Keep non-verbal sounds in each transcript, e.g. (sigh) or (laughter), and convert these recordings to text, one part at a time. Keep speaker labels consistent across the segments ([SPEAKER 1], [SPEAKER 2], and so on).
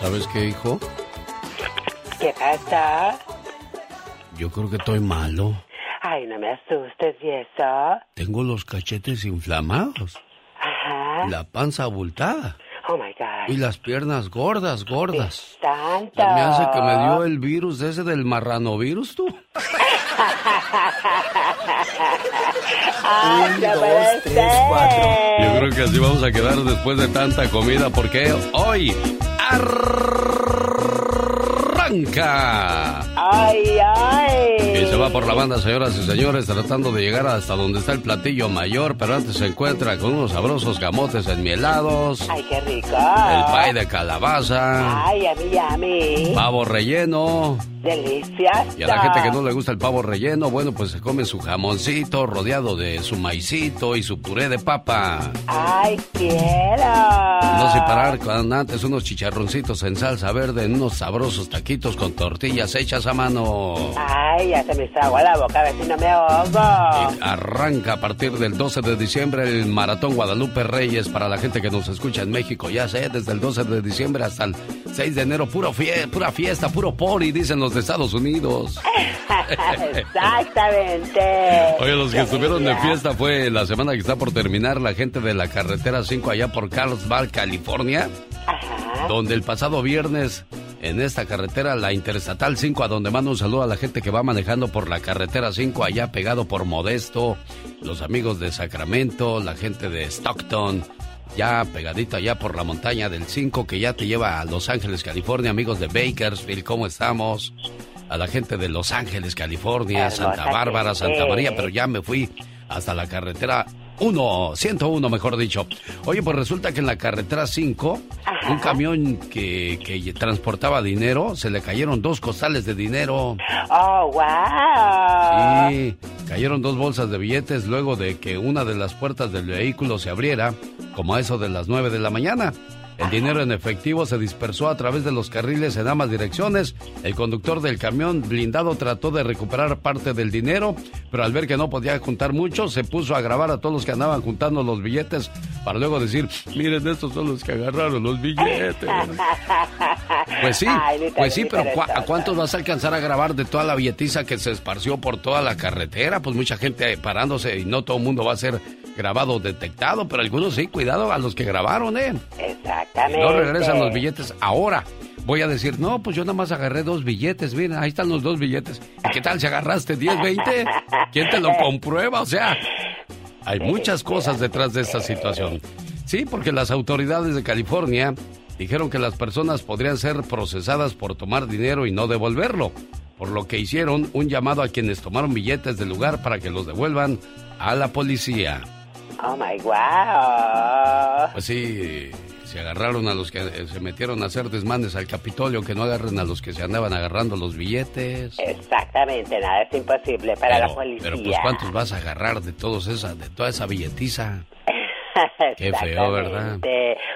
[SPEAKER 1] ¿Sabes qué, hijo?
[SPEAKER 2] ¿Qué pasa?
[SPEAKER 1] Yo creo que estoy malo.
[SPEAKER 2] Ay, no me asustes, ¿y eso?
[SPEAKER 1] Tengo los cachetes inflamados.
[SPEAKER 2] Ajá.
[SPEAKER 1] La panza abultada.
[SPEAKER 2] Oh my God.
[SPEAKER 1] Y las piernas gordas, gordas.
[SPEAKER 2] Tanto.
[SPEAKER 1] Me hace que me dio el virus ese del marranovirus, tú.
[SPEAKER 2] Ay,
[SPEAKER 3] Un,
[SPEAKER 2] no
[SPEAKER 3] dos, tres, cuatro.
[SPEAKER 1] Yo creo que así vamos a quedar después de tanta comida porque hoy arranca.
[SPEAKER 2] Ay, ay.
[SPEAKER 1] Va por la banda, señoras y señores, tratando de llegar hasta donde está el platillo mayor, pero antes se encuentra con unos sabrosos camotes enmielados,
[SPEAKER 2] Ay, qué rico.
[SPEAKER 1] el pay de calabaza,
[SPEAKER 2] Ay, a mí.
[SPEAKER 1] pavo relleno.
[SPEAKER 2] Delicioso.
[SPEAKER 1] Y a la gente que no le gusta el pavo relleno, bueno, pues se come su jamoncito rodeado de su maicito y su puré de papa.
[SPEAKER 2] Ay, quiero.
[SPEAKER 1] No sin parar con antes unos chicharroncitos en salsa verde en unos sabrosos taquitos con tortillas hechas a mano.
[SPEAKER 2] Ay, ya se me agua la boca, a ver si no me ahogo.
[SPEAKER 1] Arranca a partir del 12 de diciembre el Maratón Guadalupe Reyes para la gente que nos escucha en México. Ya sé, desde el 12 de diciembre hasta el 6 de enero, puro fie- pura fiesta, puro pori, dicen los de Estados Unidos. (laughs)
[SPEAKER 2] Exactamente.
[SPEAKER 1] Oye, los que estuvieron de fiesta fue la semana que está por terminar la gente de la carretera 5 allá por Carlsbad, California,
[SPEAKER 2] Ajá.
[SPEAKER 1] donde el pasado viernes en esta carretera, la Interestatal 5, a donde mando un saludo a la gente que va manejando por la carretera 5 allá pegado por Modesto, los amigos de Sacramento, la gente de Stockton, ya pegadito allá por la montaña del 5 que ya te lleva a Los Ángeles, California, amigos de Bakersfield, ¿cómo estamos? A la gente de Los Ángeles, California, Santa Bárbara. Santa María, pero ya me fui hasta la carretera 1, 101 mejor dicho. Oye, pues resulta que en la carretera 5,
[SPEAKER 2] Ajá.
[SPEAKER 1] un camión que, que transportaba dinero, se le cayeron dos costales de dinero.
[SPEAKER 2] Oh, wow.
[SPEAKER 1] Sí, cayeron dos bolsas de billetes luego de que una de las puertas del vehículo se abriera, como a eso de las 9 de la mañana. El dinero en efectivo se dispersó a través de los carriles en ambas direcciones. El conductor del camión blindado trató de recuperar parte del dinero, pero al ver que no podía juntar mucho, se puso a grabar a todos los que andaban juntando los billetes para luego decir, miren, estos son los que agarraron los billetes. (laughs) Pues sí, pues sí, pero ¿cu- ¿a cuántos vas a alcanzar a grabar de toda la billetiza que se esparció por toda la carretera? Pues mucha gente parándose y no todo el mundo va a ser grabado o detectado, pero algunos sí, cuidado a los que grabaron, ¿eh? Y
[SPEAKER 2] Exactamente.
[SPEAKER 1] no regresan los billetes ahora. Voy a decir, no, pues yo nada más agarré dos billetes, miren, ahí están los dos billetes. ¿Y qué tal si agarraste 10, 20? ¿Quién te lo (laughs) comprueba? O sea, hay muchas cosas detrás de esta situación. Sí, porque las autoridades de California dijeron que las personas podrían ser procesadas por tomar dinero y no devolverlo, por lo que hicieron un llamado a quienes tomaron billetes del lugar para que los devuelvan a la policía.
[SPEAKER 2] Oh, my wow.
[SPEAKER 1] Pues sí, se agarraron a los que eh, se metieron a hacer desmanes al Capitolio, que no agarren a los que se andaban agarrando los billetes.
[SPEAKER 2] Exactamente, nada es imposible para la policía.
[SPEAKER 1] pero pues ¿cuántos vas a agarrar de todos esa, de toda esa billetiza? (laughs) Qué feo, ¿verdad?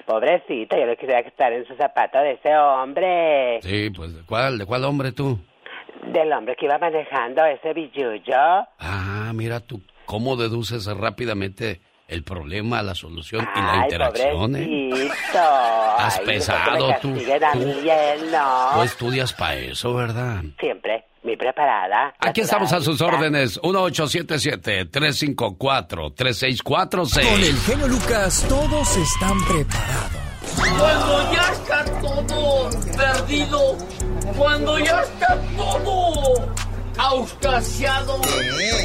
[SPEAKER 2] Pobrecito, yo no quisiera estar en su zapato de ese hombre.
[SPEAKER 1] Sí, pues ¿de cuál, de cuál hombre tú?
[SPEAKER 2] Del hombre que iba manejando ese billullo.
[SPEAKER 1] Ah, mira tú, ¿cómo deduces rápidamente el problema, la solución y la
[SPEAKER 2] Ay,
[SPEAKER 1] interacción? ¿eh? (laughs) Has
[SPEAKER 2] Ay,
[SPEAKER 1] pesado tú,
[SPEAKER 2] no.
[SPEAKER 1] Tú estudias para eso, ¿verdad?
[SPEAKER 2] Siempre, muy preparada.
[SPEAKER 1] Aquí estamos a sus órdenes, 1877-354-3646.
[SPEAKER 3] Con el genio Lucas todos están preparados.
[SPEAKER 4] Cuando ya está todo perdido, cuando ya está todo auscasiado,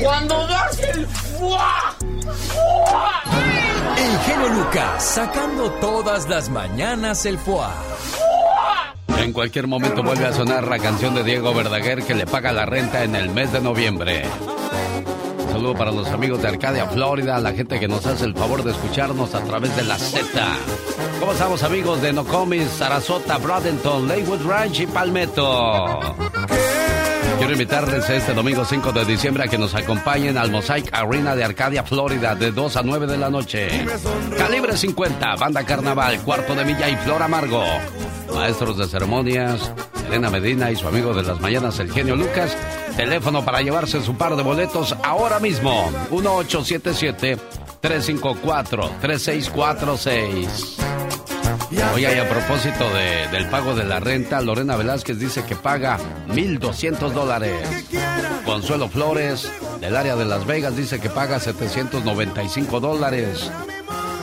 [SPEAKER 4] cuando das el fuá, fuá,
[SPEAKER 3] El genio Lucas sacando todas las mañanas el foie.
[SPEAKER 1] En cualquier momento vuelve a sonar la canción de Diego Verdaguer que le paga la renta en el mes de noviembre. Un saludo para los amigos de Arcadia, Florida, la gente que nos hace el favor de escucharnos a través de la Z. ¿Cómo estamos amigos de Nokomis, Sarasota, Bradenton, Leywood Ranch y Palmetto? Quiero invitarles este domingo 5 de diciembre a que nos acompañen al Mosaic Arena de Arcadia, Florida, de 2 a 9 de la noche. Calibre 50, Banda Carnaval, Cuarto de Milla y Flor Amargo. Maestros de ceremonias, Elena Medina y su amigo de las mañanas, el genio Lucas. Teléfono para llevarse su par de boletos ahora mismo. 1877 354 3646. Oye, y a propósito del pago de la renta, Lorena Velázquez dice que paga 1.200 dólares. Consuelo Flores, del área de Las Vegas, dice que paga 795 dólares.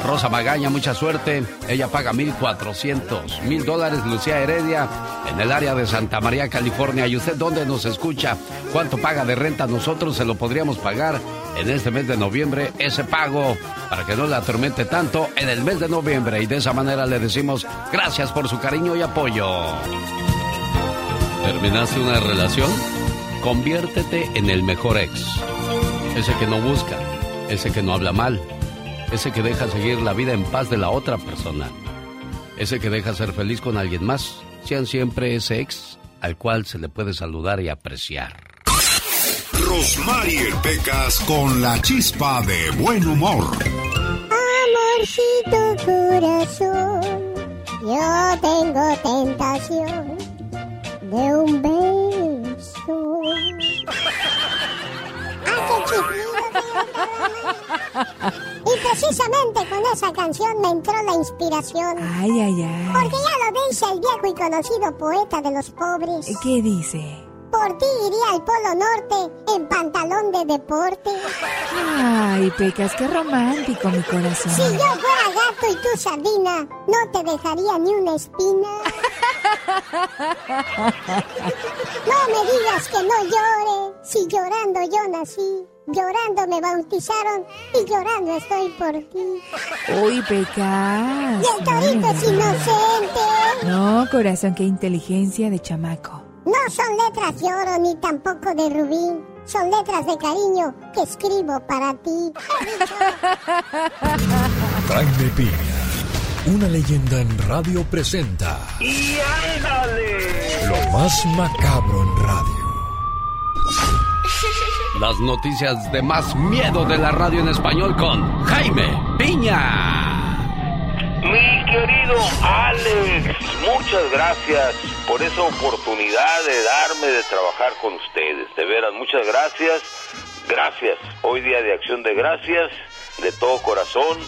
[SPEAKER 1] Rosa Magaña, mucha suerte. Ella paga 1.400. Mil dólares. Lucía Heredia, en el área de Santa María, California. ¿Y usted dónde nos escucha? ¿Cuánto paga de renta? Nosotros se lo podríamos pagar en este mes de noviembre. Ese pago, para que no le atormente tanto, en el mes de noviembre. Y de esa manera le decimos gracias por su cariño y apoyo. ¿Terminaste una relación? Conviértete en el mejor ex. Ese que no busca, ese que no habla mal ese que deja seguir la vida en paz de la otra persona, ese que deja ser feliz con alguien más, sean siempre ese ex al cual se le puede saludar y apreciar.
[SPEAKER 5] Rosmarie Pecas con la chispa de buen humor.
[SPEAKER 6] Amorcito corazón, yo tengo tentación de un beso. ¡Ah, qué y precisamente con esa canción me entró la inspiración.
[SPEAKER 7] Ay, ay, ay.
[SPEAKER 6] Porque ya lo dice el viejo y conocido poeta de los pobres.
[SPEAKER 7] ¿Qué dice?
[SPEAKER 6] Por ti iría al Polo Norte en pantalón de deporte.
[SPEAKER 7] Ay, Pecas, qué romántico, mi corazón.
[SPEAKER 6] Si yo fuera gato y tú sardina, no te dejaría ni una espina. (laughs) No me digas que no llore, si llorando yo nací. Llorando me bautizaron y llorando estoy por ti.
[SPEAKER 7] Uy, Pecas.
[SPEAKER 6] Y el torito es inocente.
[SPEAKER 7] No, corazón, qué inteligencia de chamaco.
[SPEAKER 6] No son letras de oro ni tampoco de rubí. Son letras de cariño que escribo para ti.
[SPEAKER 3] Jaime Piña, una leyenda en radio presenta.
[SPEAKER 8] ¡Y ándale!
[SPEAKER 3] Lo más macabro en radio.
[SPEAKER 1] Las noticias de más miedo de la radio en español con Jaime Piña.
[SPEAKER 9] Mi querido Alex, muchas gracias por esa oportunidad de darme de trabajar con ustedes. De veras, muchas gracias. Gracias. Hoy día de acción de gracias, de todo corazón.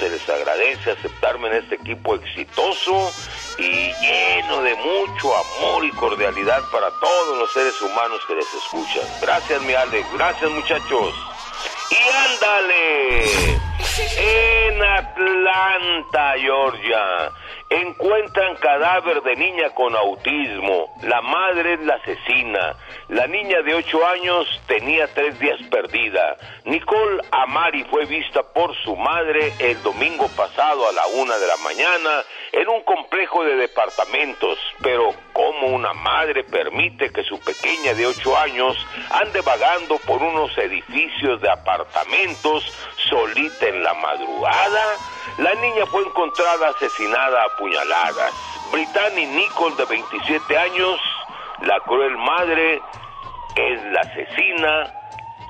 [SPEAKER 9] Se les agradece aceptarme en este equipo exitoso y lleno de mucho amor y cordialidad para todos los seres humanos que les escuchan. Gracias, mi Alex. Gracias, muchachos. Y ándale. En Atlanta, Georgia, encuentran cadáver de niña con autismo. La madre es la asesina. La niña de 8 años tenía tres días perdida. Nicole Amari fue vista por su madre el domingo pasado a la una de la mañana en un complejo de departamentos. Pero ¿cómo una madre permite que su pequeña de 8 años ande vagando por unos edificios de apartamentos solita en la madrugada? La niña fue encontrada asesinada a puñaladas. Brittany Nicole, de 27 años, la cruel madre, es la asesina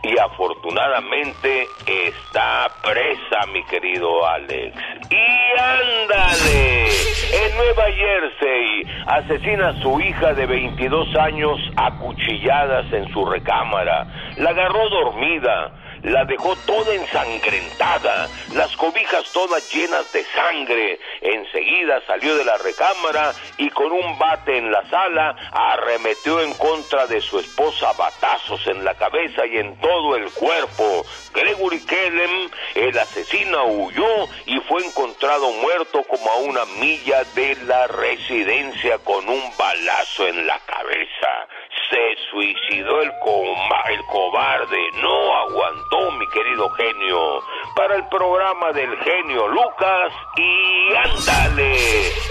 [SPEAKER 9] y afortunadamente está presa, mi querido Alex. Y ándale, Nueva Jersey asesina a su hija de 22 años a cuchilladas en su recámara. La agarró dormida la dejó toda ensangrentada, las cobijas todas llenas de sangre. Enseguida salió de la recámara y con un bate en la sala arremetió en contra de su esposa batazos en la cabeza y en todo el cuerpo. Gregory Kellem, el asesino, huyó y fue encontrado muerto como a una milla de la residencia con un balazo en la cabeza se suicidó el, cobarde, no aguantó mi querido genio, para el programa del genio Lucas y ándale.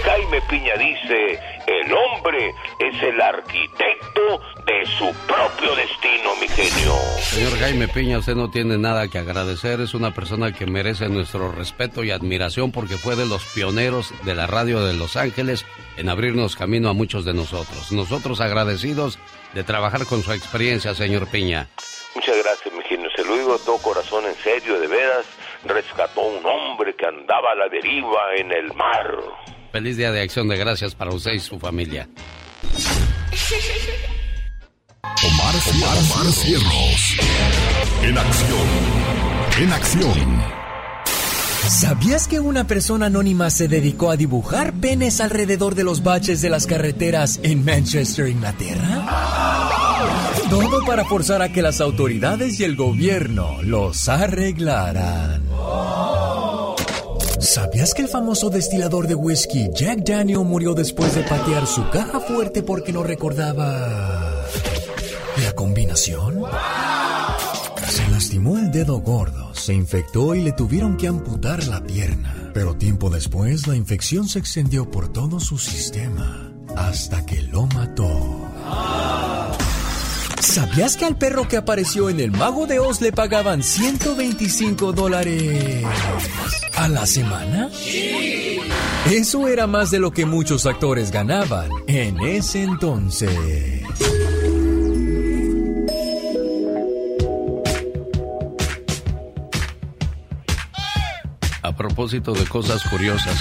[SPEAKER 9] Jaime Piña dice, el hombre es el arquitecto de su propio destino, mi genio.
[SPEAKER 1] Señor Jaime Piña, usted no tiene nada que agradecer, es una persona que merece nuestro respeto y admiración porque fue de los pioneros de la radio de Los Ángeles en abrirnos camino a muchos de nosotros. Nosotros agradecidos de trabajar con su experiencia, señor Piña.
[SPEAKER 9] Muchas gracias, mi genio. Se lo digo de todo corazón, en serio, de veras. Rescató a un hombre que andaba a la deriva en el mar.
[SPEAKER 1] Feliz Día de Acción de Gracias para usted y su familia.
[SPEAKER 5] Omar, Omar, Omar Cierros. En acción. En acción.
[SPEAKER 3] ¿Sabías que una persona anónima se dedicó a dibujar penes alrededor de los baches de las carreteras en Manchester, Inglaterra? Todo para forzar a que las autoridades y el gobierno los arreglaran. ¿Sabías que el famoso destilador de whisky Jack Daniel murió después de patear su caja fuerte porque no recordaba la combinación? Lastimó el dedo gordo, se infectó y le tuvieron que amputar la pierna. Pero tiempo después la infección se extendió por todo su sistema hasta que lo mató. ¿Sabías que al perro que apareció en El Mago de Oz le pagaban 125 dólares a la semana? Eso era más de lo que muchos actores ganaban en ese entonces.
[SPEAKER 1] Propósito de cosas curiosas,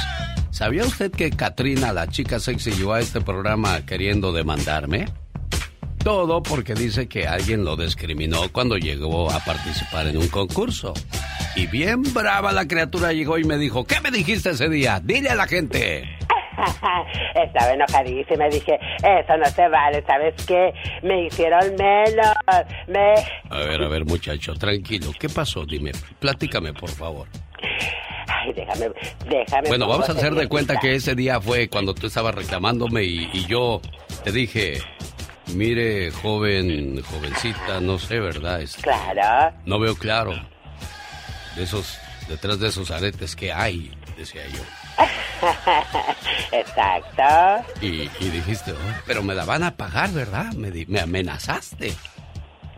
[SPEAKER 1] ¿sabía usted que Katrina, la chica sexy, llegó a este programa queriendo demandarme? Todo porque dice que alguien lo discriminó cuando llegó a participar en un concurso. Y bien brava la criatura llegó y me dijo, ¿qué me dijiste ese día? Dile a la gente. (laughs)
[SPEAKER 2] Estaba enojadísima, dije, eso no se vale, ¿sabes qué? Me hicieron menos, me...
[SPEAKER 1] A ver, a ver, muchacho, tranquilo. ¿Qué pasó? Dime, platícame, por favor.
[SPEAKER 2] Ay, déjame, déjame...
[SPEAKER 1] Bueno, vamos a hacer de cuenta que ese día fue cuando tú estabas reclamándome y, y yo te dije, mire, joven, jovencita, no sé, ¿verdad? Este,
[SPEAKER 2] Claro.
[SPEAKER 1] No veo claro. De esos, detrás de esos aretes que hay, decía yo. (laughs)
[SPEAKER 2] Exacto.
[SPEAKER 1] Y, y dijiste, "Oh, pero me la van a pagar, ¿verdad? Me, me amenazaste.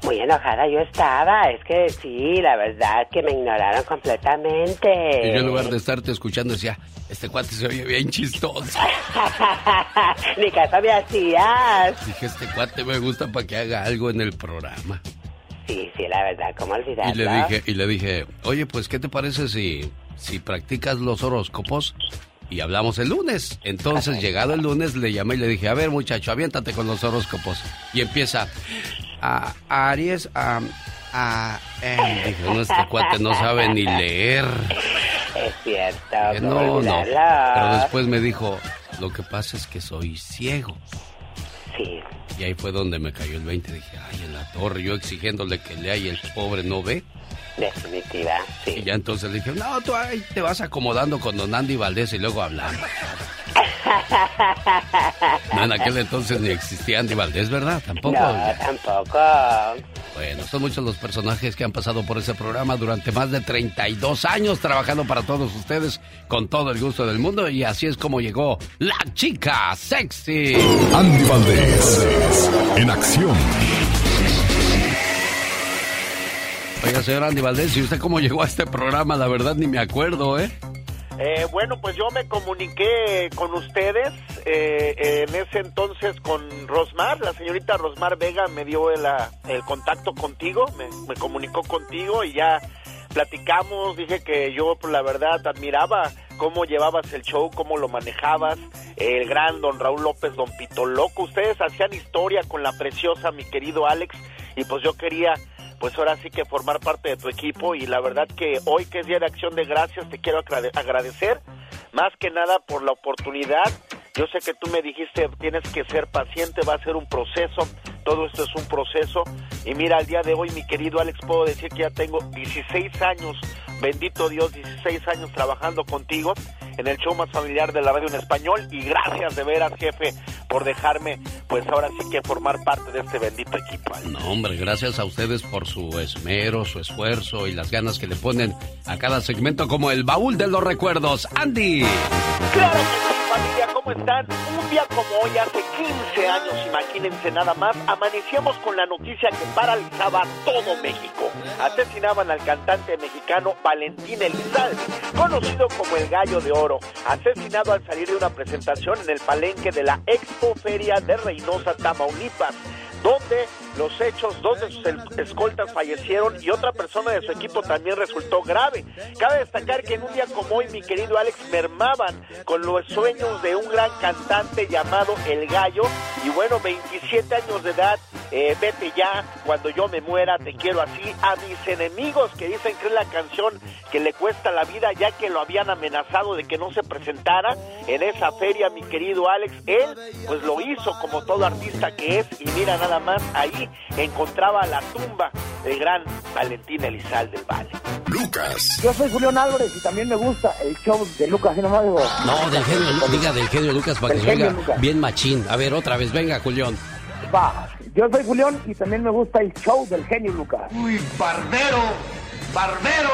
[SPEAKER 2] Muy enojada yo estaba, es que sí, la verdad que me ignoraron completamente.
[SPEAKER 1] Y yo en lugar de estarte escuchando decía, este cuate se oye bien chistoso. (laughs)
[SPEAKER 2] Ni caso me hacías.
[SPEAKER 1] Dije, este cuate me gusta para que haga algo en el programa.
[SPEAKER 2] Sí, sí, la verdad, ¿cómo olvidarlo?
[SPEAKER 1] Y le dije, y le dije, oye, pues, ¿qué te parece si, si practicas los horóscopos y hablamos el lunes? Entonces, llegado el lunes, le llamé y le dije, a ver, muchacho, aviéntate con los horóscopos. Y empieza, a Aries, a... a em". (laughs) Dije, no, este cuate no sabe ni leer.
[SPEAKER 2] Es cierto, ¿cómo
[SPEAKER 1] no, no. Pero después me dijo, lo que pasa es que soy ciego.
[SPEAKER 2] Sí,
[SPEAKER 1] Y ahí fue donde me cayó el 20. Dije, ay, en la torre, yo exigiéndole que lea y el pobre no ve.
[SPEAKER 2] definitiva,
[SPEAKER 1] Y
[SPEAKER 2] sí.
[SPEAKER 1] ya entonces le dije, no, tú ahí te vas acomodando con don Andy Valdés y luego hablamos. No, en aquel entonces ni existía Andy Valdés, ¿verdad? Tampoco.
[SPEAKER 2] No, tampoco.
[SPEAKER 1] Bueno, son muchos los personajes que han pasado por ese programa durante más de 32 años trabajando para todos ustedes con todo el gusto del mundo y así es como llegó la chica sexy.
[SPEAKER 5] Andy Valdés, en acción.
[SPEAKER 1] Oiga, señor Andy Valdés, ¿y usted cómo llegó a este programa? La verdad ni me acuerdo, ¿eh?
[SPEAKER 10] Eh, bueno, pues yo me comuniqué con ustedes eh, en ese entonces con Rosmar, la señorita Rosmar Vega me dio el, el contacto contigo, me, me comunicó contigo y ya platicamos, dije que yo pues, la verdad admiraba cómo llevabas el show, cómo lo manejabas, el gran don Raúl López, don Pito Loco, ustedes hacían historia con la preciosa mi querido Alex y pues yo quería pues ahora sí que formar parte de tu equipo y la verdad que hoy que es Día de Acción de Gracias te quiero agrade- agradecer más que nada por la oportunidad. Yo sé que tú me dijiste tienes que ser paciente, va a ser un proceso, todo esto es un proceso y mira, al día de hoy mi querido Alex puedo decir que ya tengo 16 años, bendito Dios, 16 años trabajando contigo en el show más familiar de la radio en español y gracias de veras jefe por dejarme pues ahora sí que formar parte de este bendito equipo.
[SPEAKER 1] No, hombre, gracias a ustedes por su esmero, su esfuerzo y las ganas que le ponen a cada segmento como el baúl de los recuerdos. Andy.
[SPEAKER 10] Claro que sí, ¿cómo están? Un día como hoy, hace 15 años, imagínense nada más, amanecíamos con la noticia que paralizaba todo México. Asesinaban al cantante mexicano Valentín Elizalde, conocido como el Gallo de Oro, asesinado al salir de una presentación en el palenque de la Expo Feria de Reynosa, Tamaulipas donde los hechos, dos de sus escoltas fallecieron y otra persona de su equipo también resultó grave. Cabe destacar que en un día como hoy, mi querido Alex, mermaban con los sueños de un gran cantante llamado El Gallo y bueno, 27 años de edad eh, vete ya, cuando yo me muera te quiero así, a mis enemigos que dicen que es la canción que le cuesta la vida ya que lo habían amenazado de que no se presentara en esa feria, mi querido Alex, él pues lo hizo como todo artista que es y mira nada más, ahí encontraba la tumba del gran Valentín Elizalde del Valle.
[SPEAKER 5] Lucas.
[SPEAKER 11] Yo soy Julián Álvarez y también me gusta el show de Lucas, ¿sí nomás digo?
[SPEAKER 1] No, del genio, diga del genio Lucas para
[SPEAKER 11] Del
[SPEAKER 1] que
[SPEAKER 11] Lucas.
[SPEAKER 1] bien machín. A ver, otra vez, venga, Julián.
[SPEAKER 11] Va, yo soy Julián y también me gusta el show del genio Lucas.
[SPEAKER 12] Uy, barbero, barbero.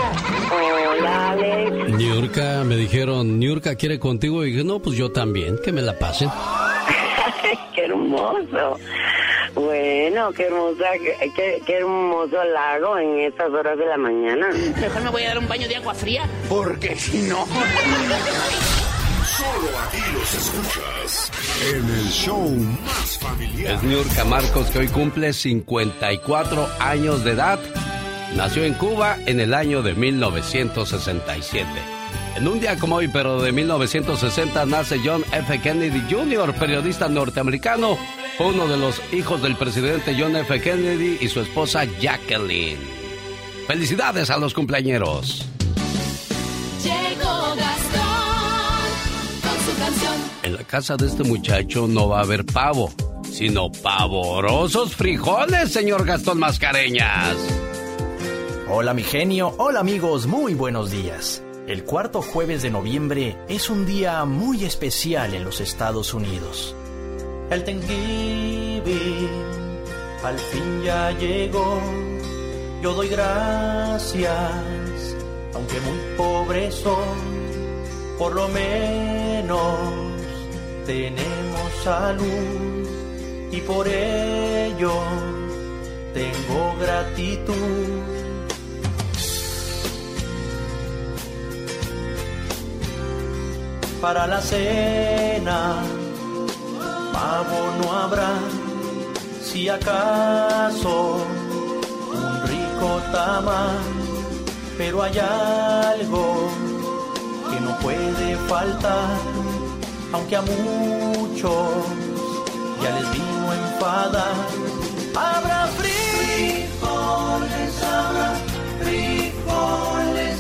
[SPEAKER 13] Hola, Alex.
[SPEAKER 1] Niurka, me dijeron, Niurka quiere contigo. Y dije, no, pues yo también, que me la pasen. (laughs)
[SPEAKER 13] qué hermoso. Bueno, qué hermosa, qué, qué hermoso lago en estas horas de la mañana.
[SPEAKER 14] Mejor me voy a dar un baño de agua fría.
[SPEAKER 12] Porque si no.
[SPEAKER 5] Solo aquí los escuchas en el show más familiar.
[SPEAKER 1] Es Niurka Marcos, que hoy cumple 54 años de edad. Nació en Cuba en el año de 1967. En un día como hoy, pero de 1960, nace John F. Kennedy Jr., periodista norteamericano. Fue uno de los hijos del presidente John F. Kennedy y su esposa Jacqueline. Felicidades a los cumpleañeros.
[SPEAKER 15] Llegó Gastón con su canción.
[SPEAKER 1] En la casa de este muchacho no va a haber pavo, sino pavorosos frijoles, señor Gastón Mascareñas.
[SPEAKER 16] Hola mi genio, hola amigos, muy buenos días. El cuarto jueves de noviembre es un día muy especial en los Estados Unidos. El Thanksgiving al fin ya llegó. Yo doy gracias, aunque muy pobre soy. Por lo menos tenemos salud y por ello tengo gratitud. Para la cena. Pavo no habrá, si acaso, un rico tamal, pero hay algo que no puede faltar, aunque a muchos ya les vino a enfadar. Habrá frijoles, habrá frijoles,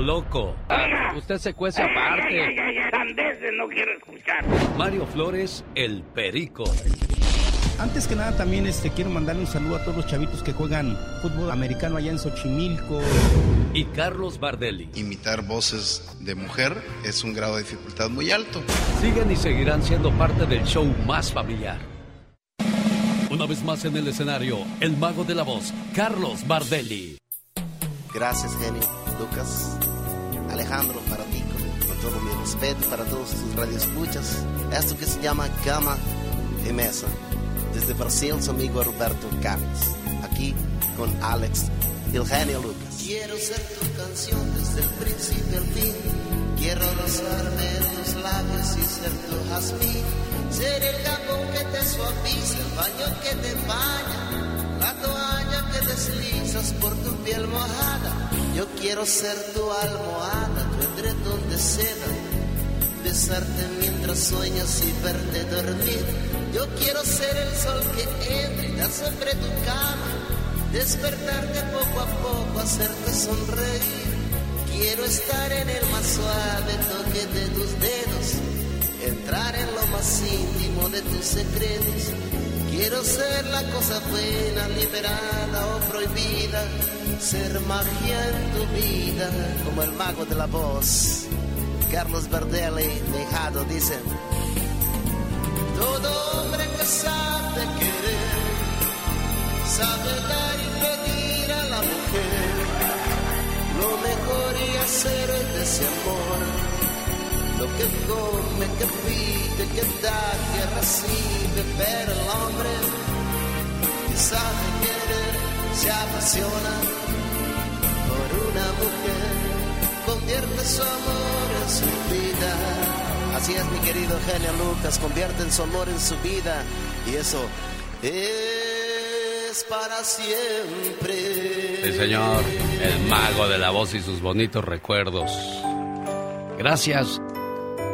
[SPEAKER 1] Loco. Usted se cuece aparte.
[SPEAKER 12] No quiero escuchar.
[SPEAKER 1] Mario Flores, el perico.
[SPEAKER 17] Antes que nada también este quiero mandarle un saludo a todos los chavitos que juegan fútbol americano allá en Xochimilco.
[SPEAKER 1] Y Carlos Bardelli.
[SPEAKER 18] Imitar voces de mujer es un grado de dificultad muy alto.
[SPEAKER 1] Siguen y seguirán siendo parte del show más familiar. Una vez más en el escenario, el mago de la voz, Carlos Bardelli.
[SPEAKER 19] Gracias, genio. Lucas. Alejandro, para ti, con, todo mi respeto, para todos tus radioescuchas. Esto que se llama Cama y Mesa. Desde Brasil, su amigo Roberto Carlos. Aquí con Alex, el genio Lucas. Quiero ser tu canción desde el principio al fin. Quiero rozarme en tus labios y ser tu jazmín. Ser el jabón que te suaviza, el baño que te baña, la toalla que deslizas por tu piel mojada. Yo quiero ser tu almohada, tu edredón de seda. Besarte mientras sueñas y verte dormir. Yo quiero ser el sol que entra sobre tu cama. Despertarte poco a poco, hacerte sonreír. Quiero estar en el más suave toque de tus dedos. Entrar en lo más íntimo de tus secretos. Quiero ser la cosa buena, liberada o prohibida. Ser magia en tu vida, como el mago de la voz. Carlos Verdelli, dejado, dicen. Todo hombre que sabe querer, sabe dar y pedir a la mujer lo mejor y hacer de ese amor. Lo que come, que pide, que da, que recibe, pero el hombre que sabe querer se apasiona por una mujer, convierte su amor en su vida. Así es, mi querido genio Lucas, convierte su amor en su vida y eso es para siempre.
[SPEAKER 1] Sí, señor. El mago de la voz y sus bonitos recuerdos. Gracias,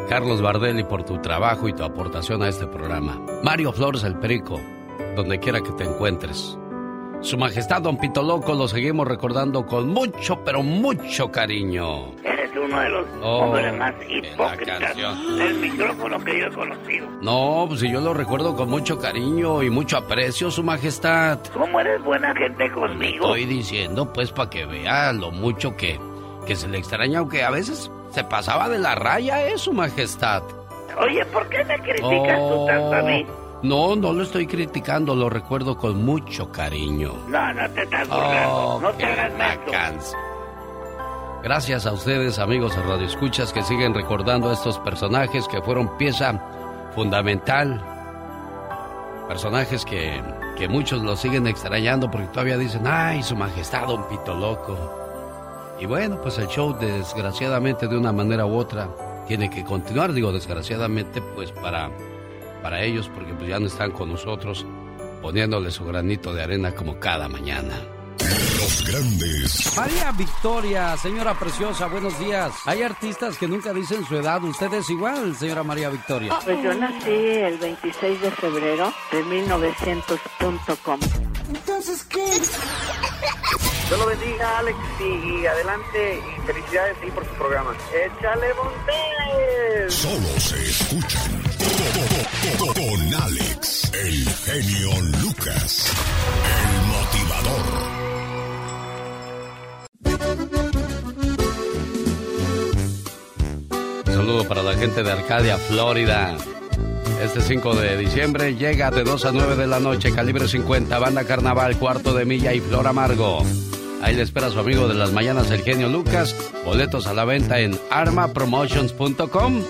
[SPEAKER 1] Carlos Bardelli, por tu trabajo y tu aportación a este programa. Mario Flores el Perico, donde quiera que te encuentres. Su Majestad Don Pito Loco lo seguimos recordando con mucho, pero mucho cariño.
[SPEAKER 4] Eres uno de los
[SPEAKER 1] Oh,
[SPEAKER 4] hombres más hipócritas del micrófono que yo he conocido.
[SPEAKER 1] No, pues si yo lo recuerdo con mucho cariño y mucho aprecio, Su Majestad.
[SPEAKER 4] ¿Cómo eres buena gente conmigo?
[SPEAKER 1] Estoy diciendo, pues, para que vea lo mucho que, que se le extraña, aunque a veces se pasaba de la raya, ¿eh, Su Majestad?
[SPEAKER 4] Oye, ¿por qué me criticas tú tanto a mí?
[SPEAKER 1] Oh, No, no lo estoy criticando, lo recuerdo con mucho cariño.
[SPEAKER 4] No, no te estás burlando.
[SPEAKER 1] Oh,
[SPEAKER 4] no te hagas.
[SPEAKER 1] Gracias a ustedes, amigos de Radio Escuchas, que siguen recordando a estos personajes que fueron pieza fundamental. Personajes que, que muchos los siguen extrañando porque todavía dicen, ay, su majestad, don Pito Loco. Y bueno, pues el show, desgraciadamente, de una manera u otra, tiene que continuar. Digo, desgraciadamente, pues para, para ellos, porque pues ya no están con nosotros, poniéndole su granito de arena como cada mañana.
[SPEAKER 5] Los grandes.
[SPEAKER 1] María Victoria, señora preciosa, buenos días. Hay artistas que nunca dicen su edad. ¿Usted es igual, señora María Victoria?
[SPEAKER 20] Pues yo nací el 26 de febrero de 1900.com.
[SPEAKER 6] Entonces, ¿qué?
[SPEAKER 10] Dios lo bendiga, Alex, y adelante, y felicidades sí, por su programa. ¡Échale Montes!
[SPEAKER 5] Solo se escuchan. Con Alex, el genio Lucas, el motivador.
[SPEAKER 1] Saludo para la gente de Arcadia, Florida. Este 5 de diciembre llega de 2 a 9 de la noche, calibre 50, banda carnaval, cuarto de milla y flor amargo. Ahí le espera su amigo de las mañanas, el genio Lucas. Boletos a la venta en armapromotions.com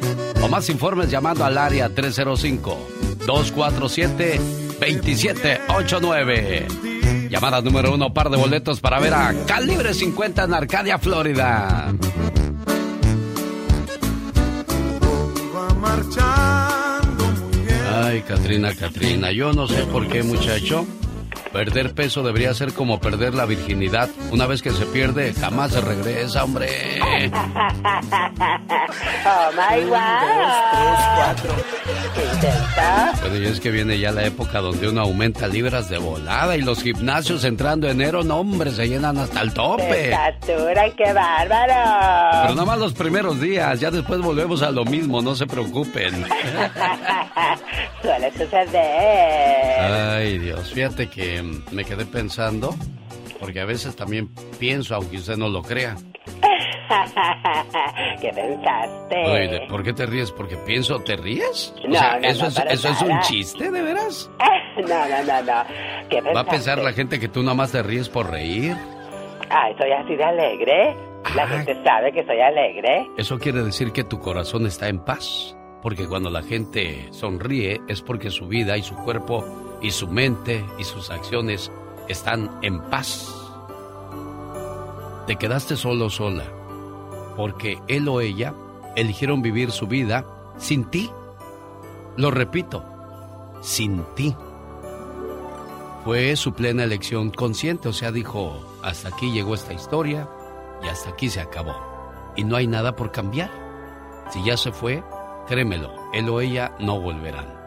[SPEAKER 1] o más informes llamando al área 305-247-2789. Llamada número uno, par de boletos para ver a Calibre 50 en Arcadia, Florida. Ay, Katrina, Katrina, yo no sé por qué, muchacho. Perder peso debería ser como perder la virginidad. Una vez que se pierde, jamás se regresa, hombre.
[SPEAKER 20] oh my wow.
[SPEAKER 1] Bueno, y es que viene ya la época donde uno aumenta libras de volada y los gimnasios entrando enero, no, hombre, se llenan hasta el tope.
[SPEAKER 20] Estatura, qué bárbaro.
[SPEAKER 1] Pero nada más los primeros días, ya después volvemos a lo mismo, no se preocupen. (laughs)
[SPEAKER 20] Suele suceder.
[SPEAKER 1] Ay, Dios, fíjate que me quedé pensando, porque a veces también pienso, aunque usted no lo crea. (laughs)
[SPEAKER 20] ¿Qué pensaste?
[SPEAKER 1] Oye, ¿por qué te ríes? ¿Porque pienso, te ríes? O
[SPEAKER 20] No,
[SPEAKER 1] sea,
[SPEAKER 20] no,
[SPEAKER 1] ¿eso,
[SPEAKER 20] no,
[SPEAKER 1] es, ¿eso es un chiste, de veras? (laughs)
[SPEAKER 20] No, no, no, no. ¿Qué
[SPEAKER 1] ¿Va a pensar la gente que tú nada más te ríes por reír?
[SPEAKER 20] Ay, soy así de alegre. La gente sabe que soy alegre.
[SPEAKER 1] Eso quiere decir que tu corazón está en paz. Porque cuando la gente sonríe es porque su vida y su cuerpo y su mente y sus acciones están en paz. Te quedaste solo sola porque él o ella eligieron vivir su vida sin ti. Lo repito, sin ti. Fue su plena elección consciente, o sea, dijo, hasta aquí llegó esta historia y hasta aquí se acabó. Y no hay nada por cambiar. Si ya se fue, créemelo, él o ella no volverán.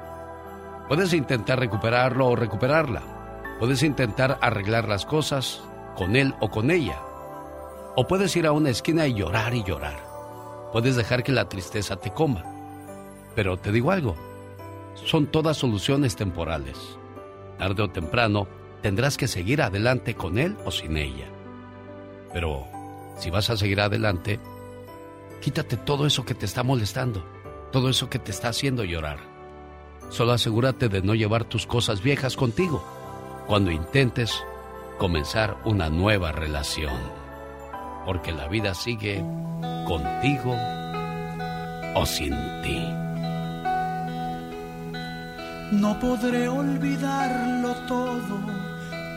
[SPEAKER 1] Puedes intentar recuperarlo o recuperarla. Puedes intentar arreglar las cosas con él o con ella. O puedes ir a una esquina y llorar y llorar. Puedes dejar que la tristeza te coma. Pero te digo algo, son todas soluciones temporales. Tarde o temprano tendrás que seguir adelante con él o sin ella. Pero si vas a seguir adelante, Quítate todo eso que te está molestando, todo eso que te está haciendo llorar. Solo asegúrate de no llevar tus cosas viejas contigo cuando intentes comenzar una nueva relación. Porque la vida sigue contigo o sin ti.
[SPEAKER 21] No podré olvidarlo todo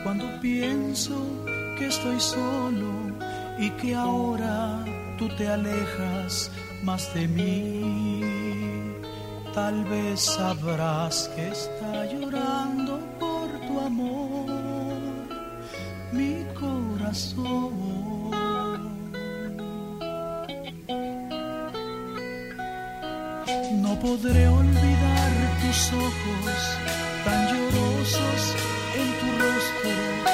[SPEAKER 21] cuando pienso que estoy solo y que ahora tú te alejas más de mí. Tal vez sabrás que está llorando por tu amor mi corazón. No podré olvidar tus ojos tan llorosos en tu rostro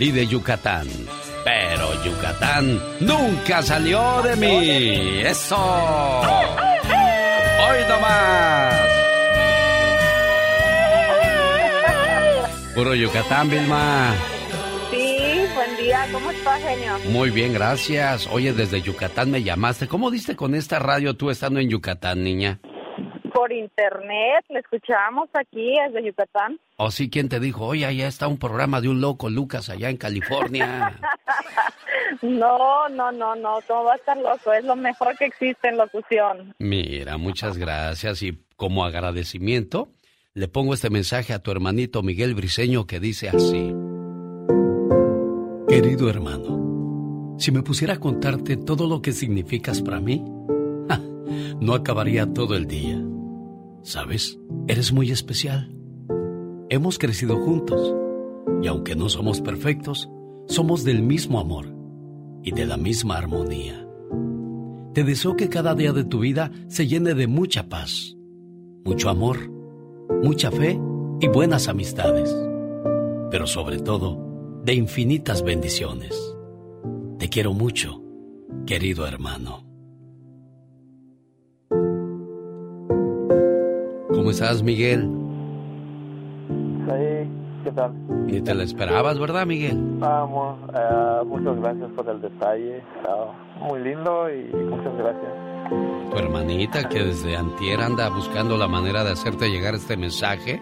[SPEAKER 1] salí de Yucatán, pero Yucatán nunca salió de mí. ¡Eso! ¡Hoy nomás! Puro Yucatán, Vilma.
[SPEAKER 22] Sí, buen día. ¿Cómo estás, genio?
[SPEAKER 1] Muy bien, gracias. Oye, desde Yucatán me llamaste. ¿Cómo diste con esta radio tú estando en Yucatán, niña?
[SPEAKER 22] Internet, le escuchamos aquí desde Yucatán.
[SPEAKER 1] ¿O sí quién te dijo? Oye, allá está un programa de un loco Lucas allá en California. (laughs)
[SPEAKER 22] No, no, no, no, ¿cómo va a estar loco? Es lo mejor que existe en locución.
[SPEAKER 1] Mira, muchas gracias y como agradecimiento le pongo este mensaje a tu hermanito Miguel Briseño que dice así. Querido hermano, si me pusiera a contarte todo lo que significas para mí, (laughs) ja, no acabaría todo el día. ¿Sabes? Eres muy especial. Hemos crecido juntos y aunque no somos perfectos, somos del mismo amor y de la misma armonía. Te deseo que cada día de tu vida se llene de mucha paz, mucho amor, mucha fe y buenas amistades, pero sobre todo de infinitas bendiciones. Te quiero mucho, querido hermano. ¿Cómo estás, Miguel?
[SPEAKER 23] Sí, ¿qué tal?
[SPEAKER 1] Ni te la esperabas, ¿verdad, Miguel?
[SPEAKER 23] Vamos, eh, muchas gracias por el detalle. Ah, muy lindo y muchas gracias.
[SPEAKER 1] Tu hermanita que desde antier anda buscando la manera de hacerte llegar este mensaje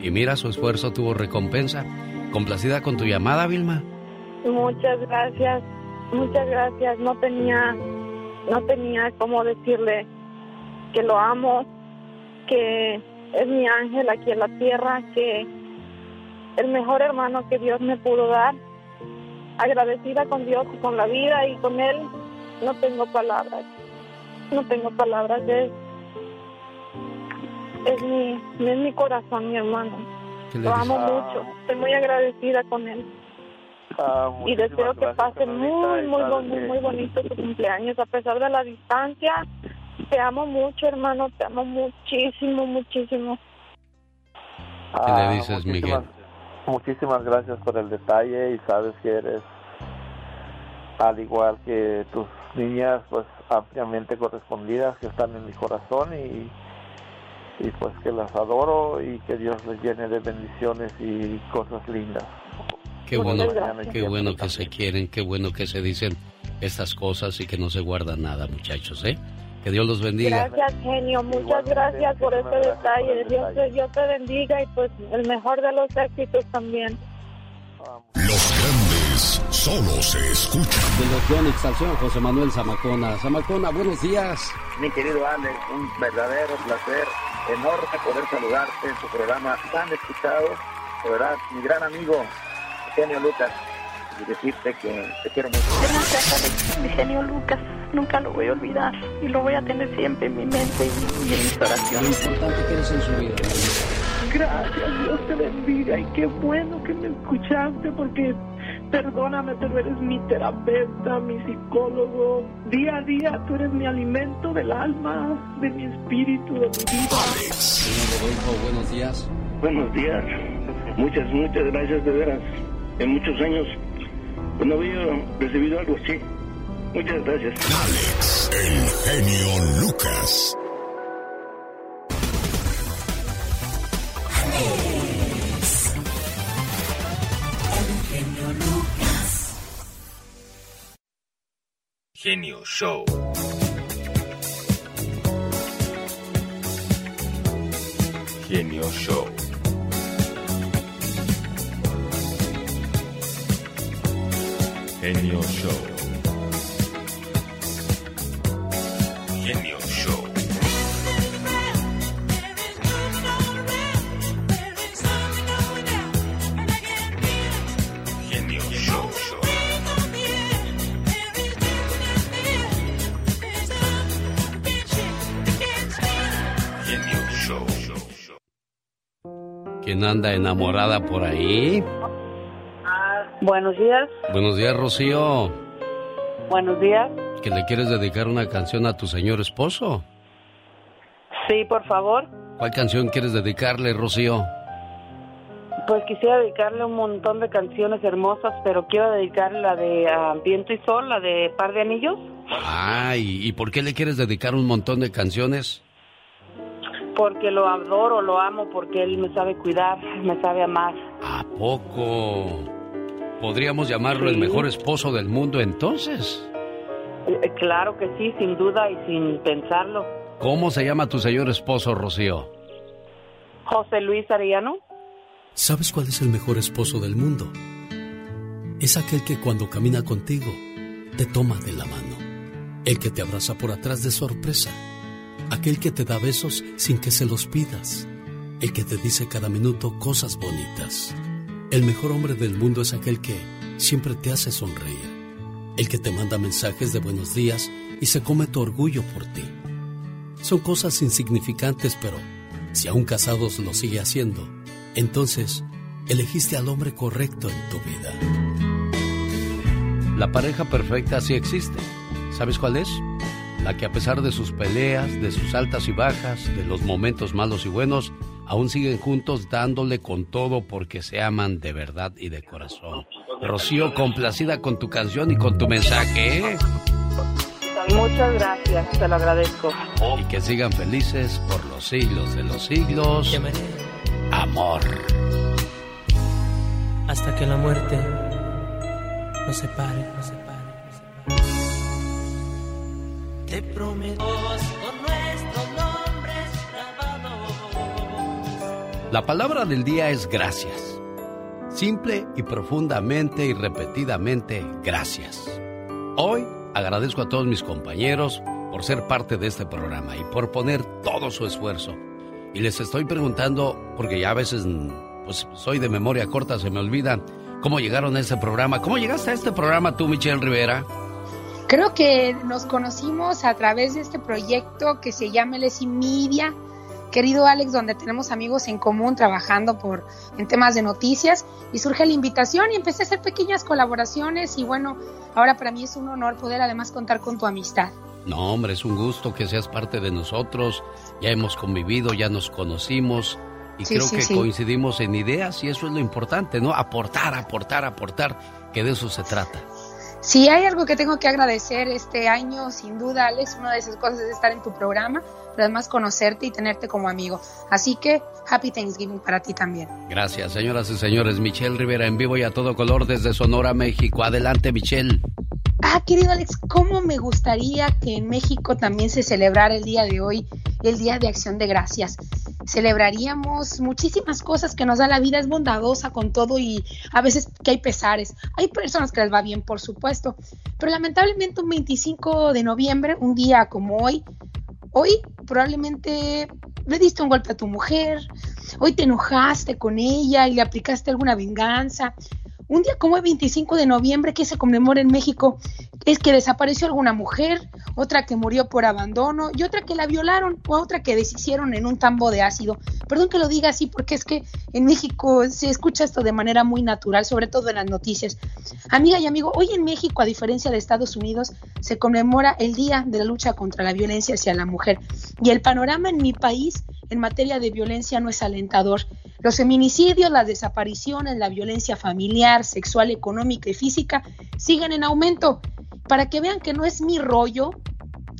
[SPEAKER 1] y mira, su esfuerzo tuvo recompensa. ¿Complacida con tu llamada, Vilma?
[SPEAKER 22] Muchas gracias, muchas gracias. No tenía, no tenía cómo decirle que lo amo, que es mi ángel aquí en la tierra, que el mejor hermano que Dios me pudo dar. Agradecida con Dios y con la vida y con él no tengo palabras. No tengo palabras. Es, es, mi, es mi corazón, mi hermano. Lo amo mucho. Estoy muy agradecida con él.
[SPEAKER 23] Ah,
[SPEAKER 22] y deseo que pase muy, muy, muy, muy bonito tu cumpleaños a pesar de la distancia. Te amo mucho, hermano. Te amo muchísimo, muchísimo.
[SPEAKER 1] ¿Qué le
[SPEAKER 23] Ah,
[SPEAKER 1] dices,
[SPEAKER 23] muchísimas-
[SPEAKER 1] Miguel?
[SPEAKER 23] Muchísimas gracias por el detalle y sabes que eres, al igual que tus niñas, pues ampliamente correspondidas que están en mi corazón y, y pues que las adoro y que Dios les llene de bendiciones y cosas lindas.
[SPEAKER 1] Qué bueno, qué bueno que se quieren, qué bueno que se dicen estas cosas y que no se guarda nada, muchachos, ¿eh? Que Dios los bendiga.
[SPEAKER 22] Gracias, genio. Muchas gracias por este detalle. Dios te, Dios te bendiga y pues el mejor de los éxitos también.
[SPEAKER 5] Los grandes solo se escuchan.
[SPEAKER 1] De los Yonix al señor José Manuel Zamacona. Zamacona, buenos días.
[SPEAKER 24] Mi querido Alex, un verdadero placer, enorme poder saludarte en tu programa tan escuchado. De verdad, mi gran amigo, Genio Lucas, y decirte que te quiero mucho.
[SPEAKER 22] Mi genio Lucas. Nunca lo voy a olvidar y lo voy a tener siempre en mi mente y, y en mis oraciones.
[SPEAKER 1] importante que eres en su vida.
[SPEAKER 25] Gracias, Dios te bendiga y qué bueno que me escuchaste porque perdóname, pero eres mi terapeuta, mi psicólogo. Día a día tú eres mi alimento del alma, de mi espíritu, de mi vida.
[SPEAKER 1] Señor Rodolfo, buenos días.
[SPEAKER 26] Buenos días. Muchas, muchas gracias de veras. En muchos años pues, no había recibido algo así. Muchas gracias.
[SPEAKER 5] Alex, el genio Lucas.
[SPEAKER 27] genio Lucas.
[SPEAKER 18] Genio Show. Genio Show. Genio Show.
[SPEAKER 1] ¿Quién anda enamorada por ahí?
[SPEAKER 28] Buenos días,
[SPEAKER 1] Buenos días, Rocío.
[SPEAKER 28] buenos días.
[SPEAKER 1] ¿Que le quieres dedicar una canción a tu señor esposo?
[SPEAKER 28] Sí, por favor.
[SPEAKER 1] ¿Cuál canción quieres dedicarle, Rocío?
[SPEAKER 28] Pues quisiera dedicarle un montón de canciones hermosas, pero quiero dedicarle la de ah, Viento y Sol, la de Par de Anillos,
[SPEAKER 1] Ay, ¿y por qué le quieres dedicar un montón de canciones?
[SPEAKER 28] Porque lo adoro, lo amo, porque él me sabe cuidar, me sabe amar.
[SPEAKER 1] ¿A poco? ¿Podríamos llamarlo el mejor esposo del mundo entonces?
[SPEAKER 28] Eh, Claro que sí, sin duda y sin pensarlo.
[SPEAKER 1] ¿Cómo se llama tu señor esposo, Rocío?
[SPEAKER 28] José Luis Arellano.
[SPEAKER 29] ¿Sabes cuál es el mejor esposo del mundo? Es aquel que cuando camina contigo te toma de la mano. El que te abraza por atrás de sorpresa. Aquel que te da besos sin que se los pidas. El que te dice cada minuto cosas bonitas. El mejor hombre del mundo es aquel que siempre te hace sonreír. El que te manda mensajes de buenos días y se come tu orgullo por ti. Son cosas insignificantes, pero si aún casados lo sigue haciendo, entonces elegiste al hombre correcto en tu vida.
[SPEAKER 1] La pareja perfecta sí existe. ¿Sabes cuál es? La que a pesar de sus peleas, de sus altas y bajas, de los momentos malos y buenos, aún siguen juntos dándole con todo porque se aman de verdad y de corazón. Rocío, complacida con tu canción y con tu mensaje, ¿eh?
[SPEAKER 28] Muchas gracias, te lo agradezco.
[SPEAKER 1] Y que sigan felices por los siglos de los siglos. Amor.
[SPEAKER 30] hasta que la muerte nos separe, nos separe, Te prometo con nuestros nombres grabados.
[SPEAKER 1] La palabra del día es gracias. Simple y profundamente y repetidamente, gracias. Hoy agradezco a todos mis compañeros por ser parte de este programa y por poner todo su esfuerzo. Y les estoy preguntando, porque ya a veces pues soy de memoria corta, se me olvida cómo llegaron a este programa. ¿Cómo llegaste a este programa tú, Michelle Rivera?
[SPEAKER 31] Creo que nos conocimos a través de este proyecto que se llama LSI Media, querido Alex, donde tenemos amigos en común trabajando por en temas de noticias y surge la invitación y empecé a hacer pequeñas colaboraciones y bueno, ahora para mí es un honor poder además contar con tu amistad.
[SPEAKER 1] No, hombre, es un gusto que seas parte de nosotros. Ya hemos convivido, ya nos conocimos y creo que coincidimos en ideas y eso es lo importante, ¿no? Aportar, aportar, aportar, que de eso se trata.
[SPEAKER 31] Si hay algo que tengo que agradecer este año, sin duda, Alex, una de esas cosas es estar en tu programa, pero además conocerte y tenerte como amigo. Así que, Happy Thanksgiving para ti también.
[SPEAKER 1] Gracias, señoras y señores. Michelle Rivera en vivo y a todo color desde Sonora, México. Adelante, Michelle.
[SPEAKER 31] Ah, querido Alex, ¿cómo me gustaría que en México también se celebrara el día de hoy, el Día de Acción de Gracias? Celebraríamos muchísimas cosas que nos da la vida, es bondadosa con todo y a veces que hay pesares. Hay personas que les va bien, por supuesto, pero lamentablemente un 25 de noviembre, un día como hoy, hoy probablemente le diste un golpe a tu mujer, hoy te enojaste con ella y le aplicaste alguna venganza, un día como el 25 de noviembre que se conmemora en México es que desapareció alguna mujer, otra que murió por abandono y otra que la violaron o otra que deshicieron en un tambo de ácido. Perdón que lo diga así porque es que en México se escucha esto de manera muy natural, sobre todo en las noticias. Amiga y amigo, hoy en México, a diferencia de Estados Unidos, se conmemora el Día de la Lucha contra la Violencia hacia la Mujer. Y el panorama en mi país en materia de violencia no es alentador. Los feminicidios, las desapariciones, la violencia familiar, sexual, económica y física siguen en aumento. Para que vean que no es mi rollo,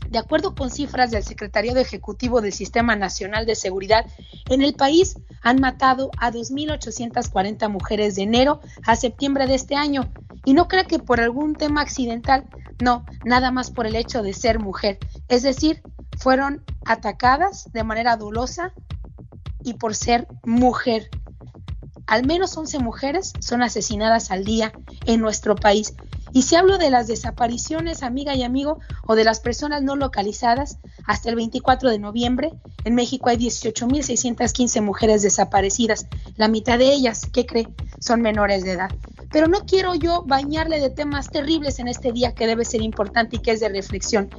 [SPEAKER 31] de acuerdo con cifras del Secretariado Ejecutivo del Sistema Nacional de Seguridad, en el país han matado a 2.840 mujeres de enero a septiembre de este año. Y no creo que por algún tema accidental, no, nada más por el hecho de ser mujer. Es decir, fueron atacadas de manera dolosa y por ser mujer. Al menos 11 mujeres son asesinadas al día en nuestro país. Y si hablo de las desapariciones, amiga y amigo, o de las personas no localizadas, hasta el 24 de noviembre, en México hay 18.615 mujeres desaparecidas. La mitad de ellas, ¿qué cree? Son menores de edad. Pero no quiero yo bañarle de temas terribles en este día que debe ser importante y que es de reflexión.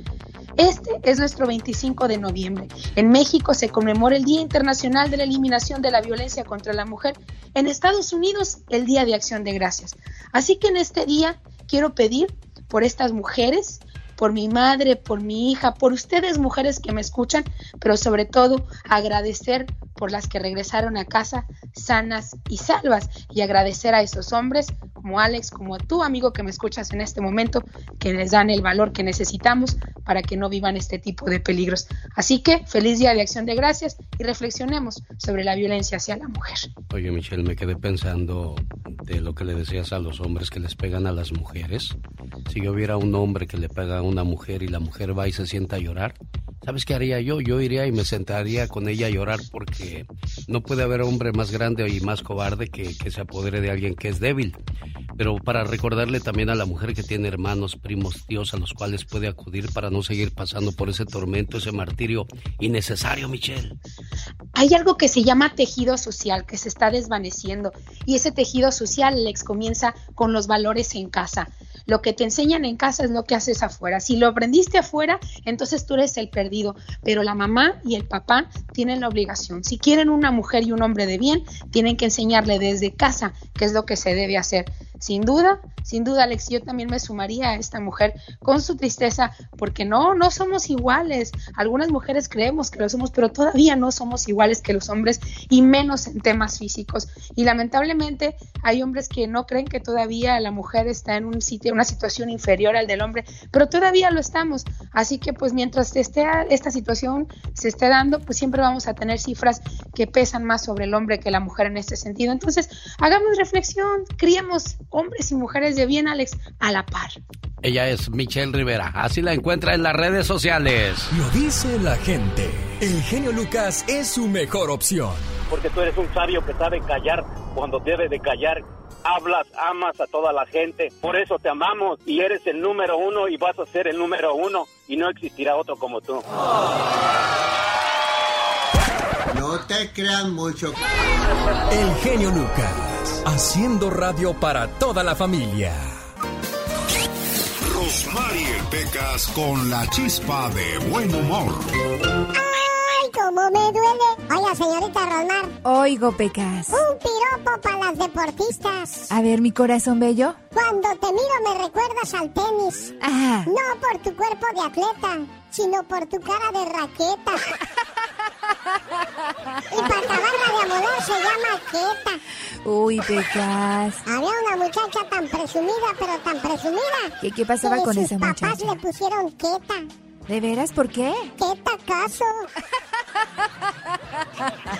[SPEAKER 31] Este es nuestro 25 de noviembre. En México se conmemora el Día Internacional de la Eliminación de la Violencia contra la Mujer. En Estados Unidos, el Día de Acción de Gracias. Así que en este día quiero pedir por estas mujeres, por mi madre, por mi hija, por ustedes mujeres que me escuchan, pero sobre todo agradecer por las que regresaron a casa sanas y salvas y agradecer a esos hombres como Alex, como tu amigo que me escuchas en este momento, que les dan el valor que necesitamos para que no vivan este tipo de peligros. Así que feliz día de acción de gracias y reflexionemos sobre la violencia hacia la mujer.
[SPEAKER 1] Oye Michelle, me quedé pensando de lo que le decías a los hombres que les pegan a las mujeres. Si yo viera un hombre que le pega a una mujer y la mujer va y se sienta a llorar, ¿sabes qué haría yo? Yo iría y me sentaría con ella a llorar porque no puede haber hombre más grande y más cobarde que, que se apodere de alguien que es débil pero para recordarle también a la mujer que tiene hermanos, primos, tíos a los cuales puede acudir para no seguir pasando por ese tormento, ese martirio innecesario, Michelle.
[SPEAKER 31] Hay algo que se llama tejido social que se está desvaneciendo y ese tejido social, Lex, comienza con los valores en casa. Lo que te enseñan en casa es lo que haces afuera. Si lo aprendiste afuera, entonces tú eres el perdido. Pero la mamá y el papá tienen la obligación. Si quieren una mujer y un hombre de bien, tienen que enseñarle desde casa qué es lo que se debe hacer. Sin duda, sin duda, Alex, yo también me sumaría a esta mujer con su tristeza, porque no, no somos iguales. Algunas mujeres creemos que lo somos, pero todavía no somos iguales que los hombres y menos en temas físicos. Y lamentablemente hay hombres que no creen que todavía la mujer está en un sitio, una situación inferior al del hombre, pero todavía lo estamos. Así que pues mientras esté esta situación se esté dando, pues siempre vamos a tener cifras que pesan más sobre el hombre que la mujer en este sentido. Entonces, hagamos reflexión, criemos hombres y mujeres de bien, Alex, a la par.
[SPEAKER 1] Ella es Michelle Rivera, así la encuentra en las redes sociales.
[SPEAKER 3] Lo dice la gente. El genio Lucas es su mejor opción.
[SPEAKER 10] Porque tú eres un sabio que sabe callar cuando debe de callar. Hablas, amas a toda la gente. Por eso te amamos y eres el número uno y vas a ser el número uno y no existirá otro como tú.
[SPEAKER 32] No te crean mucho.
[SPEAKER 3] El genio Lucas, haciendo radio para toda la familia.
[SPEAKER 5] Mariel Pecas con la chispa de buen humor.
[SPEAKER 6] ¡Ay, cómo me duele! Oiga, señorita Rosmar.
[SPEAKER 33] Oigo, Pecas.
[SPEAKER 6] Un piropo para las deportistas.
[SPEAKER 33] A ver, mi corazón bello.
[SPEAKER 6] Cuando te miro me recuerdas al tenis.
[SPEAKER 33] Ajá.
[SPEAKER 6] No por tu cuerpo de atleta, sino por tu cara de raqueta. (laughs) y para acabarla de amolar se llama queta.
[SPEAKER 33] Uy, Pecas.
[SPEAKER 6] Había una muchacha tan presumida, pero tan presumida.
[SPEAKER 33] ¿Qué, qué pasaba
[SPEAKER 6] que
[SPEAKER 33] con
[SPEAKER 6] sus
[SPEAKER 33] esa
[SPEAKER 6] papás
[SPEAKER 33] muchacha?
[SPEAKER 6] le pusieron queta.
[SPEAKER 33] ¿De veras? ¿Por qué?
[SPEAKER 6] ¿Qué tacazo?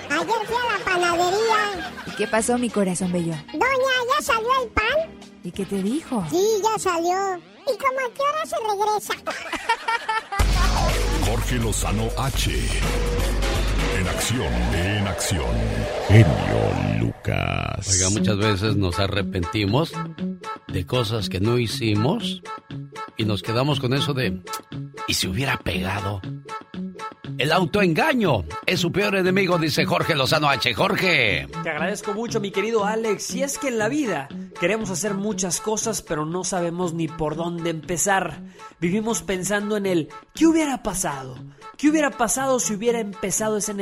[SPEAKER 6] Ayer fui a la panadería.
[SPEAKER 33] ¿Y qué pasó, mi corazón bello?
[SPEAKER 6] Doña, ¿ya salió el pan?
[SPEAKER 33] ¿Y qué te dijo?
[SPEAKER 6] Sí, ya salió. ¿Y como a qué hora se regresa? (laughs)
[SPEAKER 5] Jorge Lozano H. En acción, en acción. Genio Lucas.
[SPEAKER 1] Oiga, muchas veces nos arrepentimos de cosas que no hicimos y nos quedamos con eso de, ¿y si hubiera pegado? El autoengaño es su peor enemigo, dice Jorge Lozano H. Jorge.
[SPEAKER 34] Te agradezco mucho, mi querido Alex. Y es que en la vida queremos hacer muchas cosas, pero no sabemos ni por dónde empezar. Vivimos pensando en el ¿qué hubiera pasado? ¿Qué hubiera pasado si hubiera empezado ese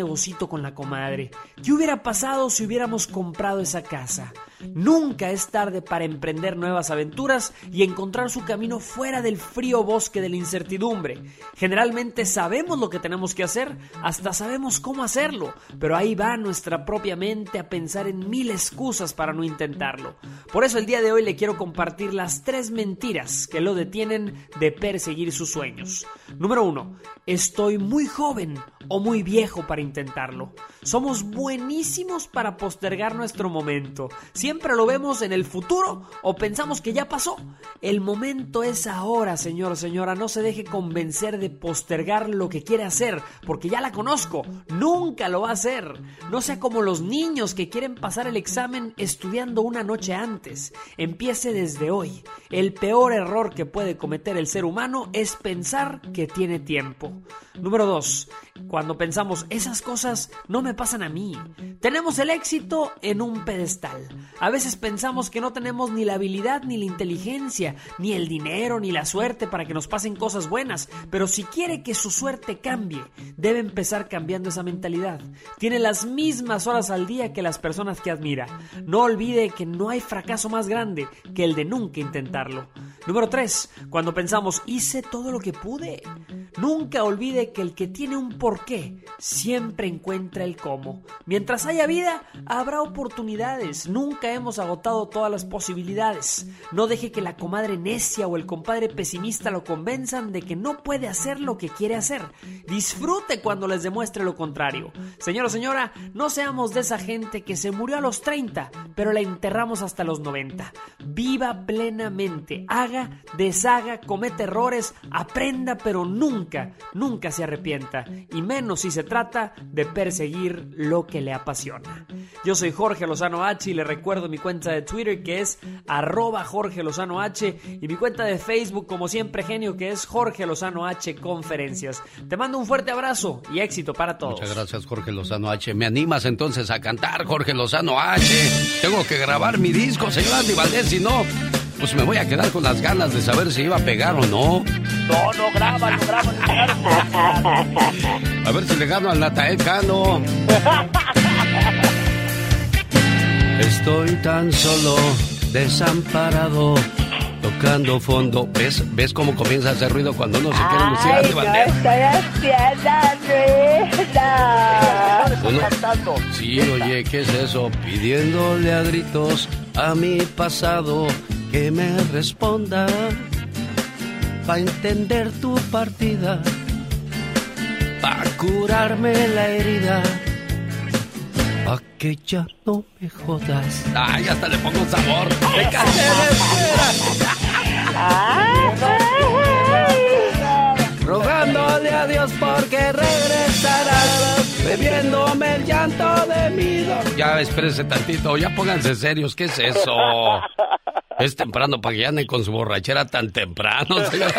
[SPEAKER 34] con la comadre? ¿Qué hubiera pasado si hubiéramos comprado esa casa? Nunca es tarde para emprender nuevas aventuras y encontrar su camino fuera del frío bosque de la incertidumbre. Generalmente sabemos lo que tenemos que hacer, hasta sabemos cómo hacerlo, pero ahí va nuestra propia mente a pensar en mil excusas para no intentarlo. Por eso el día de hoy le quiero compartir las tres mentiras que lo detienen de perseguir sus sueños. Número uno, estoy muy joven o muy viejo para intentarlo. Somos buenísimos para postergar nuestro momento. Siempre lo vemos en el futuro o pensamos que ya pasó. El momento es ahora, señor señora. No se deje convencer de postergar lo que quiere hacer, porque ya la conozco. Nunca lo va a hacer. No sea como los niños que quieren pasar el examen estudiando una noche antes. Empiece desde hoy. El peor error que puede cometer el ser humano es pensar que tiene tiempo. Número 2. Cuando pensamos, esas cosas no me pasan a mí. Tenemos el éxito en un pedestal. A veces pensamos que no tenemos ni la habilidad ni la inteligencia, ni el dinero ni la suerte para que nos pasen cosas buenas. Pero si quiere que su suerte cambie, debe empezar cambiando esa mentalidad. Tiene las mismas horas al día que las personas que admira. No olvide que no hay fracaso más grande que el de nunca intentarlo. Número 3. Cuando pensamos, hice todo lo que pude. Nunca olvide que el que tiene un porqué siempre encuentra el cómo. Mientras haya vida, habrá oportunidades. Nunca hemos agotado todas las posibilidades. No deje que la comadre necia o el compadre pesimista lo convenzan de que no puede hacer lo que quiere hacer. Disfrute cuando les demuestre lo contrario. Señor o señora, no seamos de esa gente que se murió a los 30, pero la enterramos hasta los 90. Viva plenamente, haga, deshaga, comete errores, aprenda, pero nunca, nunca se arrepienta. Y menos si se trata de perseguir lo que le apasiona. Yo soy Jorge Lozano H y le recuerdo mi cuenta de Twitter que es arroba Jorge Lozano H y mi cuenta de Facebook como siempre genio que es Jorge Lozano H Conferencias. Te mando un fuerte abrazo y éxito para todos.
[SPEAKER 1] Muchas gracias, Jorge Lozano H. ¿Me animas entonces a cantar, Jorge Lozano H? Tengo que grabar mi disco, señor Andy Valdés, si no, pues me voy a quedar con las ganas de saber si iba a pegar o no.
[SPEAKER 10] No, no, grábalo, grábalo.
[SPEAKER 1] A ver si le gano al Natael Cano. Estoy tan solo, desamparado, tocando fondo. ¿Ves, ¿Ves cómo comienza a hacer ruido cuando uno se quiere lucir
[SPEAKER 22] Ay,
[SPEAKER 1] Andy
[SPEAKER 22] no estoy haciendo ruido.
[SPEAKER 1] Uno- Sí, oye, ¿qué es eso? Pidiéndole a gritos a mi pasado que me responda para entender tu partida, para curarme la herida, para que ya no me jodas. Ay, hasta le pongo sabor. Me cansé de. Rogándole a Dios porque regresarás, bebiéndome el llanto de mi dolor. Ya, espérese tantito, ya pónganse serios, ¿qué es eso? (laughs) Es temprano para que anden con su borrachera tan temprano, (laughs) señora.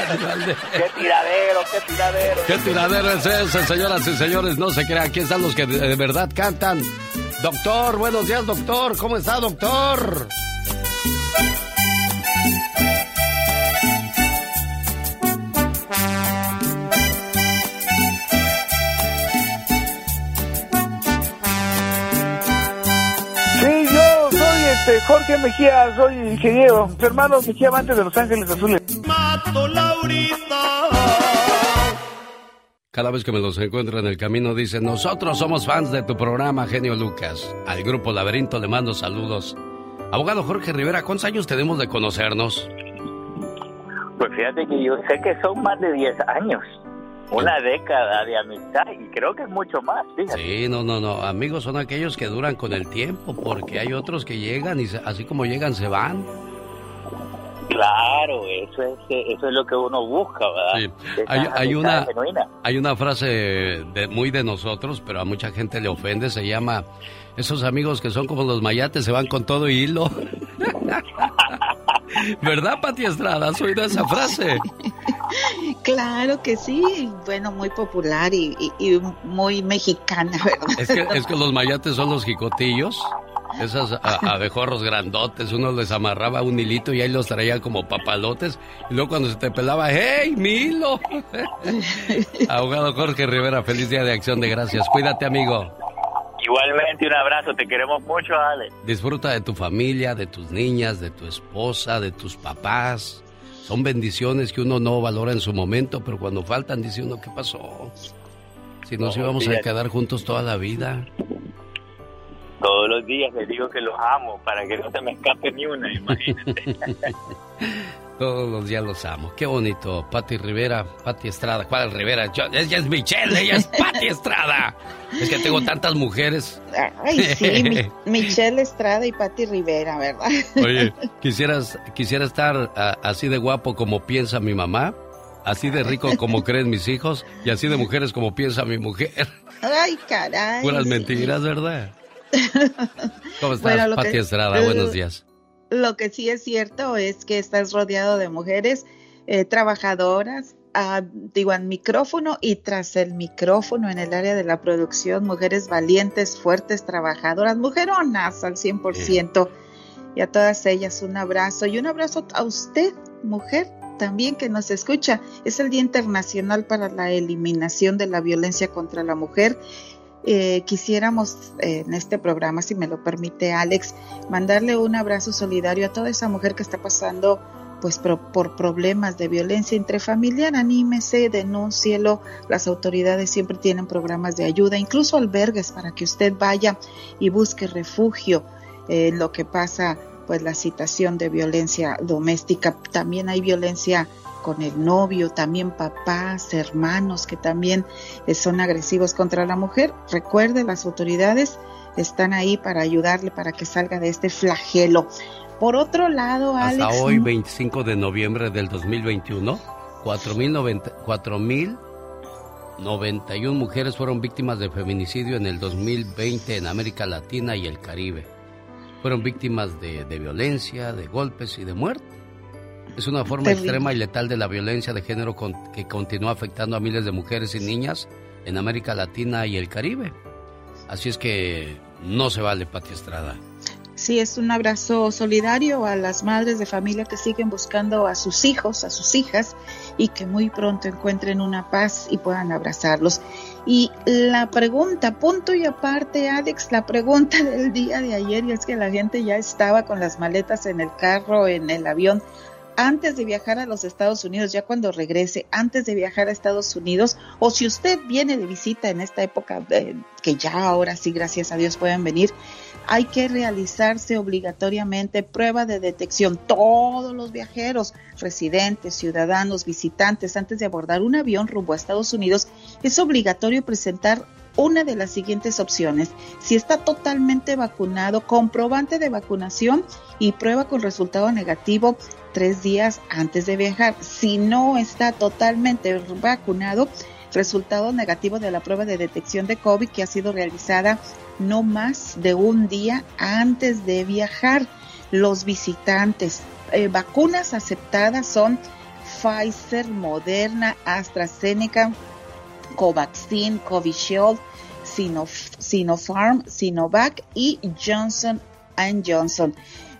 [SPEAKER 10] ¡Qué tiradero, qué tiradero!
[SPEAKER 1] ¿Qué tiradero es ese, señoras y señores? No se crean, aquí están los que de, de verdad cantan. Doctor, buenos días, doctor. ¿Cómo está, doctor?
[SPEAKER 23] Jorge Mejía, soy ingeniero. Su hermano Mejía Amante de Los Ángeles Azules.
[SPEAKER 21] Mato Laurita.
[SPEAKER 1] Cada vez que me los encuentro en el camino dicen, nosotros somos fans de tu programa, genio Lucas. Al grupo Laberinto le mando saludos. Abogado Jorge Rivera, ¿cuántos años tenemos de conocernos?
[SPEAKER 35] Pues fíjate que yo sé que son más de 10 años. Una década de amistad y creo que es mucho más, fíjate.
[SPEAKER 1] Sí, no, no, no. Amigos son aquellos que duran con el tiempo, porque hay otros que llegan y se- así como llegan se van.
[SPEAKER 35] Claro, eso es, eso es lo que uno busca, ¿verdad? Esas
[SPEAKER 1] Hay, hay una, hay una frase de, muy de nosotros, pero a mucha gente le ofende, se llama, esos amigos que son como los mayates, se van con todo hilo. (laughs) ¿Verdad, Pati Estrada? ¿Has oído esa frase? (laughs)
[SPEAKER 36] Claro que sí, bueno, muy popular y, y- y muy mexicana, ¿verdad?
[SPEAKER 1] Es que, es que los mayates son los jicotillos. Esos abejorros grandotes, uno les amarraba un hilito y ahí los traía como papalotes. Y luego cuando se te pelaba, ¡hey, mi hilo! Abogado (laughs) Jorge Rivera, feliz día de acción de gracias. Cuídate, amigo.
[SPEAKER 35] Igualmente, un abrazo, te queremos mucho, Ale.
[SPEAKER 1] Disfruta de tu familia, de tus niñas, de tu esposa, de tus papás. Son bendiciones que uno no valora en su momento, pero cuando faltan dice uno, ¿qué pasó? Si nos
[SPEAKER 35] No,
[SPEAKER 1] íbamos a quedar juntos toda la vida.
[SPEAKER 35] Todos los días les digo que los amo para que no se me escape ni una, imagínate. (laughs)
[SPEAKER 1] Todos los días los amo. Qué bonito. Pati Rivera, Pati Estrada. ¿Cuál Rivera? Yo- ella es Michelle, ella es Pati Estrada. Es que tengo tantas mujeres.
[SPEAKER 36] Ay, sí, (laughs) mi- Michelle Estrada y Patti Rivera, ¿verdad?
[SPEAKER 1] Oye, (laughs) quisieras, quisiera estar así de guapo como piensa mi mamá, así de rico como creen mis hijos y así de mujeres como piensa mi mujer.
[SPEAKER 36] Ay, caray.
[SPEAKER 1] Puras mentiras, ¿verdad? (laughs) ¿Cómo estás,
[SPEAKER 36] Bueno, lo
[SPEAKER 1] Pati
[SPEAKER 36] que-
[SPEAKER 1] Estrada? Buenos días.
[SPEAKER 36] Lo que sí es cierto es que estás rodeado de mujeres eh, trabajadoras, ah, digo, al micrófono y tras el micrófono en el área de la producción, mujeres valientes, fuertes, trabajadoras, mujeronas al 100%. Y a todas ellas un abrazo y un abrazo a usted, mujer, también que nos escucha. Es el Día Internacional para la Eliminación de la Violencia contra la Mujer. Eh, quisiéramos eh, en este programa, si me lo permite Alex, mandarle un abrazo solidario a toda esa mujer que está pasando pues por problemas de violencia. Intrafamiliar, anímese, denúncielo, las autoridades siempre tienen programas de ayuda, incluso albergues para que usted vaya y busque refugio eh, en lo que pasa pues la situación de violencia doméstica, también hay violencia con el novio, también papás, hermanos que también eh, son agresivos contra la mujer. Recuerde, las autoridades están ahí para ayudarle para que salga de este flagelo. Por otro lado,
[SPEAKER 1] Hasta
[SPEAKER 36] Alex,
[SPEAKER 1] hoy, 25 de noviembre del 2021, 4.090 4.091 mujeres fueron víctimas de feminicidio en el 2020 en América Latina y el Caribe. Fueron víctimas de, de violencia, de golpes y de muerte. Es una forma
[SPEAKER 36] Terrible.
[SPEAKER 1] extrema y letal de la violencia de género con- que continúa afectando a miles de mujeres y niñas en América Latina y el Caribe. Así es que no se vale, Pati Estrada.
[SPEAKER 36] Sí, es un abrazo solidario a las madres de familia que siguen buscando a sus hijos, a sus hijas, y que muy pronto encuentren una paz y puedan abrazarlos. Y la pregunta, punto y aparte, Alex, la pregunta (laughs) del día de ayer, y es que la gente ya estaba con las maletas en el carro, en el avión, antes de viajar a los Estados Unidos, ya cuando regrese, antes de viajar a Estados Unidos, o si usted viene de visita en esta época, eh, que ya ahora sí, gracias a Dios, pueden venir, hay que realizarse obligatoriamente prueba de detección. Todos los viajeros, residentes, ciudadanos, visitantes, antes de abordar un avión rumbo a Estados Unidos, es obligatorio presentar una de las siguientes opciones. Si está totalmente vacunado, comprobante de vacunación y prueba con resultado negativo tres días antes de viajar. Si no está totalmente vacunado, resultado negativo de la prueba de detección de COVID que ha sido realizada no más de un día antes de viajar. Los visitantes, eh, vacunas aceptadas son Pfizer, Moderna, AstraZeneca, Covaxin, Covishield, Sinof- Sinopharm, Sinovac y Johnson Johnson.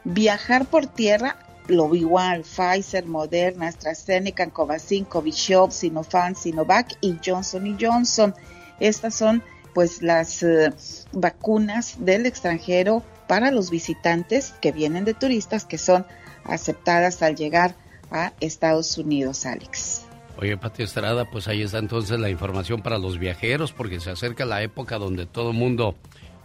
[SPEAKER 36] Viajar por tierra, lo igual, Pfizer, Moderna, AstraZeneca, Covaxin, Covishield, Sinopharm, Sinovac y Johnson Johnson. Estas son pues las eh, vacunas del extranjero para los visitantes que vienen de turistas que son aceptadas al llegar a Estados Unidos, Alex.
[SPEAKER 1] Oye, Pati Estrada, pues ahí está entonces la información para los viajeros, porque se acerca la época donde todo mundo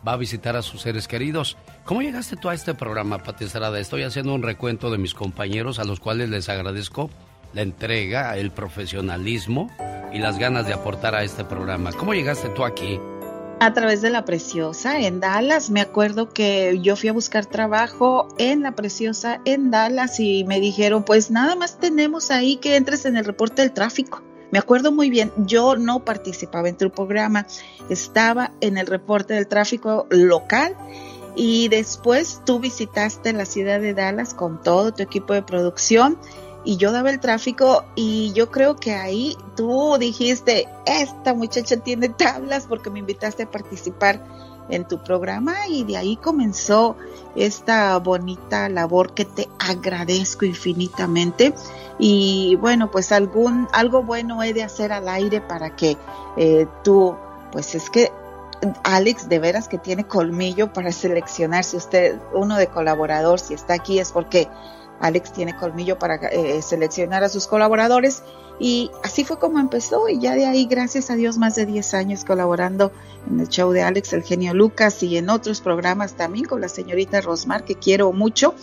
[SPEAKER 1] va a visitar a sus seres queridos. ¿Cómo llegaste tú a este programa, Pati Estrada? Estoy haciendo un recuento de mis compañeros a los cuales les agradezco la entrega, el profesionalismo y las ganas de aportar a este programa. ¿Cómo llegaste tú aquí?
[SPEAKER 36] A través de la Preciosa en Dallas. Me acuerdo que yo fui a buscar trabajo en la Preciosa en Dallas y me dijeron, pues nada más tenemos ahí que entres en el reporte del tráfico. Me acuerdo muy bien, yo no participaba en tu programa, estaba en el reporte del tráfico local y después tú visitaste la ciudad de Dallas con todo tu equipo de producción y yo daba el tráfico y yo creo que ahí tú dijiste, esta muchacha tiene tablas porque me invitaste a participar en tu programa y de ahí comenzó esta bonita labor que te agradezco infinitamente. Y bueno pues algún algo bueno he de hacer al aire para que eh, tú pues es que Alex de veras que tiene colmillo para seleccionar si usted uno de colaborador si está aquí es porque Alex tiene colmillo para eh, seleccionar a sus colaboradores y así fue como empezó y ya de ahí, gracias a Dios, más de 10 años colaborando en el show de Alex, el genio Lucas y en otros programas también con la señorita Rosmar, que quiero mucho,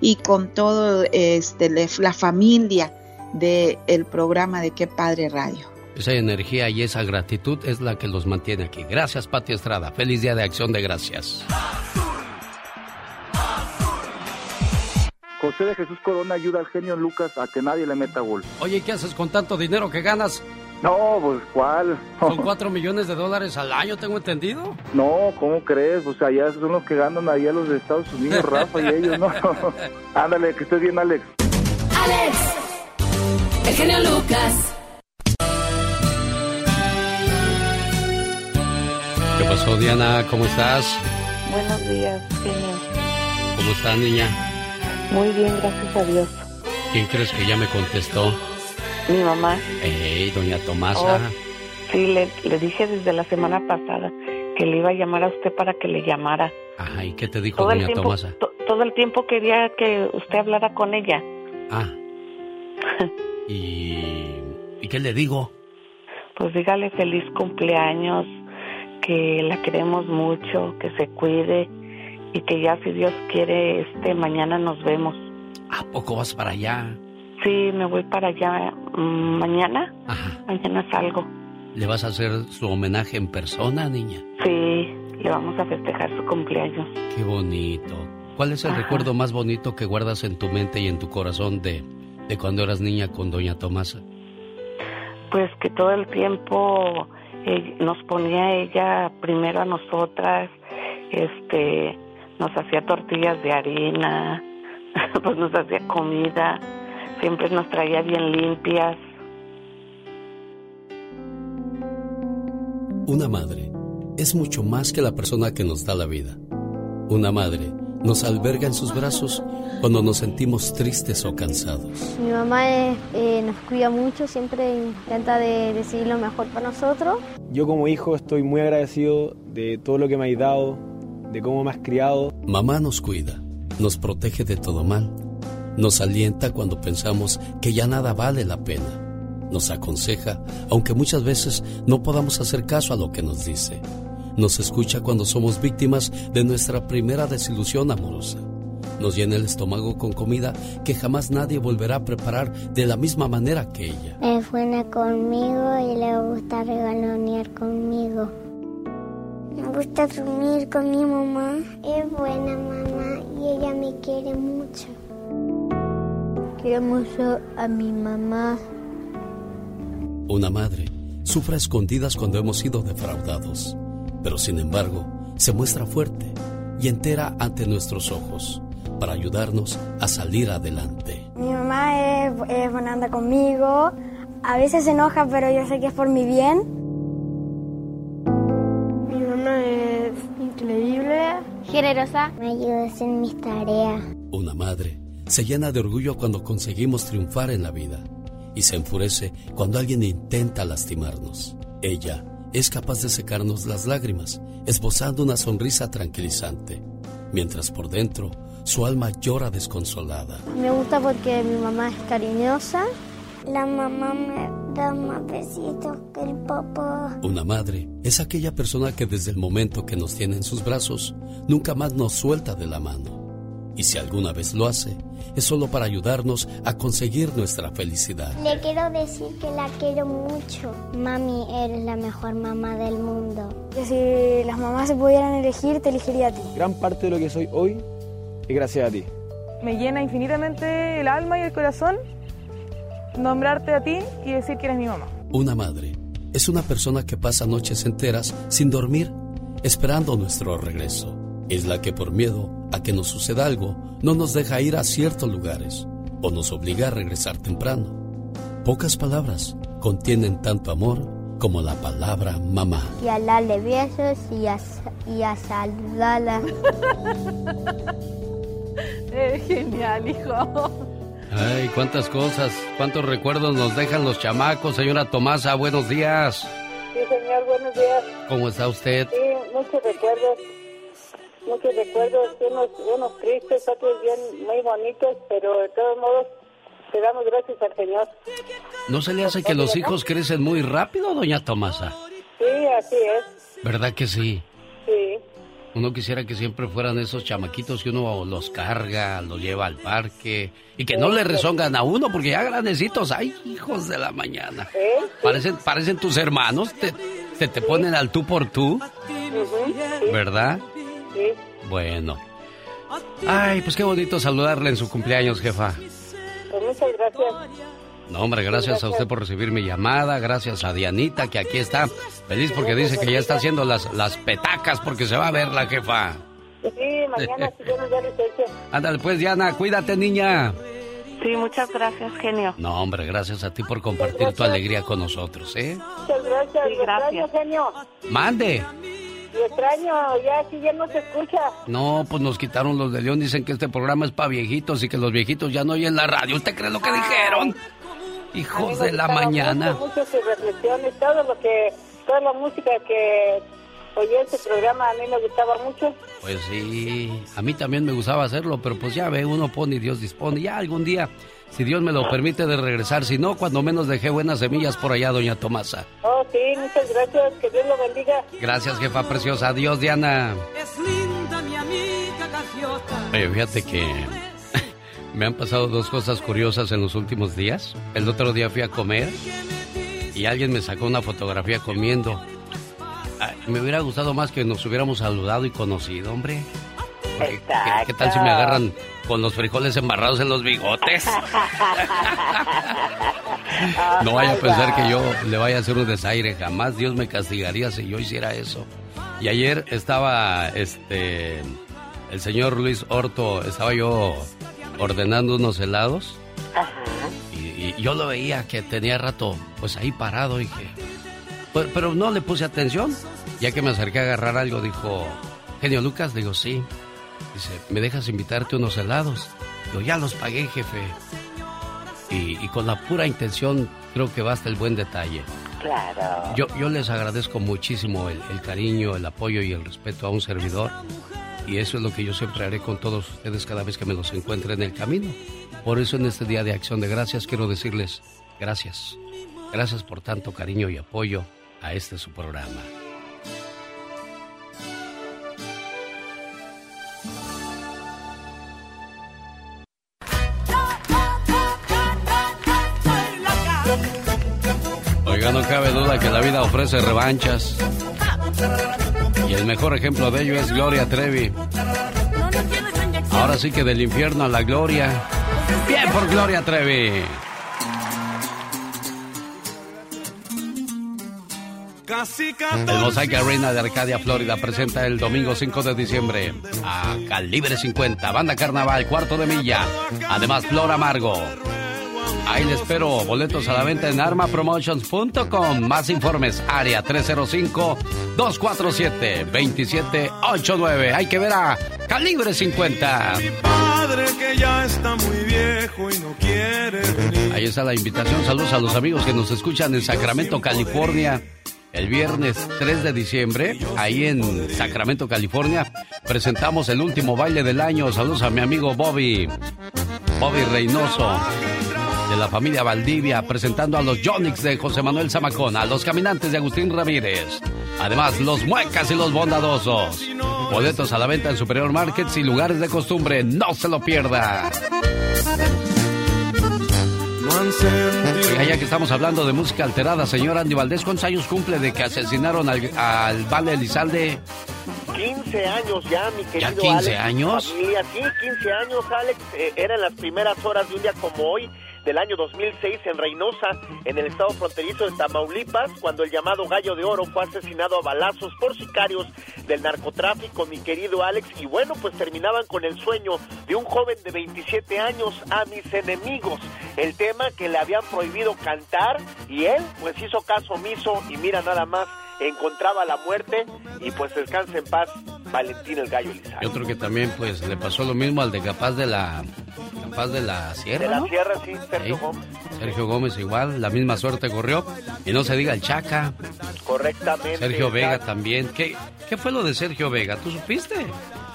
[SPEAKER 36] y con todo este, la familia del programa de Qué Padre Radio.
[SPEAKER 1] Esa energía y esa gratitud es la que los mantiene aquí. Gracias, Pati Estrada. Feliz Día de Acción de Gracias.
[SPEAKER 23] José de Jesús Corona ayuda al genio Lucas a que nadie le meta gol.
[SPEAKER 1] Oye, ¿qué haces con tanto dinero que ganas?
[SPEAKER 23] No, pues ¿cuál?
[SPEAKER 1] Son (laughs) cuatro millones de dólares al año, tengo entendido.
[SPEAKER 23] No, ¿cómo crees? O sea, ya son los que ganan ahí a los de Estados Unidos, Rafa y ellos, ¿no? (laughs) Ándale, que estés bien, Alex.
[SPEAKER 37] Alex, el genio Lucas.
[SPEAKER 1] ¿Qué pasó, Diana? ¿Cómo estás?
[SPEAKER 20] Buenos días, genio.
[SPEAKER 1] ¿Cómo estás, niña?
[SPEAKER 20] Muy bien, gracias a Dios.
[SPEAKER 1] ¿Quién crees que ya me contestó?
[SPEAKER 20] Mi mamá.
[SPEAKER 1] Ey, doña Tomasa.
[SPEAKER 20] Oh, sí, le, le dije desde la semana pasada que le iba a llamar a usted para que le llamara.
[SPEAKER 1] Ajá, ¿y qué te dijo
[SPEAKER 20] Todo
[SPEAKER 1] doña
[SPEAKER 20] tiempo,
[SPEAKER 1] Tomasa?
[SPEAKER 20] to- todo el tiempo quería que usted hablara con ella.
[SPEAKER 1] Ah. (laughs) ¿Y, ¿Y qué le digo?
[SPEAKER 20] Pues dígale feliz cumpleaños, que la queremos mucho, que se cuide y que ya si Dios quiere, este mañana nos vemos.
[SPEAKER 1] ¿A poco vas para allá?
[SPEAKER 20] Sí, me voy para allá mm, mañana. Mañana salgo.
[SPEAKER 1] ¿Le vas a hacer su homenaje en persona, niña?
[SPEAKER 20] Sí, le vamos a festejar su cumpleaños.
[SPEAKER 1] Qué bonito. ¿Cuál es el
[SPEAKER 20] Ajá.
[SPEAKER 1] recuerdo más bonito que guardas en tu mente y en tu corazón de, de cuando eras niña con doña Tomasa?
[SPEAKER 20] Pues que todo el tiempo eh, nos ponía ella primero a nosotras, este, nos hacía tortillas de harina, (laughs) pues nos hacía comida, siempre nos traía bien limpias.
[SPEAKER 1] Una madre es mucho más que la persona que nos da la vida. Una madre nos alberga en sus brazos cuando nos sentimos tristes o cansados.
[SPEAKER 38] Mi mamá eh, eh, nos cuida mucho, siempre intenta de decidir lo mejor para nosotros.
[SPEAKER 39] Yo como hijo estoy muy agradecido de todo lo que me has dado, de cómo me has criado.
[SPEAKER 1] Mamá nos cuida, nos protege de todo mal, nos alienta cuando pensamos que ya nada vale la pena, nos aconseja, aunque muchas veces no podamos hacer caso a lo que nos dice, nos escucha cuando somos víctimas de nuestra primera desilusión amorosa, nos llena el estómago con comida que jamás nadie volverá a preparar de la misma manera que ella.
[SPEAKER 6] Es buena conmigo y le gusta regalonear conmigo. Me gusta dormir con mi mamá. Es buena mamá y ella me quiere mucho.
[SPEAKER 38] Quiero mucho a mi mamá.
[SPEAKER 1] Una madre sufre a escondidas cuando hemos sido defraudados, pero sin embargo se muestra fuerte y entera ante nuestros ojos para ayudarnos a salir adelante.
[SPEAKER 40] Mi mamá es, es buena onda conmigo. A veces se enoja, pero yo sé que es por mi bien.
[SPEAKER 38] Es increíble.
[SPEAKER 6] Generosa. Me ayuda a hacer mis tareas.
[SPEAKER 1] Una madre se llena de orgullo cuando conseguimos triunfar en la vida y se enfurece cuando alguien intenta lastimarnos. Ella es capaz de secarnos las lágrimas, esbozando una sonrisa tranquilizante.
[SPEAKER 3] mientras por dentro su alma llora desconsolada.
[SPEAKER 38] Me gusta porque mi mamá es cariñosa.
[SPEAKER 6] La mamá me da más besitos que el papá.
[SPEAKER 3] Una madre es aquella persona que desde el momento que nos tiene en sus brazos, nunca más nos suelta de la mano. Y si alguna vez lo hace, es solo para ayudarnos a conseguir nuestra felicidad.
[SPEAKER 6] Le quiero decir que la quiero mucho. Mami, eres la mejor mamá del mundo.
[SPEAKER 40] Que si las mamás se pudieran elegir, te elegiría a ti.
[SPEAKER 39] Gran parte de lo que soy hoy es gracias a ti.
[SPEAKER 22] Me llena infinitamente el alma y el corazón nombrarte a ti y decir que eres mi mamá.
[SPEAKER 3] Una madre es una persona que pasa noches enteras sin dormir, esperando nuestro regreso. Es la que por miedo a que nos suceda algo, no nos deja ir a ciertos lugares o nos obliga a regresar temprano. Pocas palabras contienen tanto amor como la palabra mamá.
[SPEAKER 38] Y a darle besos y a, y a saludarla. (laughs)
[SPEAKER 22] Eres genial, hijo.
[SPEAKER 1] Ay, cuántas cosas, cuántos recuerdos nos dejan los chamacos. Señora Tomasa, buenos días.
[SPEAKER 22] Sí, señor, buenos días.
[SPEAKER 1] ¿Cómo está usted?
[SPEAKER 22] Sí, muchos recuerdos, muchos recuerdos, unos, unos tristes, otros bien muy bonitos, pero de todos modos te damos gracias al Señor.
[SPEAKER 1] ¿No se le hace que los hijos crecen muy rápido, doña Tomasa?
[SPEAKER 22] Sí, así es.
[SPEAKER 1] ¿Verdad que sí?
[SPEAKER 22] Sí.
[SPEAKER 1] Uno quisiera que siempre fueran esos chamaquitos que uno los carga, los lleva al parque y que no le rezongan a uno porque ya grandecitos, ay, hijos de la mañana. Parecen, parecen tus hermanos, te, te, te ponen al tú por tú, ¿verdad? Bueno. Ay, pues qué bonito saludarle en su cumpleaños, jefa.
[SPEAKER 22] Pues muchas gracias.
[SPEAKER 1] No, hombre, gracias a usted por recibir mi llamada, gracias a Dianita que aquí está, feliz porque dice que ya está haciendo las, las petacas porque se va a ver la jefa.
[SPEAKER 22] Sí, mañana si da licencia. (laughs)
[SPEAKER 1] Ándale pues, Diana, cuídate, niña.
[SPEAKER 20] Sí, muchas gracias, genio.
[SPEAKER 1] No, hombre, gracias a ti por compartir tu alegría con nosotros, ¿eh?
[SPEAKER 22] Muchas gracias,
[SPEAKER 20] Sí, gracias.
[SPEAKER 22] extraño, genio.
[SPEAKER 1] Mande.
[SPEAKER 22] Lo extraño, ya si ya no se escucha.
[SPEAKER 1] No, pues nos quitaron los de León, dicen que este programa es para viejitos y que los viejitos ya no oyen la radio. ¿Usted cree lo que dijeron? Hijos de la
[SPEAKER 22] gustaba
[SPEAKER 1] mañana.
[SPEAKER 22] Mucho, mucho sus reflexiones, todo lo que, toda la música que oí en ese programa a mí me gustaba mucho.
[SPEAKER 1] Pues sí, a mí también me gustaba hacerlo, pero pues ya ve, uno pone y Dios dispone. Ya algún día, si Dios me lo permite, de regresar. Si no, cuando menos dejé buenas semillas por allá, doña Tomasa.
[SPEAKER 22] Oh, sí, muchas gracias, que Dios lo bendiga.
[SPEAKER 1] Gracias, jefa preciosa. Adiós, Diana.
[SPEAKER 21] Es linda mi amiga gaviota.
[SPEAKER 1] Oye, fíjate que me han pasado dos cosas curiosas en los últimos días. El otro día fui a comer y alguien me sacó una fotografía comiendo. Ay, me hubiera gustado más que nos hubiéramos saludado y conocido, hombre. ¿qué, qué tal si me agarran con los frijoles embarrados en los bigotes? (laughs) No vaya a pensar que yo le vaya a hacer un desaire. Jamás Dios me castigaría si yo hiciera eso. Y ayer estaba este el señor Luis Horto, estaba yo ordenando unos helados. Y, y yo lo veía que tenía rato pues ahí parado, dije. Pero, pero no le puse atención. Ya que me acerqué a agarrar algo, dijo, genio Lucas, digo, sí. Dice, ¿me dejas invitarte unos helados? Digo, ya los pagué, jefe. Y, y con la pura intención creo que basta el buen detalle.
[SPEAKER 35] Claro.
[SPEAKER 1] Yo, yo les agradezco muchísimo el, el cariño, el apoyo y el respeto a un servidor. Y eso es lo que yo siempre haré con todos ustedes cada vez que me los encuentre en el camino. Por eso en este Día de Acción de Gracias quiero decirles gracias. Gracias por tanto cariño y apoyo a este su programa. Oiga, no cabe duda que la vida ofrece revanchas. Y el mejor ejemplo de ello es Gloria Trevi. Ahora sí que del infierno a la gloria. Bien por Gloria Trevi. El Mosaic Arena de Arcadia, Florida presenta el domingo 5 de diciembre a Calibre 50, Banda Carnaval, Cuarto de Milla. Además, Flor Amargo. Ahí le espero. Boletos a la venta en armapromotions.com. Más informes, área 305-247-2789. Hay que ver a Calibre 50.
[SPEAKER 21] padre que ya está muy viejo y no quiere.
[SPEAKER 1] Ahí está la invitación. Saludos a los amigos que nos escuchan en Sacramento, California. el viernes 3 de diciembre, ahí en Sacramento, California, presentamos el último baile del año. Saludos a mi amigo Bobby, Bobby Reynoso, de la familia Valdivia, presentando a los Jonix de José Manuel Zamacón, a los Caminantes de Agustín Ramírez. Además, los Muecas y los Bondadosos. Boletos a la venta en Superior Markets y lugares de costumbre. No se lo pierda. Oiga, ya que estamos hablando de música alterada, señor Andy Valdés, ¿cuántos años cumple de que asesinaron al, al Vale Elizalde?
[SPEAKER 10] 15 años ya, mi querido
[SPEAKER 1] ¿Ya 15
[SPEAKER 10] Alex.
[SPEAKER 1] años?
[SPEAKER 10] Familia, sí, 15 años, Alex. Eh, eran las primeras horas de un día como hoy del año 2006 en Reynosa, en el estado fronterizo de Tamaulipas, cuando el llamado Gallo de Oro fue asesinado a balazos por sicarios del narcotráfico, mi querido Alex. Y bueno, pues terminaban con el sueño de un joven de 27 años a mis enemigos. El tema que le habían prohibido cantar y él pues hizo caso omiso y mira nada más encontraba la muerte y pues descansa en paz Valentín el Gallo Elizalde.
[SPEAKER 1] Y otro que también pues le pasó lo mismo al de Capaz de la Capaz de la Sierra,
[SPEAKER 10] De la
[SPEAKER 1] ¿no?
[SPEAKER 10] Sierra, sí, Sergio
[SPEAKER 1] Sí.
[SPEAKER 10] Gómez.
[SPEAKER 1] Sergio Gómez igual, la misma suerte corrió. Y no se diga el Chaca,
[SPEAKER 10] Correctamente.
[SPEAKER 1] Sergio Vega también. ¿Qué, ¿Qué fue lo de Sergio Vega? ¿Tú supiste?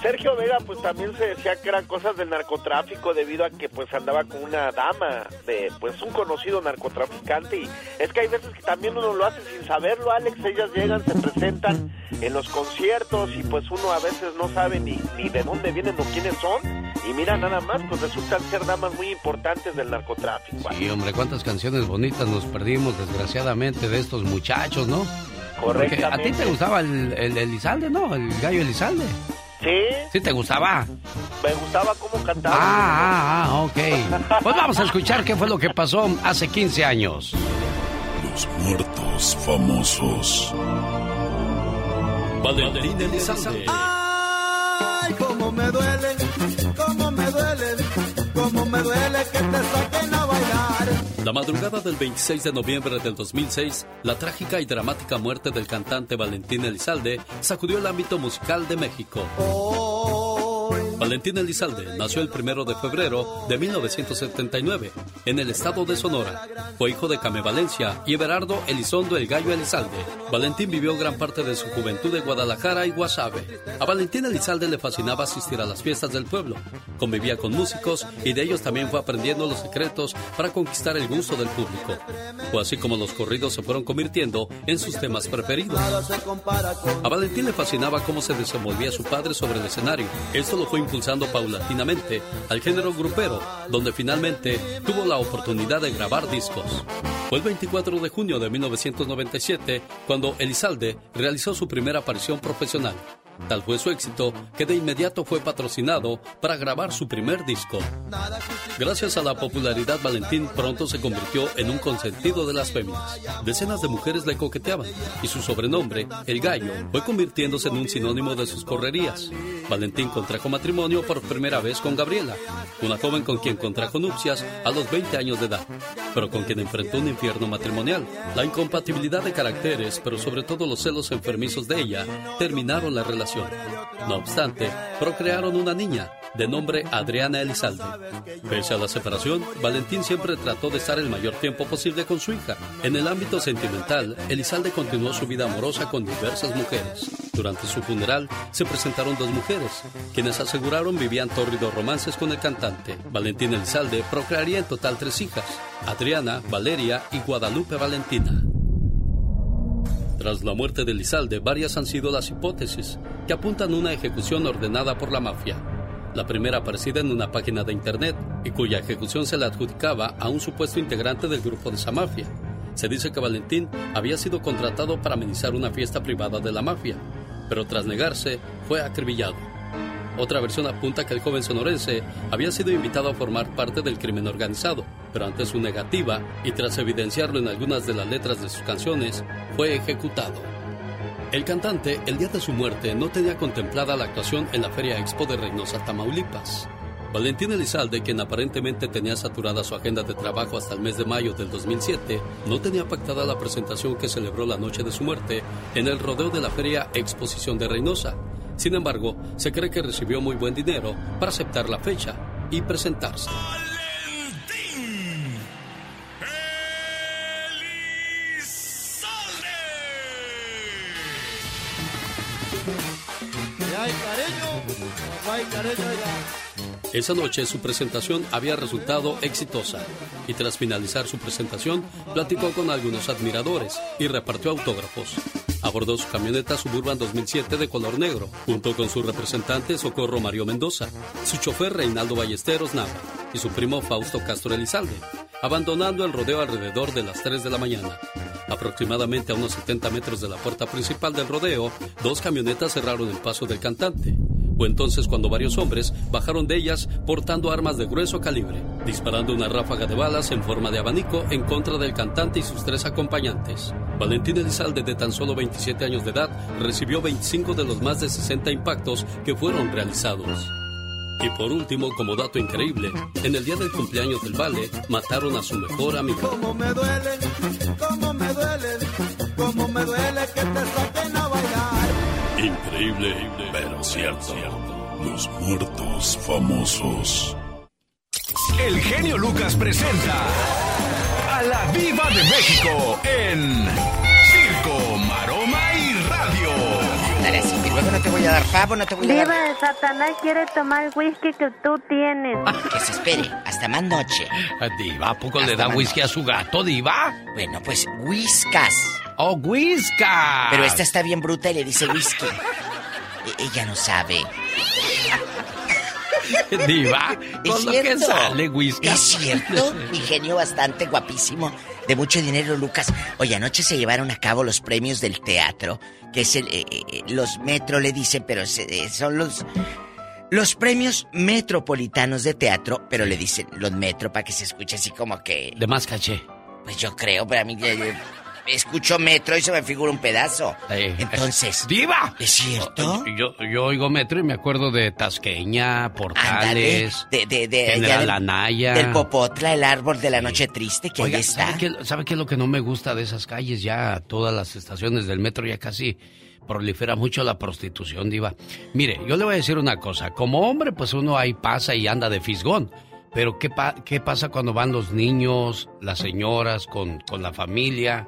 [SPEAKER 10] Sergio Vega pues también se decía que eran cosas del narcotráfico debido a que pues andaba con una dama de pues un conocido narcotraficante y es que hay veces que también uno lo hace sin saberlo Alex, ellas llegan, se presentan en los conciertos y pues uno a veces no sabe ni, ni de dónde vienen o quiénes son y mira nada más pues resultan ser damas muy importantes del narcotráfico.
[SPEAKER 1] Sí, hombre, cuántas canciones bonitas nos perdimos desgraciadamente de estos muchachos, ¿no? Porque a ti te gustaba el, el Elizalde, ¿no? El gallo Elizalde.
[SPEAKER 10] Sí,
[SPEAKER 1] ¿Sí te gustaba?
[SPEAKER 10] me gustaba cómo cantaba.
[SPEAKER 1] Ah, ah, ah, ok. Pues vamos a escuchar qué fue lo que pasó hace 15 años.
[SPEAKER 5] Los muertos famosos.
[SPEAKER 29] Valentín Elizalde.
[SPEAKER 21] Ay, cómo me duele, cómo me duele, cómo me duele que te saquen a bailar.
[SPEAKER 29] La madrugada del 26 de noviembre del 2006, la trágica y dramática muerte del cantante Valentín Elizalde sacudió el ámbito musical de México. Valentín Elizalde nació el primero de febrero de 1979 en el estado de Sonora. Fue hijo de Came Valencia y Everardo Elizondo el Gallo Elizalde. Valentín vivió gran parte de su juventud en Guadalajara y Guasave. A Valentín Elizalde le fascinaba asistir a las fiestas del pueblo. Convivía con músicos y de ellos también fue aprendiendo los secretos para conquistar el gusto del público. Fue así como los corridos se fueron convirtiendo en sus temas preferidos. A Valentín le fascinaba cómo se desenvolvía su padre sobre el escenario. Esto lo fue impulsando paulatinamente al género grupero, donde finalmente tuvo la oportunidad de grabar discos. Fue el 24 de junio de 1997 cuando Elizalde realizó su primera aparición profesional. Tal fue su éxito que de inmediato fue patrocinado para grabar su primer disco. Gracias a la popularidad, Valentín pronto se convirtió en un consentido de las féminas. Decenas de mujeres le coqueteaban y su sobrenombre, el gallo, fue convirtiéndose en un sinónimo de sus correrías. Valentín contrajo matrimonio por primera vez con Gabriela, una joven con quien contrajo nupcias a los 20 años de edad, pero con quien enfrentó un infierno matrimonial. La incompatibilidad de caracteres, pero sobre todo los celos enfermizos de ella, terminaron la relación. No obstante, procrearon una niña, de nombre Adriana Elizalde. Pese a la separación, Valentín siempre trató de estar el mayor tiempo posible con su hija. En el ámbito sentimental, Elizalde continuó su vida amorosa con diversas mujeres. Durante su funeral, se presentaron dos mujeres, quienes aseguraron vivían tórridos romances con el cantante. Valentín Elizalde procrearía en total tres hijas, Adriana, Valeria y Guadalupe Valentina. Tras la muerte de Elizalde, varias han sido las hipótesis que apuntan a una ejecución ordenada por la mafia. La primera aparecida en una página de internet y cuya ejecución se le adjudicaba a un supuesto integrante del grupo de esa mafia. Se dice que Valentín había sido contratado para amenizar una fiesta privada de la mafia, pero tras negarse fue acribillado. Otra versión apunta que el joven sonorense había sido invitado a formar parte del crimen organizado, pero ante su negativa y tras evidenciarlo en algunas de las letras de sus canciones, fue ejecutado. El cantante, el día de su muerte, no tenía contemplada la actuación en la Feria Expo de Reynosa, Tamaulipas. Valentín Elizalde, quien aparentemente tenía saturada su agenda de trabajo hasta el mes de mayo del 2007, no tenía pactada la presentación que celebró la noche de su muerte en el rodeo de la Feria Exposición de Reynosa. Sin embargo, se cree que recibió muy buen dinero para aceptar la fecha y presentarse. Esa noche su presentación había resultado exitosa y tras finalizar su presentación platicó con algunos admiradores y repartió autógrafos. Abordó su camioneta Suburban 2007 de color negro, junto con su representante Socorro Mario Mendoza, su chofer Reinaldo Ballesteros Nava y su primo Fausto Castro Elizalde, abandonando el rodeo alrededor de las 3 de la mañana. Aproximadamente a unos 70 metros de la puerta principal del rodeo, dos camionetas cerraron el paso del cantante. Fue entonces cuando varios hombres bajaron de ellas portando armas de grueso calibre, disparando una ráfaga de balas en forma de abanico en contra del cantante y sus tres acompañantes. Valentín Elizalde, de tan solo 27 años de edad, recibió 25 de los más de 60 impactos que fueron realizados. Y por último, como dato increíble, en el día del cumpleaños del Vale, mataron a su mejor amigo.
[SPEAKER 21] Me me me duele te bailar.
[SPEAKER 5] Increíble, pero cierto. Los muertos famosos.
[SPEAKER 41] El genio Lucas presenta a la Viva de México en Circo, Maroma y Radio.
[SPEAKER 42] Luego no te voy a dar pavo, no te voy a dar...
[SPEAKER 43] Diva de Satanás quiere tomar el whisky que tú tienes.
[SPEAKER 42] Que se espere, hasta más noche.
[SPEAKER 1] Diva, ¿a poco le da whisky a su gato, Diva?
[SPEAKER 42] Bueno, pues whiskas.
[SPEAKER 1] ¡Oh, whiskas!
[SPEAKER 42] Pero esta está bien bruta y le dice whisky. E- ella no sabe.
[SPEAKER 1] Diva,
[SPEAKER 42] Es
[SPEAKER 1] con lo que
[SPEAKER 42] cierto.
[SPEAKER 1] sale whiskas.
[SPEAKER 42] Es cierto. Mi genio bastante guapísimo. De mucho dinero, Lucas. Oye, anoche se llevaron a cabo los premios del teatro. Que es el. eh, eh, los metro le dicen, pero se- eh, son los. Los premios metropolitanos de teatro, pero le dicen los metro para que se escuche así como que.
[SPEAKER 1] De más caché.
[SPEAKER 42] Pues yo creo, pero a mí. Escucho metro y se me figura un pedazo. Entonces.
[SPEAKER 1] ¡Diva!
[SPEAKER 42] ¿Es cierto?
[SPEAKER 1] Yo, yo oigo metro y me acuerdo de Tasqueña,
[SPEAKER 42] Ándale,
[SPEAKER 1] Portales,
[SPEAKER 42] de, de, de,
[SPEAKER 1] General Anaya.
[SPEAKER 42] Del Popotla, el árbol de la noche triste, que
[SPEAKER 1] Oiga,
[SPEAKER 42] ahí está.
[SPEAKER 1] ¿sabe qué, sabe qué es lo que no me gusta de esas calles? Ya todas las estaciones del metro ya casi prolifera mucho la prostitución, diva. Mire, yo le voy a decir una cosa. Como hombre, pues uno ahí pasa y anda de fisgón. Pero ¿qué, pa- qué pasa cuando van los niños, las señoras, con, con la familia?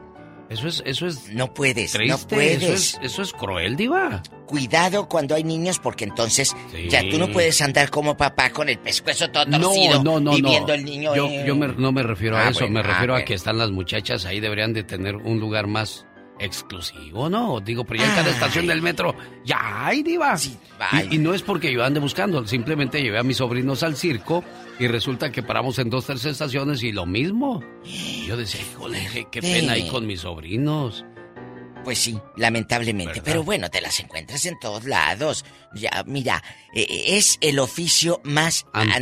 [SPEAKER 1] Eso es, eso es
[SPEAKER 42] No puedes, no puedes.
[SPEAKER 1] Eso es, eso es cruel, diva.
[SPEAKER 42] Cuidado cuando hay niños porque entonces
[SPEAKER 1] Sí.
[SPEAKER 42] ya tú no puedes andar como papá con el pescuezo todo torcido
[SPEAKER 1] no, no,
[SPEAKER 42] y
[SPEAKER 1] no.
[SPEAKER 42] el niño.
[SPEAKER 1] Yo,
[SPEAKER 42] eh.
[SPEAKER 1] yo me- no me refiero a
[SPEAKER 42] Ah,
[SPEAKER 1] eso,
[SPEAKER 42] bueno,
[SPEAKER 1] me
[SPEAKER 42] ah,
[SPEAKER 1] refiero a
[SPEAKER 42] bueno.
[SPEAKER 1] que están las muchachas ahí, deberían de tener un lugar más exclusivo, ¿no? Digo, pero ya en cada estación del metro, ya hay, diva.
[SPEAKER 42] ay.
[SPEAKER 1] y, y no es porque yo ande buscando, simplemente llevé a mis sobrinos al circo y resulta que paramos en dos, tres estaciones y lo mismo. Y yo decía, híjole, qué, pena ahí con mis sobrinos.
[SPEAKER 42] Pues sí, lamentablemente. Pero bueno, te las encuentras en todos lados. Ya, mira, eh, es el oficio más
[SPEAKER 1] Antiguo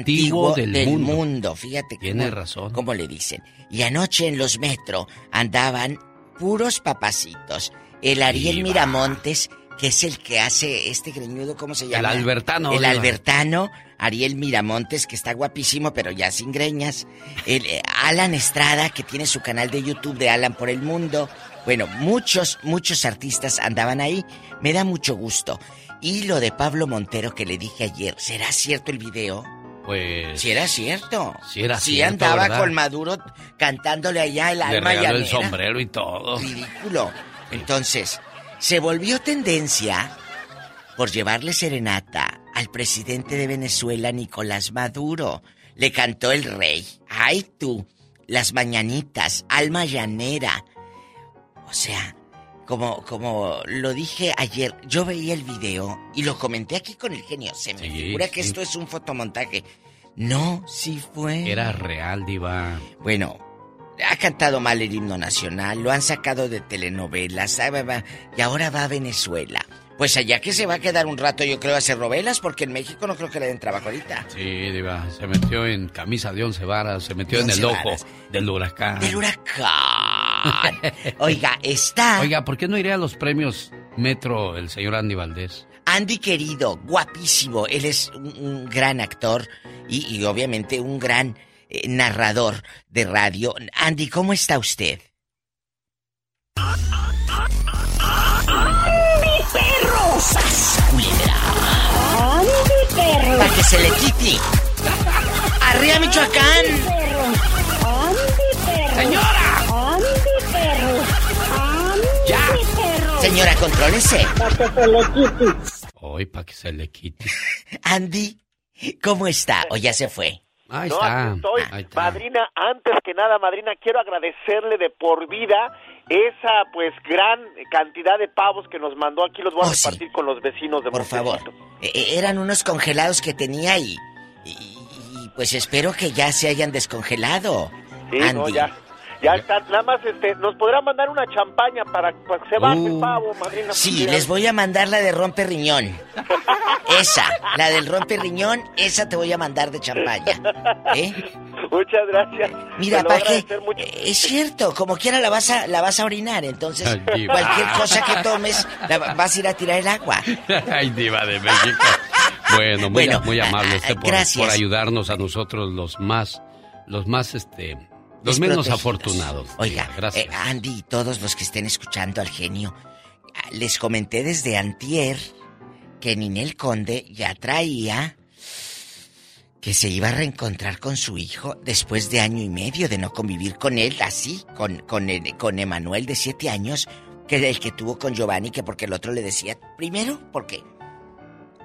[SPEAKER 42] antiguo,
[SPEAKER 1] del
[SPEAKER 42] del,
[SPEAKER 1] mundo.
[SPEAKER 42] mundo. Fíjate.
[SPEAKER 1] Tiene
[SPEAKER 42] cómo-
[SPEAKER 1] razón.
[SPEAKER 42] Cómo le dicen. Y anoche en los metro andaban puros papacitos. El Ariel. Miramontes, que es el que hace este greñudo, ¿cómo se llama?
[SPEAKER 1] Albertano,
[SPEAKER 42] El. Albertano. Ariel Miramontes, que está guapísimo, pero ya sin greñas. El, eh, Alan Estrada, que tiene su canal de YouTube de Alan por el Mundo. Bueno, muchos, muchos artistas andaban ahí. Me da mucho gusto. Y lo de Pablo Montero que le dije ayer, ¿será cierto el video?
[SPEAKER 1] Pues.
[SPEAKER 42] Si era cierto.
[SPEAKER 1] Sí era
[SPEAKER 42] Sí
[SPEAKER 1] cierto,
[SPEAKER 42] andaba
[SPEAKER 1] ¿verdad?
[SPEAKER 42] con Maduro cantándole allá el
[SPEAKER 1] Le
[SPEAKER 42] alma
[SPEAKER 1] regaló el
[SPEAKER 42] llanera.
[SPEAKER 1] sombrero y todo.
[SPEAKER 42] Ridículo. Entonces, se volvió tendencia por llevarle serenata al presidente de Venezuela, Nicolás Maduro. Le cantó el rey. ¡Ay tú! Las mañanitas, alma llanera. O sea, como, como lo dije ayer, yo veía el video y lo comenté aquí con el genio. Se me
[SPEAKER 1] Sí,
[SPEAKER 42] figura que
[SPEAKER 1] sí.
[SPEAKER 42] esto es un fotomontaje. No, sí fue.
[SPEAKER 1] Era real, diva.
[SPEAKER 42] Bueno, ha cantado mal el himno nacional, lo han sacado de telenovelas, ah, y ahora va a Venezuela. Pues allá que se va a quedar un rato, yo creo, a hacer novelas, porque en México no creo que le den trabajo ahorita.
[SPEAKER 1] Sí, diva. Se metió en camisa de once varas, se metió
[SPEAKER 42] De
[SPEAKER 1] en el ojo
[SPEAKER 42] varas.
[SPEAKER 1] del huracán.
[SPEAKER 42] Del huracán. Oiga, está
[SPEAKER 1] Oiga, ¿por qué no iría a los premios Metro el señor Andy Valdés?
[SPEAKER 42] Andy querido, guapísimo. Él es un, un gran actor y, y obviamente un gran eh, narrador de radio. Andy, ¿cómo está usted?
[SPEAKER 37] ¡Mi perro!
[SPEAKER 42] ¡Sas!
[SPEAKER 37] ¡Mi perro!
[SPEAKER 42] Para que se le quite. ¡Arriba, Michoacán!
[SPEAKER 37] ¡Señora!
[SPEAKER 42] ¡Ya! Señora, contrólese.
[SPEAKER 37] Para que se le quite.
[SPEAKER 1] hoy para que se le quite. (laughs)
[SPEAKER 42] Andy, ¿cómo está? ¿O ya se fue?
[SPEAKER 1] Ahí
[SPEAKER 10] no,
[SPEAKER 1] está.
[SPEAKER 10] aquí estoy.
[SPEAKER 1] Ahí está.
[SPEAKER 10] Madrina, antes que nada, madrina, quiero agradecerle de por vida esa pues gran cantidad de pavos que nos mandó. Aquí los voy a
[SPEAKER 42] Oh, sí.
[SPEAKER 10] repartir con los vecinos de
[SPEAKER 42] Por favor. Eh, eh, eran unos congelados que tenía y, y, y, pues espero que ya se hayan descongelado.
[SPEAKER 10] Sí,
[SPEAKER 42] Andy.
[SPEAKER 10] no, ya. Ya está, nada más este, nos podrá mandar una champaña para, para que se baje
[SPEAKER 42] Uh,
[SPEAKER 10] el pavo, madrina.
[SPEAKER 42] Sí, les voy a mandar la de rompe riñón. Esa, la del rompe riñón, esa te voy a mandar de champaña. ¿Eh?
[SPEAKER 10] Muchas gracias.
[SPEAKER 42] Mira, ¿para. Eh, Es cierto, como quiera la vas a, la vas a orinar, entonces
[SPEAKER 1] Ay,
[SPEAKER 42] cualquier cosa que tomes, la va- vas a ir a tirar el agua. (laughs)
[SPEAKER 1] Ay, diva de México. Bueno, muy,
[SPEAKER 42] Bueno,
[SPEAKER 1] muy amable usted por,
[SPEAKER 42] gracias.
[SPEAKER 1] por ayudarnos a nosotros los más, los más, este, los menos afortunados.
[SPEAKER 42] Oiga,
[SPEAKER 1] gracias.
[SPEAKER 42] eh, Andy y todos los que estén escuchando al genio, ah, les comenté desde antier que Ninel Conde ya traía que se iba a reencontrar con su hijo después de año y medio de no convivir con él así, con, con, el- con Emanuel de siete años, que el que tuvo con Giovanni, que porque el otro le decía, primero, porque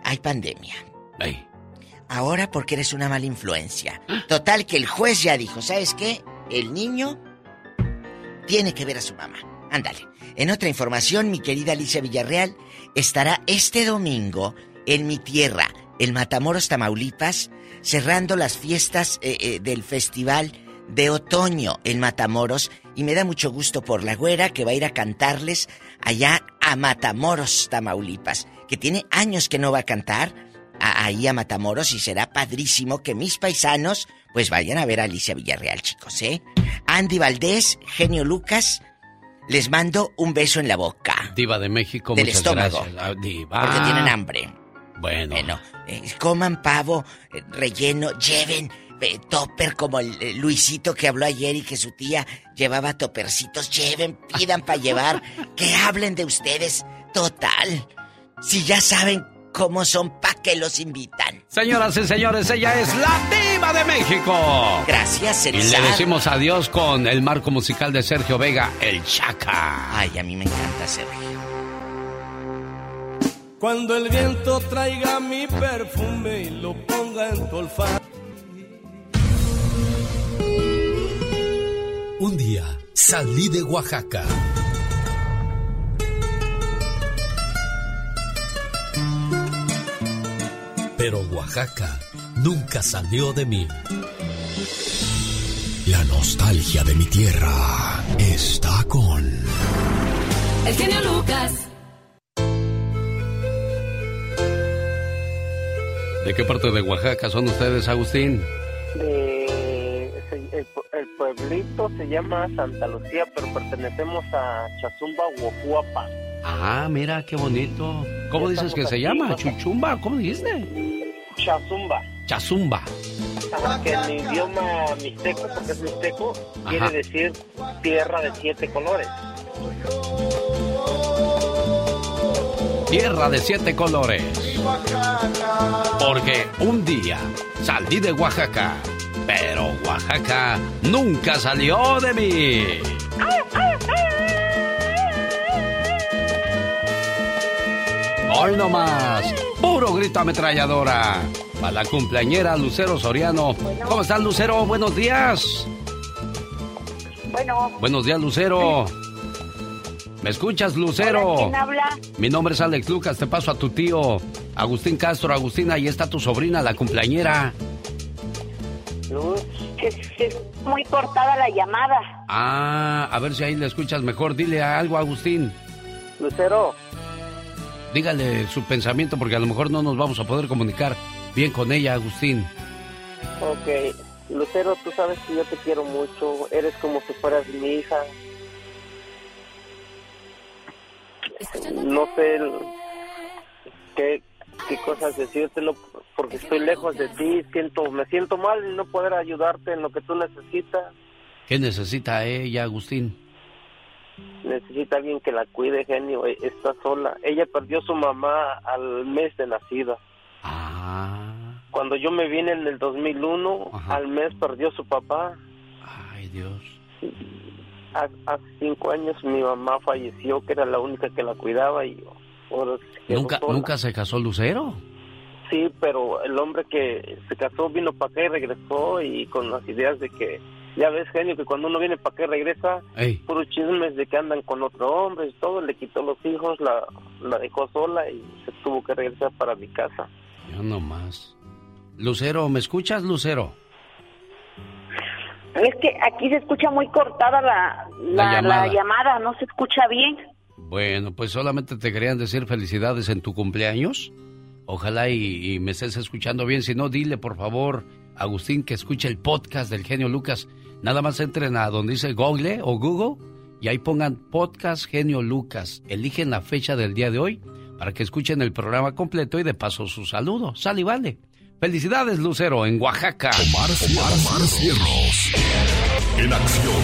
[SPEAKER 42] hay pandemia.
[SPEAKER 1] Ay.
[SPEAKER 42] Ahora porque eres una mala influencia. Total que el juez ya dijo, ¿sabes qué? El niño tiene que ver a su mamá. Ándale. En otra información, mi querida Alicia Villarreal estará este domingo en mi tierra, en Matamoros, Tamaulipas, cerrando las fiestas eh, eh, del Festival de Otoño en Matamoros. Y me da mucho gusto por la güera que va a ir a cantarles allá a Matamoros, Tamaulipas, que tiene años que no va a cantar ahí a Matamoros y será padrísimo que mis paisanos pues vayan a ver a Alicia Villarreal, chicos, ¿eh? Andy Valdés, Genio Lucas, les mando un beso en la boca.
[SPEAKER 1] Diva de México,
[SPEAKER 42] Del
[SPEAKER 1] muchas
[SPEAKER 42] estómago.
[SPEAKER 1] gracias. Ah, Diva.
[SPEAKER 42] Porque tienen hambre.
[SPEAKER 1] Bueno.
[SPEAKER 42] Bueno, eh, coman pavo, eh, relleno, lleven eh, topper como el eh, Luisito que habló ayer y que su tía llevaba topercitos. Lleven, pidan para llevar, (laughs) que hablen de ustedes. Total. Si ya saben cómo son, ¿pa' que los invitan?
[SPEAKER 1] Señoras y señores, ella es la Diva de México.
[SPEAKER 42] Gracias,
[SPEAKER 1] Y le decimos adiós con el marco musical de Sergio Vega, El Chaca.
[SPEAKER 42] Ay, a mí me encanta Sergio.
[SPEAKER 21] Cuando el viento traiga mi perfume y lo ponga en tu olfato.
[SPEAKER 3] Un día salí de Oaxaca. Pero Oaxaca nunca salió de mí. La nostalgia de mi tierra está con...
[SPEAKER 44] El genio Lucas.
[SPEAKER 1] ¿De qué parte de Oaxaca son ustedes, Agustín?
[SPEAKER 45] De, el, pu- el pueblito se llama Santa Lucía, pero pertenecemos a Chazumba, Huojuapa.
[SPEAKER 1] Ah, mira, qué bonito. ¿Cómo dices que se llama? ¿Chuchumba? ¿Cómo dijiste?
[SPEAKER 45] Chazumba.
[SPEAKER 1] Chazumba.
[SPEAKER 45] Ajá, que en idioma mixteco, porque es mixteco, quiere decir tierra de siete colores.
[SPEAKER 1] Tierra de siete colores. Porque un día salí de Oaxaca, pero Oaxaca nunca salió de mí. Hoy nomás, puro grito ametralladora. Para la cumpleañera Lucero Soriano. ¿Cómo estás, Lucero? Buenos días.
[SPEAKER 37] Bueno,
[SPEAKER 1] Buenos días, Lucero. ¿Me escuchas, Lucero?
[SPEAKER 37] ¿quién habla?
[SPEAKER 1] Mi nombre es Alex Lucas, te paso a tu tío Agustín Castro. Agustín, ahí está tu sobrina, la cumpleañera.
[SPEAKER 37] Se, se- muy cortada la llamada.
[SPEAKER 1] Ah, a ver si ahí le escuchas mejor. Dile algo, Agustín.
[SPEAKER 45] Lucero,
[SPEAKER 1] Dígale su pensamiento porque a lo mejor no nos vamos a poder comunicar bien con ella, Agustín.
[SPEAKER 45] ok. Lucero, tú sabes que yo te quiero mucho. Eres como si fueras mi hija. No sé qué, qué cosas decírtelo porque estoy lejos de ti. Siento, me siento mal en no poder ayudarte en lo que tú necesitas.
[SPEAKER 1] ¿Qué necesita ella, Agustín?
[SPEAKER 45] Necesita alguien que la cuide, genio. E- Está sola. Ella perdió su mamá al mes de nacida. Cuando yo me vine en el 2001, al mes perdió su papá.
[SPEAKER 1] Ay, Dios.
[SPEAKER 45] Ha- Hace cinco años mi mamá falleció, que era la única que la cuidaba y
[SPEAKER 1] ¿Nunca, ¿Nunca se casó Lucero?
[SPEAKER 45] Sí, pero el hombre que se casó vino para acá y regresó y con las ideas de que, ya ves, genio, que cuando uno viene para acá regresa, puros chismes de que andan con otro hombre y todo, le quitó los hijos, la, la dejó sola y se tuvo que regresar para mi casa.
[SPEAKER 1] Ya no más. Lucero, ¿me escuchas, Lucero?
[SPEAKER 37] Es que aquí se escucha muy cortada la, la, llamada. no se escucha bien.
[SPEAKER 1] Bueno, pues solamente te querían decir felicidades en tu cumpleaños. Ojalá y, me estés escuchando bien. Si no, dile por favor, Agustín, que escuche el podcast del genio Lucas. Nada más entren a donde dice Google o Google y ahí pongan podcast genio Lucas. Eligen la fecha del día de hoy para que escuchen el programa completo y de paso su saludo. Sal y vale. Felicidades, Lucero, en Oaxaca.
[SPEAKER 41] Omar, Omar, Cierros. En acción.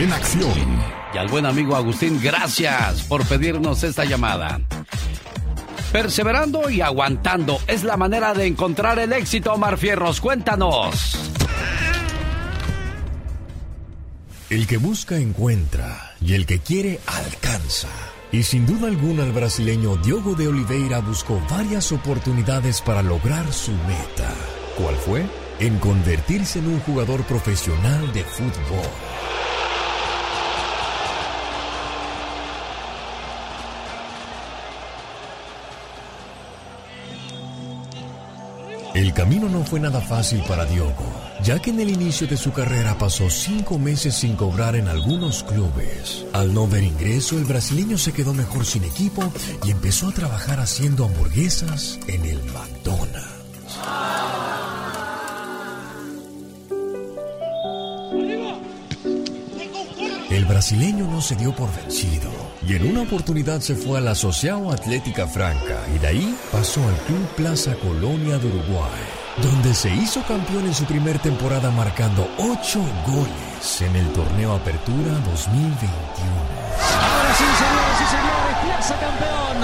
[SPEAKER 41] En acción.
[SPEAKER 1] Y al buen amigo Agustín, gracias por pedirnos esta llamada. Perseverando y aguantando es la manera de encontrar el éxito, Omar Fierros. Cuéntanos.
[SPEAKER 3] El que busca encuentra y el que quiere alcanza. Y sin duda alguna el brasileño Diogo de Oliveira buscó varias oportunidades para lograr su meta. ¿Cuál fue? En convertirse en un jugador profesional de fútbol. El camino no fue nada fácil para Diogo, ya que en el inicio de su carrera pasó cinco meses sin cobrar en algunos clubes. Al no ver ingreso, el brasileño se quedó mejor sin equipo y empezó a trabajar haciendo hamburguesas en el McDonald's. El brasileño no se dio por vencido y en una oportunidad se fue a la Asociación Atlética Franca y de ahí pasó al Club Plaza Colonia de Uruguay, donde se hizo campeón en su primera temporada marcando ocho goles en el torneo Apertura 2021.
[SPEAKER 46] Ahora sí, señores y señores, Plaza campeón,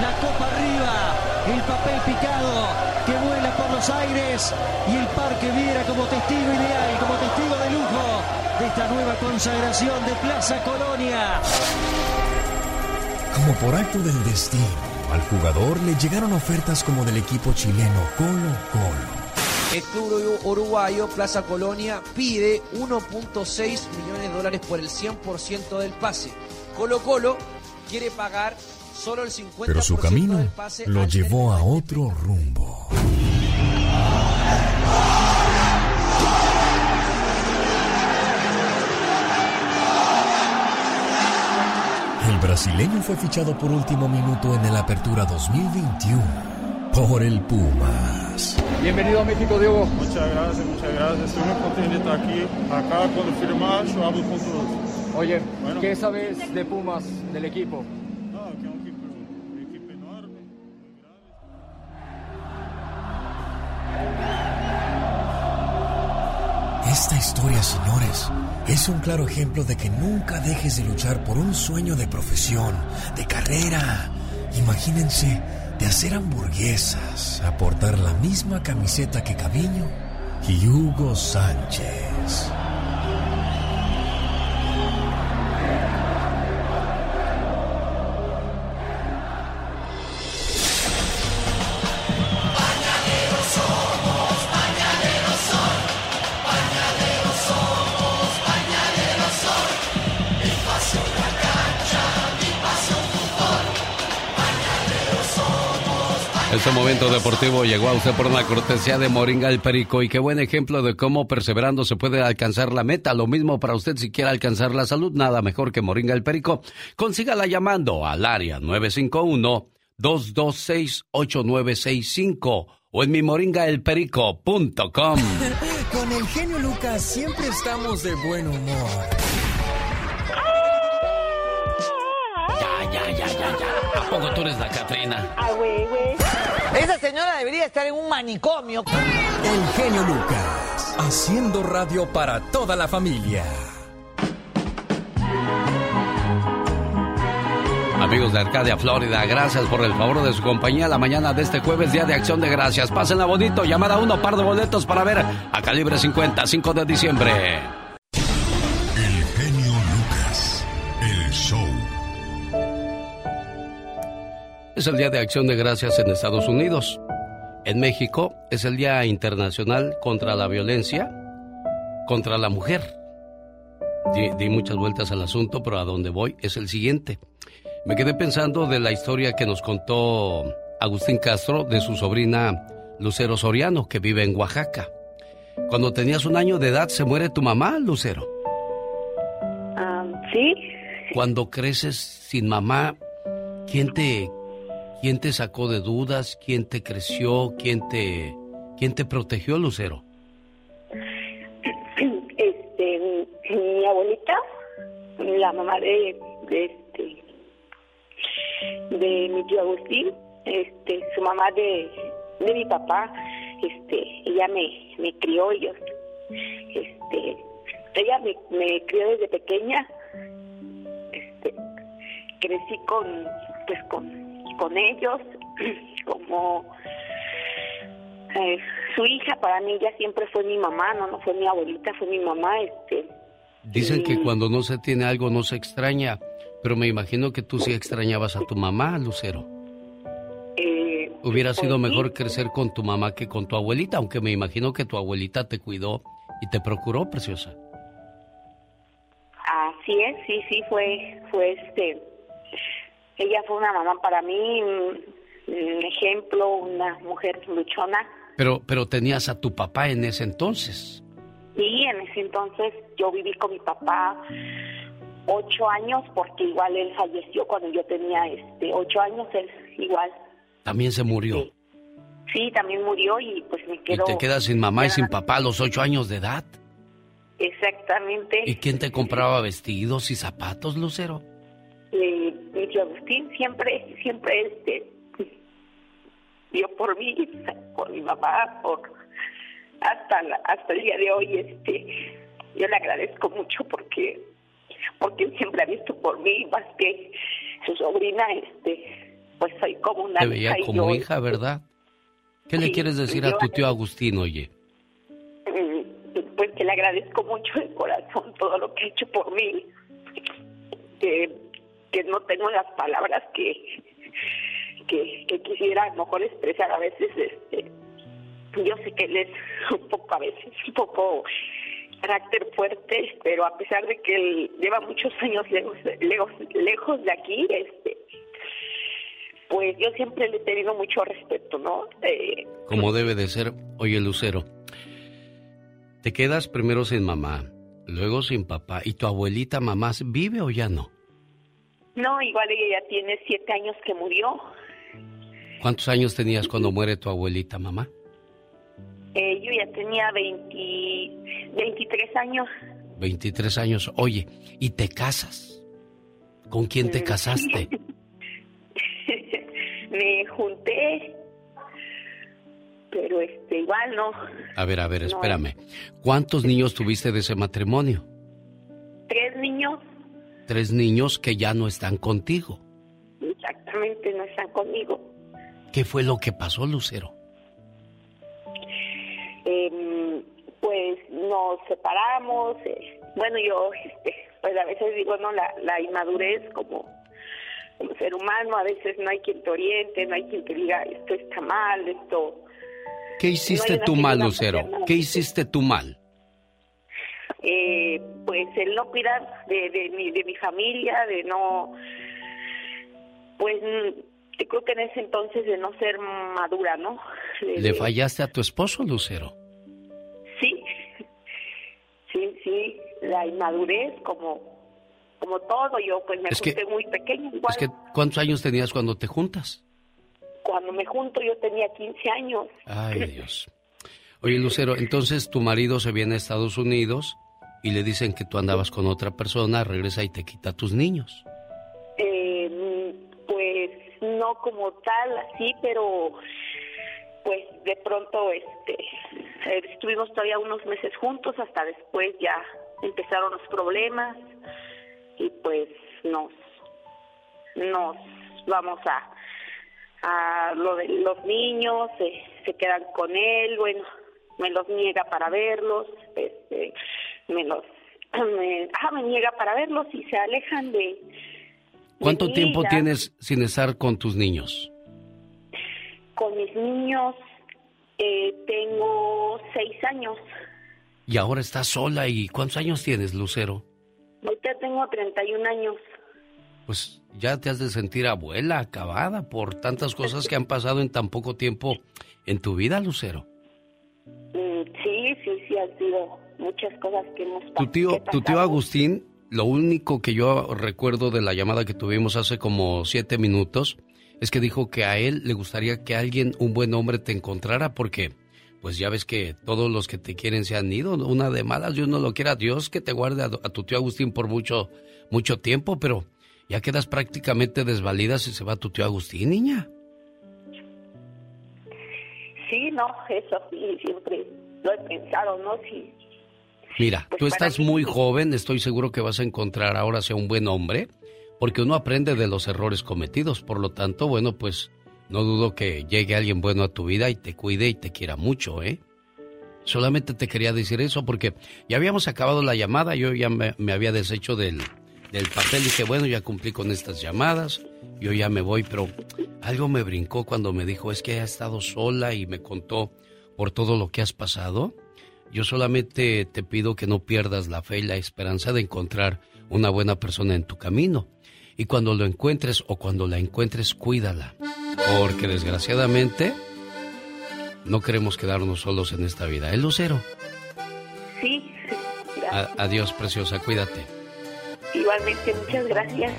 [SPEAKER 46] la copa arriba, el papel picado que vuela por los aires y el Parque Viera como testigo ideal, como testigo de lujo de esta nueva consagración de Plaza Colonia.
[SPEAKER 3] Como por acto del destino, al jugador le llegaron ofertas como del equipo chileno Colo Colo.
[SPEAKER 47] El club uruguayo Plaza Colonia pide 1.6 millones de dólares por el 100% del pase. Colo Colo quiere pagar solo el 50%
[SPEAKER 3] Pero su camino lo llevó a otro rumbo. Brasileño fue fichado por último minuto en el Apertura 2021 por el Pumas.
[SPEAKER 48] Bienvenido a México, Diego.
[SPEAKER 49] Muchas gracias, muchas gracias. Estoy muy contento de estar aquí. Acá cuando firmar, yo hablo con todos.
[SPEAKER 48] Oye, ¿qué sabes de Pumas, del equipo?
[SPEAKER 3] Esta historia, señores, es un claro ejemplo de que nunca dejes de luchar por un sueño de profesión, de carrera. Imagínense de hacer hamburguesas, aportar la misma camiseta que Caviño y Hugo Sánchez.
[SPEAKER 1] Momento deportivo llegó a usted por una cortesía de Moringa el Perico y qué buen ejemplo de cómo perseverando se puede alcanzar la meta. Lo mismo para usted si quiere alcanzar la salud, nada mejor que Moringa el Perico. Consígala llamando al área 951-226-8965 o en mi moringaelperico.com. (laughs)
[SPEAKER 3] Con el genio Lucas siempre estamos de buen humor.
[SPEAKER 1] Ya, ya, ya, ya, ya. ¿A poco tú eres la Catrina?
[SPEAKER 37] Ah, güey, güey.
[SPEAKER 50] Esa señora debería estar en un manicomio.
[SPEAKER 3] El genio Lucas, haciendo radio para toda la familia.
[SPEAKER 1] Amigos de Arcadia, Florida, gracias por el favor de su compañía la mañana de este jueves, Día de Acción de Gracias. Pásenla bonito, llamada uno, par de boletos para ver a Calibre 50, 5 de diciembre. Es el Día de Acción de Gracias en Estados Unidos. En México es el Día Internacional contra la Violencia contra la Mujer. Di, muchas vueltas al asunto, pero a donde voy es el siguiente. Me quedé pensando de la historia que nos contó Agustín Castro de su sobrina Lucero Soriano, que vive en Oaxaca. Cuando tenías un año de edad, ¿se muere tu mamá, Lucero?
[SPEAKER 37] Ah, sí.
[SPEAKER 1] Cuando creces sin mamá, ¿quién te, quién te sacó de dudas? ¿Quién te creció? ¿Quién te, quién te protegió, Lucero? (clears throat)
[SPEAKER 37] Este, mi abuelita, la mamá de, este, de mi tío Agustín, este, su mamá de, de mi papá, este, ella me, me crió, yo, este, ella me, me crió desde pequeña, este, crecí con, pues con, con ellos, (clears throat) como eh, su hija para mí ya siempre fue mi mamá, no, no fue mi abuelita, fue mi mamá, este.
[SPEAKER 1] Dicen que cuando no se tiene algo no se extraña, pero me imagino que tú sí extrañabas a tu mamá, Lucero.
[SPEAKER 37] Eh,
[SPEAKER 1] Hubiera sido pues mejor crecer con tu mamá que con tu abuelita, aunque me imagino que tu abuelita te cuidó y te procuró, preciosa.
[SPEAKER 37] Así es, sí, sí, fue, fue este. Ella fue una mamá para mí, un ejemplo, una mujer luchona.
[SPEAKER 1] Pero, pero tenías a tu papá en ese entonces.
[SPEAKER 37] Sí, en ese entonces yo viví con mi papá ocho años porque igual él falleció cuando yo tenía este ocho años, él igual
[SPEAKER 1] también se murió.
[SPEAKER 37] Sí. también murió y pues me quedo...
[SPEAKER 1] Y te quedas sin mamá y sin papá a los ocho años de edad.
[SPEAKER 37] Exactamente.
[SPEAKER 1] ¿Y quién te compraba vestidos y zapatos, Lucero?
[SPEAKER 37] Eh, mi tío Agustín siempre, siempre este, dio por mí, (laughs) por mi mamá, por hasta hasta el día de hoy, este, yo le agradezco mucho porque porque él siempre ha visto por mí más que su sobrina, este, pues soy como una
[SPEAKER 1] Te veía como hija, ¿verdad? ¿Qué le quieres decir a tu tío Agustín, oye?
[SPEAKER 37] Mm, pues que le agradezco mucho de corazón todo lo que ha hecho por mí. Que, que no tengo las palabras que, que, quisiera a lo mejor expresar a veces. este Yo sé que él es un poco, a veces, un poco carácter fuerte, pero a pesar de que él lleva muchos años lejos, lejos, lejos de aquí, este pues yo siempre le he tenido mucho respeto, ¿no? Eh,
[SPEAKER 1] Como debe de ser. Oye, Lucero, te quedas primero sin mamá, luego sin papá, ¿y tu abuelita mamá vive o ya no?
[SPEAKER 37] No, igual ella ya tiene siete años que murió.
[SPEAKER 1] ¿Cuántos años tenías cuando muere tu abuelita mamá?
[SPEAKER 37] Eh, yo ya tenía 20, 23 años.
[SPEAKER 1] 23 años. Oye, ¿y te casas? ¿Con quién te mm. casaste? (laughs)
[SPEAKER 37] me junté, pero este igual no.
[SPEAKER 1] A ver, a ver, espérame. ¿Cuántos niños tuviste de ese matrimonio?
[SPEAKER 37] Tres niños.
[SPEAKER 1] Tres niños que ya no están contigo.
[SPEAKER 37] Exactamente, no están conmigo.
[SPEAKER 1] ¿Qué fue lo que pasó, Lucero?
[SPEAKER 37] Em, pues nos separamos. Eh, bueno, yo, este, pues a veces digo, no, la, la inmadurez como como ser humano, a veces no hay quien te oriente, no hay quien te diga esto está mal, esto...
[SPEAKER 1] ¿Qué hiciste tú mal, Lucero? ¿Qué hiciste tú mal?
[SPEAKER 37] Eh, pues el no cuidar de, de, mi, de mi familia, de no... Pues yo creo que en ese entonces de no ser madura, ¿no?
[SPEAKER 1] ¿Le fallaste a tu esposo, Lucero?
[SPEAKER 37] Sí, sí, sí, la inmadurez como como todo, yo pues me junté muy pequeño.
[SPEAKER 1] Es que, ¿cuántos años tenías cuando te juntas?
[SPEAKER 37] Cuando me junto yo tenía 15 años.
[SPEAKER 1] Ay, (laughs) Dios. Oye, Lucero, entonces tu marido se viene a Estados Unidos y le dicen que tú andabas con otra persona, regresa y te quita tus niños.
[SPEAKER 37] Eh, pues no como tal, así, pero pues de pronto este estuvimos todavía unos meses juntos hasta después ya empezaron los problemas y pues nos nos vamos a a lo de los niños se, quedan con él bueno me los niega para verlos este me los (clears throat) me, ah, me niega para verlos y se alejan de
[SPEAKER 1] ¿Cuánto tiempo tienes sin estar con tus niños?
[SPEAKER 37] Con mis niños eh, tengo seis años.
[SPEAKER 1] Y ahora estás sola. ¿Y cuántos años tienes, Lucero?
[SPEAKER 37] Ahorita tengo 31 años.
[SPEAKER 1] Pues ya te has de sentir abuela, acabada por tantas cosas que han pasado en tan poco tiempo en tu vida, Lucero.
[SPEAKER 37] Mm, sí, sí, sí, han sido muchas cosas que hemos.
[SPEAKER 1] Tu tío, tu tío Agustín, lo único que yo recuerdo de la llamada que tuvimos hace como siete minutos es que dijo que a él le gustaría que alguien, un buen hombre, te encontrara porque pues ya ves que todos los que te quieren se han ido. Una de malas, Dios no lo quiera. Dios que te guarde a, tu tío Agustín por mucho, mucho tiempo, pero ya quedas prácticamente desvalida si se va tu tío Agustín, niña.
[SPEAKER 37] Sí, no, eso sí, siempre lo he pensado, ¿no? Sí.
[SPEAKER 1] Mira,
[SPEAKER 37] Pues
[SPEAKER 1] tú estás muy joven, estoy seguro que vas a encontrar ahora sea un buen hombre, porque uno aprende de los errores cometidos, por lo tanto, bueno, pues no dudo que llegue alguien bueno a tu vida y te cuide y te quiera mucho, ¿eh? Solamente te quería decir eso porque ya habíamos acabado la llamada, yo ya me, me había deshecho del, del papel y dije, bueno, ya cumplí con estas llamadas, yo ya me voy, pero algo me brincó cuando me dijo, es que ha estado sola y me contó por todo lo que has pasado. Yo solamente te pido que no pierdas la fe y la esperanza de encontrar una buena persona en tu camino. Y cuando lo encuentres o cuando la encuentres, cuídala. Porque desgraciadamente no queremos quedarnos solos en esta vida. ¿El lucero?
[SPEAKER 37] Sí.
[SPEAKER 1] A- adiós, preciosa, cuídate.
[SPEAKER 37] Igualmente, muchas gracias.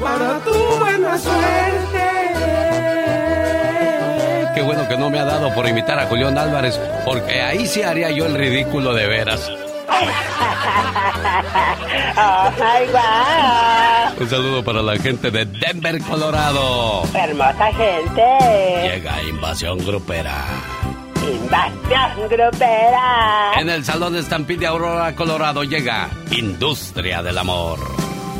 [SPEAKER 21] Para tu buena suerte.
[SPEAKER 1] Qué bueno que no me ha dado por imitar a Julián Álvarez, porque ahí sí haría yo el ridículo de veras. (laughs) Un saludo para la gente de Denver, Colorado.
[SPEAKER 51] Hermosa gente.
[SPEAKER 1] Llega Invasión Grupera.
[SPEAKER 51] Invasión grupera.
[SPEAKER 1] En el Salón de Estampil de Aurora, Colorado, llega Industria del Amor.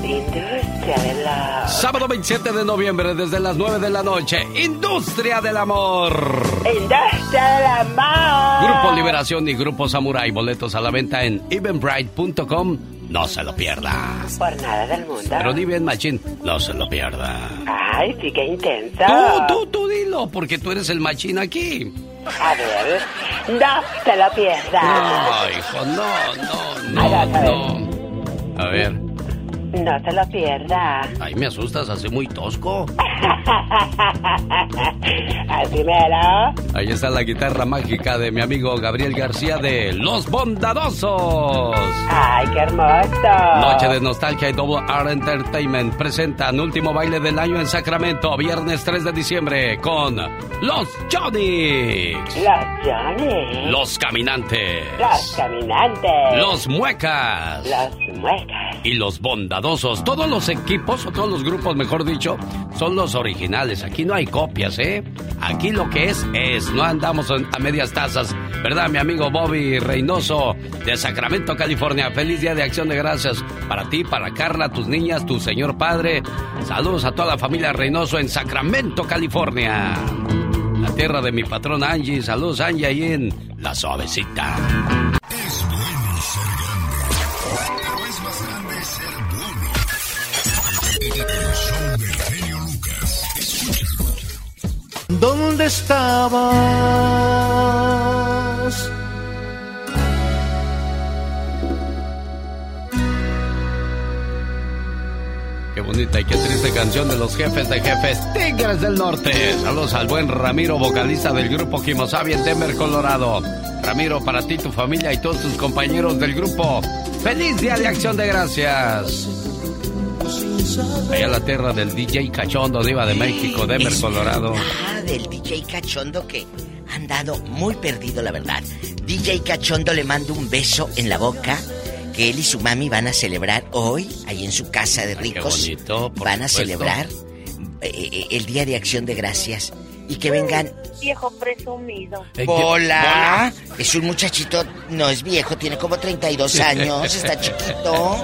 [SPEAKER 51] Industria de la...
[SPEAKER 1] Sábado 27 de noviembre, desde las 9 de la noche, Industria del Amor.
[SPEAKER 51] Industria del amor.
[SPEAKER 1] Grupo Liberación y Grupo Samurai, boletos a la venta en evenbright.com. No se lo pierda.
[SPEAKER 51] Por nada del mundo.
[SPEAKER 1] Pero di bien, Machín, no se lo pierda.
[SPEAKER 51] Ay, sí, qué intenso.
[SPEAKER 1] Tú, tú, tú dilo, porque tú eres el Machín aquí.
[SPEAKER 51] A ver, no se lo pierda.
[SPEAKER 1] No, hijo, no, no,
[SPEAKER 51] A ver, a ver.
[SPEAKER 1] no, no. A ver,
[SPEAKER 51] No se lo pierda.
[SPEAKER 1] ahí me asustas, así muy tosco. (laughs)
[SPEAKER 51] Al primero.
[SPEAKER 1] Ahí está la guitarra mágica de mi amigo Gabriel García de Los Bondadosos.
[SPEAKER 51] Ay, qué hermoso.
[SPEAKER 1] Noche de nostalgia y Double R Entertainment presentan último baile del año en Sacramento, viernes 3 de diciembre, con Los Johnny,
[SPEAKER 51] Los Johnny.
[SPEAKER 1] Los Caminantes,
[SPEAKER 51] Los caminantes.
[SPEAKER 1] Los Muecas
[SPEAKER 51] Los muecas.
[SPEAKER 1] y Los Bondadosos. Todos los equipos, o todos los grupos, mejor dicho, son los originales. Aquí no hay copias, ¿eh? Aquí lo que es, es. No andamos a medias tazas. ¿Verdad, mi amigo Bobby Reynoso de Sacramento, California? Feliz Día de Acción de Gracias para ti, para Carla, tus niñas, tu señor padre. Saludos a toda la familia Reynoso en Sacramento, California. La tierra de mi patrón Angie. Saludos, Angie, ahí en La Suavecita.
[SPEAKER 5] Es bueno ser grande, pero es más grande
[SPEAKER 21] ¿Dónde estabas?
[SPEAKER 1] Qué bonita y qué triste canción de los jefes de jefes Tigres del Norte. Saludos al buen Ramiro, vocalista del grupo Kimosabi en Denver, Colorado. Ramiro, para ti, tu familia y todos tus compañeros del grupo. ¡Feliz Día de Acción de Gracias! Allá la tierra del DJ Cachondo, Diva de México, Denver,
[SPEAKER 42] Es
[SPEAKER 1] Colorado.
[SPEAKER 42] Ah, del DJ Cachondo que ha andado muy perdido, la verdad. DJ Cachondo le mando un beso en la boca que él y su mami van a celebrar hoy, ahí en su casa de ricos.
[SPEAKER 1] bonito, por
[SPEAKER 42] van a
[SPEAKER 1] supuesto.
[SPEAKER 42] celebrar eh, eh, el Día de Acción de Gracias. Y que vengan.
[SPEAKER 37] Viejo presumido.
[SPEAKER 42] Hola. Es un muchachito, no es viejo, tiene como 32 (laughs) años, está chiquito.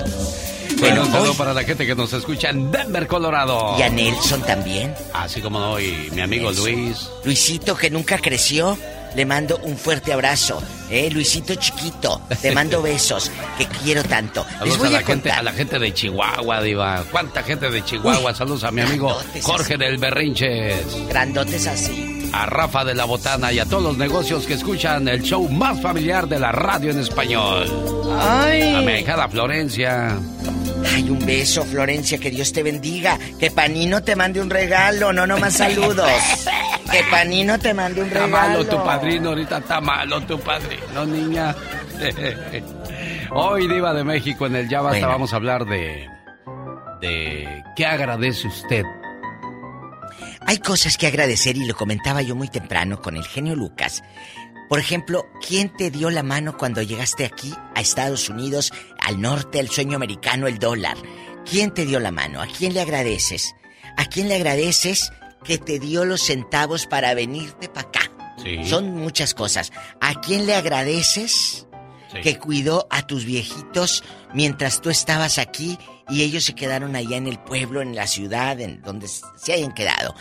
[SPEAKER 1] Bueno, un
[SPEAKER 42] Bueno,
[SPEAKER 1] saludo
[SPEAKER 42] hoy-
[SPEAKER 1] para la gente que nos escucha en Denver, Colorado.
[SPEAKER 42] Y a Nelson también.
[SPEAKER 1] Así como no, y mi amigo
[SPEAKER 42] Nelson.
[SPEAKER 1] Luis.
[SPEAKER 42] Luisito, que nunca creció. le mando un fuerte abrazo. Eh, Luisito chiquito, te mando (laughs) besos, que quiero tanto. Les
[SPEAKER 1] Saludos
[SPEAKER 42] voy
[SPEAKER 1] a la,
[SPEAKER 42] a
[SPEAKER 1] gente,
[SPEAKER 42] contar.
[SPEAKER 1] a la gente de Chihuahua, Diva. ¿Cuánta gente de Chihuahua? Saludos a mi amigo Jorge
[SPEAKER 42] así.
[SPEAKER 1] del Berrinches.
[SPEAKER 42] Grandotes así.
[SPEAKER 1] A Rafa de la Botana y a todos los negocios que escuchan el show más familiar de la radio en español.
[SPEAKER 42] Ay.
[SPEAKER 1] A mi ahijada Florencia.
[SPEAKER 42] Ay, un beso, Florencia, que Dios te bendiga. Que Panino te mande un regalo, no nomás saludos. (laughs) Que Panino te mande un
[SPEAKER 1] Está
[SPEAKER 42] regalo.
[SPEAKER 1] malo tu padrino, ahorita está malo tu padrino, niña. (laughs) Hoy, Diva de México, en el Ya Basta,
[SPEAKER 42] Bueno.
[SPEAKER 1] vamos a hablar de. de. ¿Qué agradece usted?
[SPEAKER 42] Hay cosas que agradecer y lo comentaba yo muy temprano con el genio Lucas. Por ejemplo, ¿quién te dio la mano cuando llegaste aquí a Estados Unidos, al norte, al sueño americano, el dólar? ¿Quién te dio la mano? ¿A quién le agradeces? ¿A quién le agradeces que te dio los centavos para venirte para acá?
[SPEAKER 1] Sí.
[SPEAKER 42] Son muchas cosas. ¿A quién le agradeces
[SPEAKER 1] Sí.
[SPEAKER 42] que cuidó a tus viejitos mientras tú estabas aquí y ellos se quedaron allá en el pueblo, en la ciudad, en donde se hayan quedado?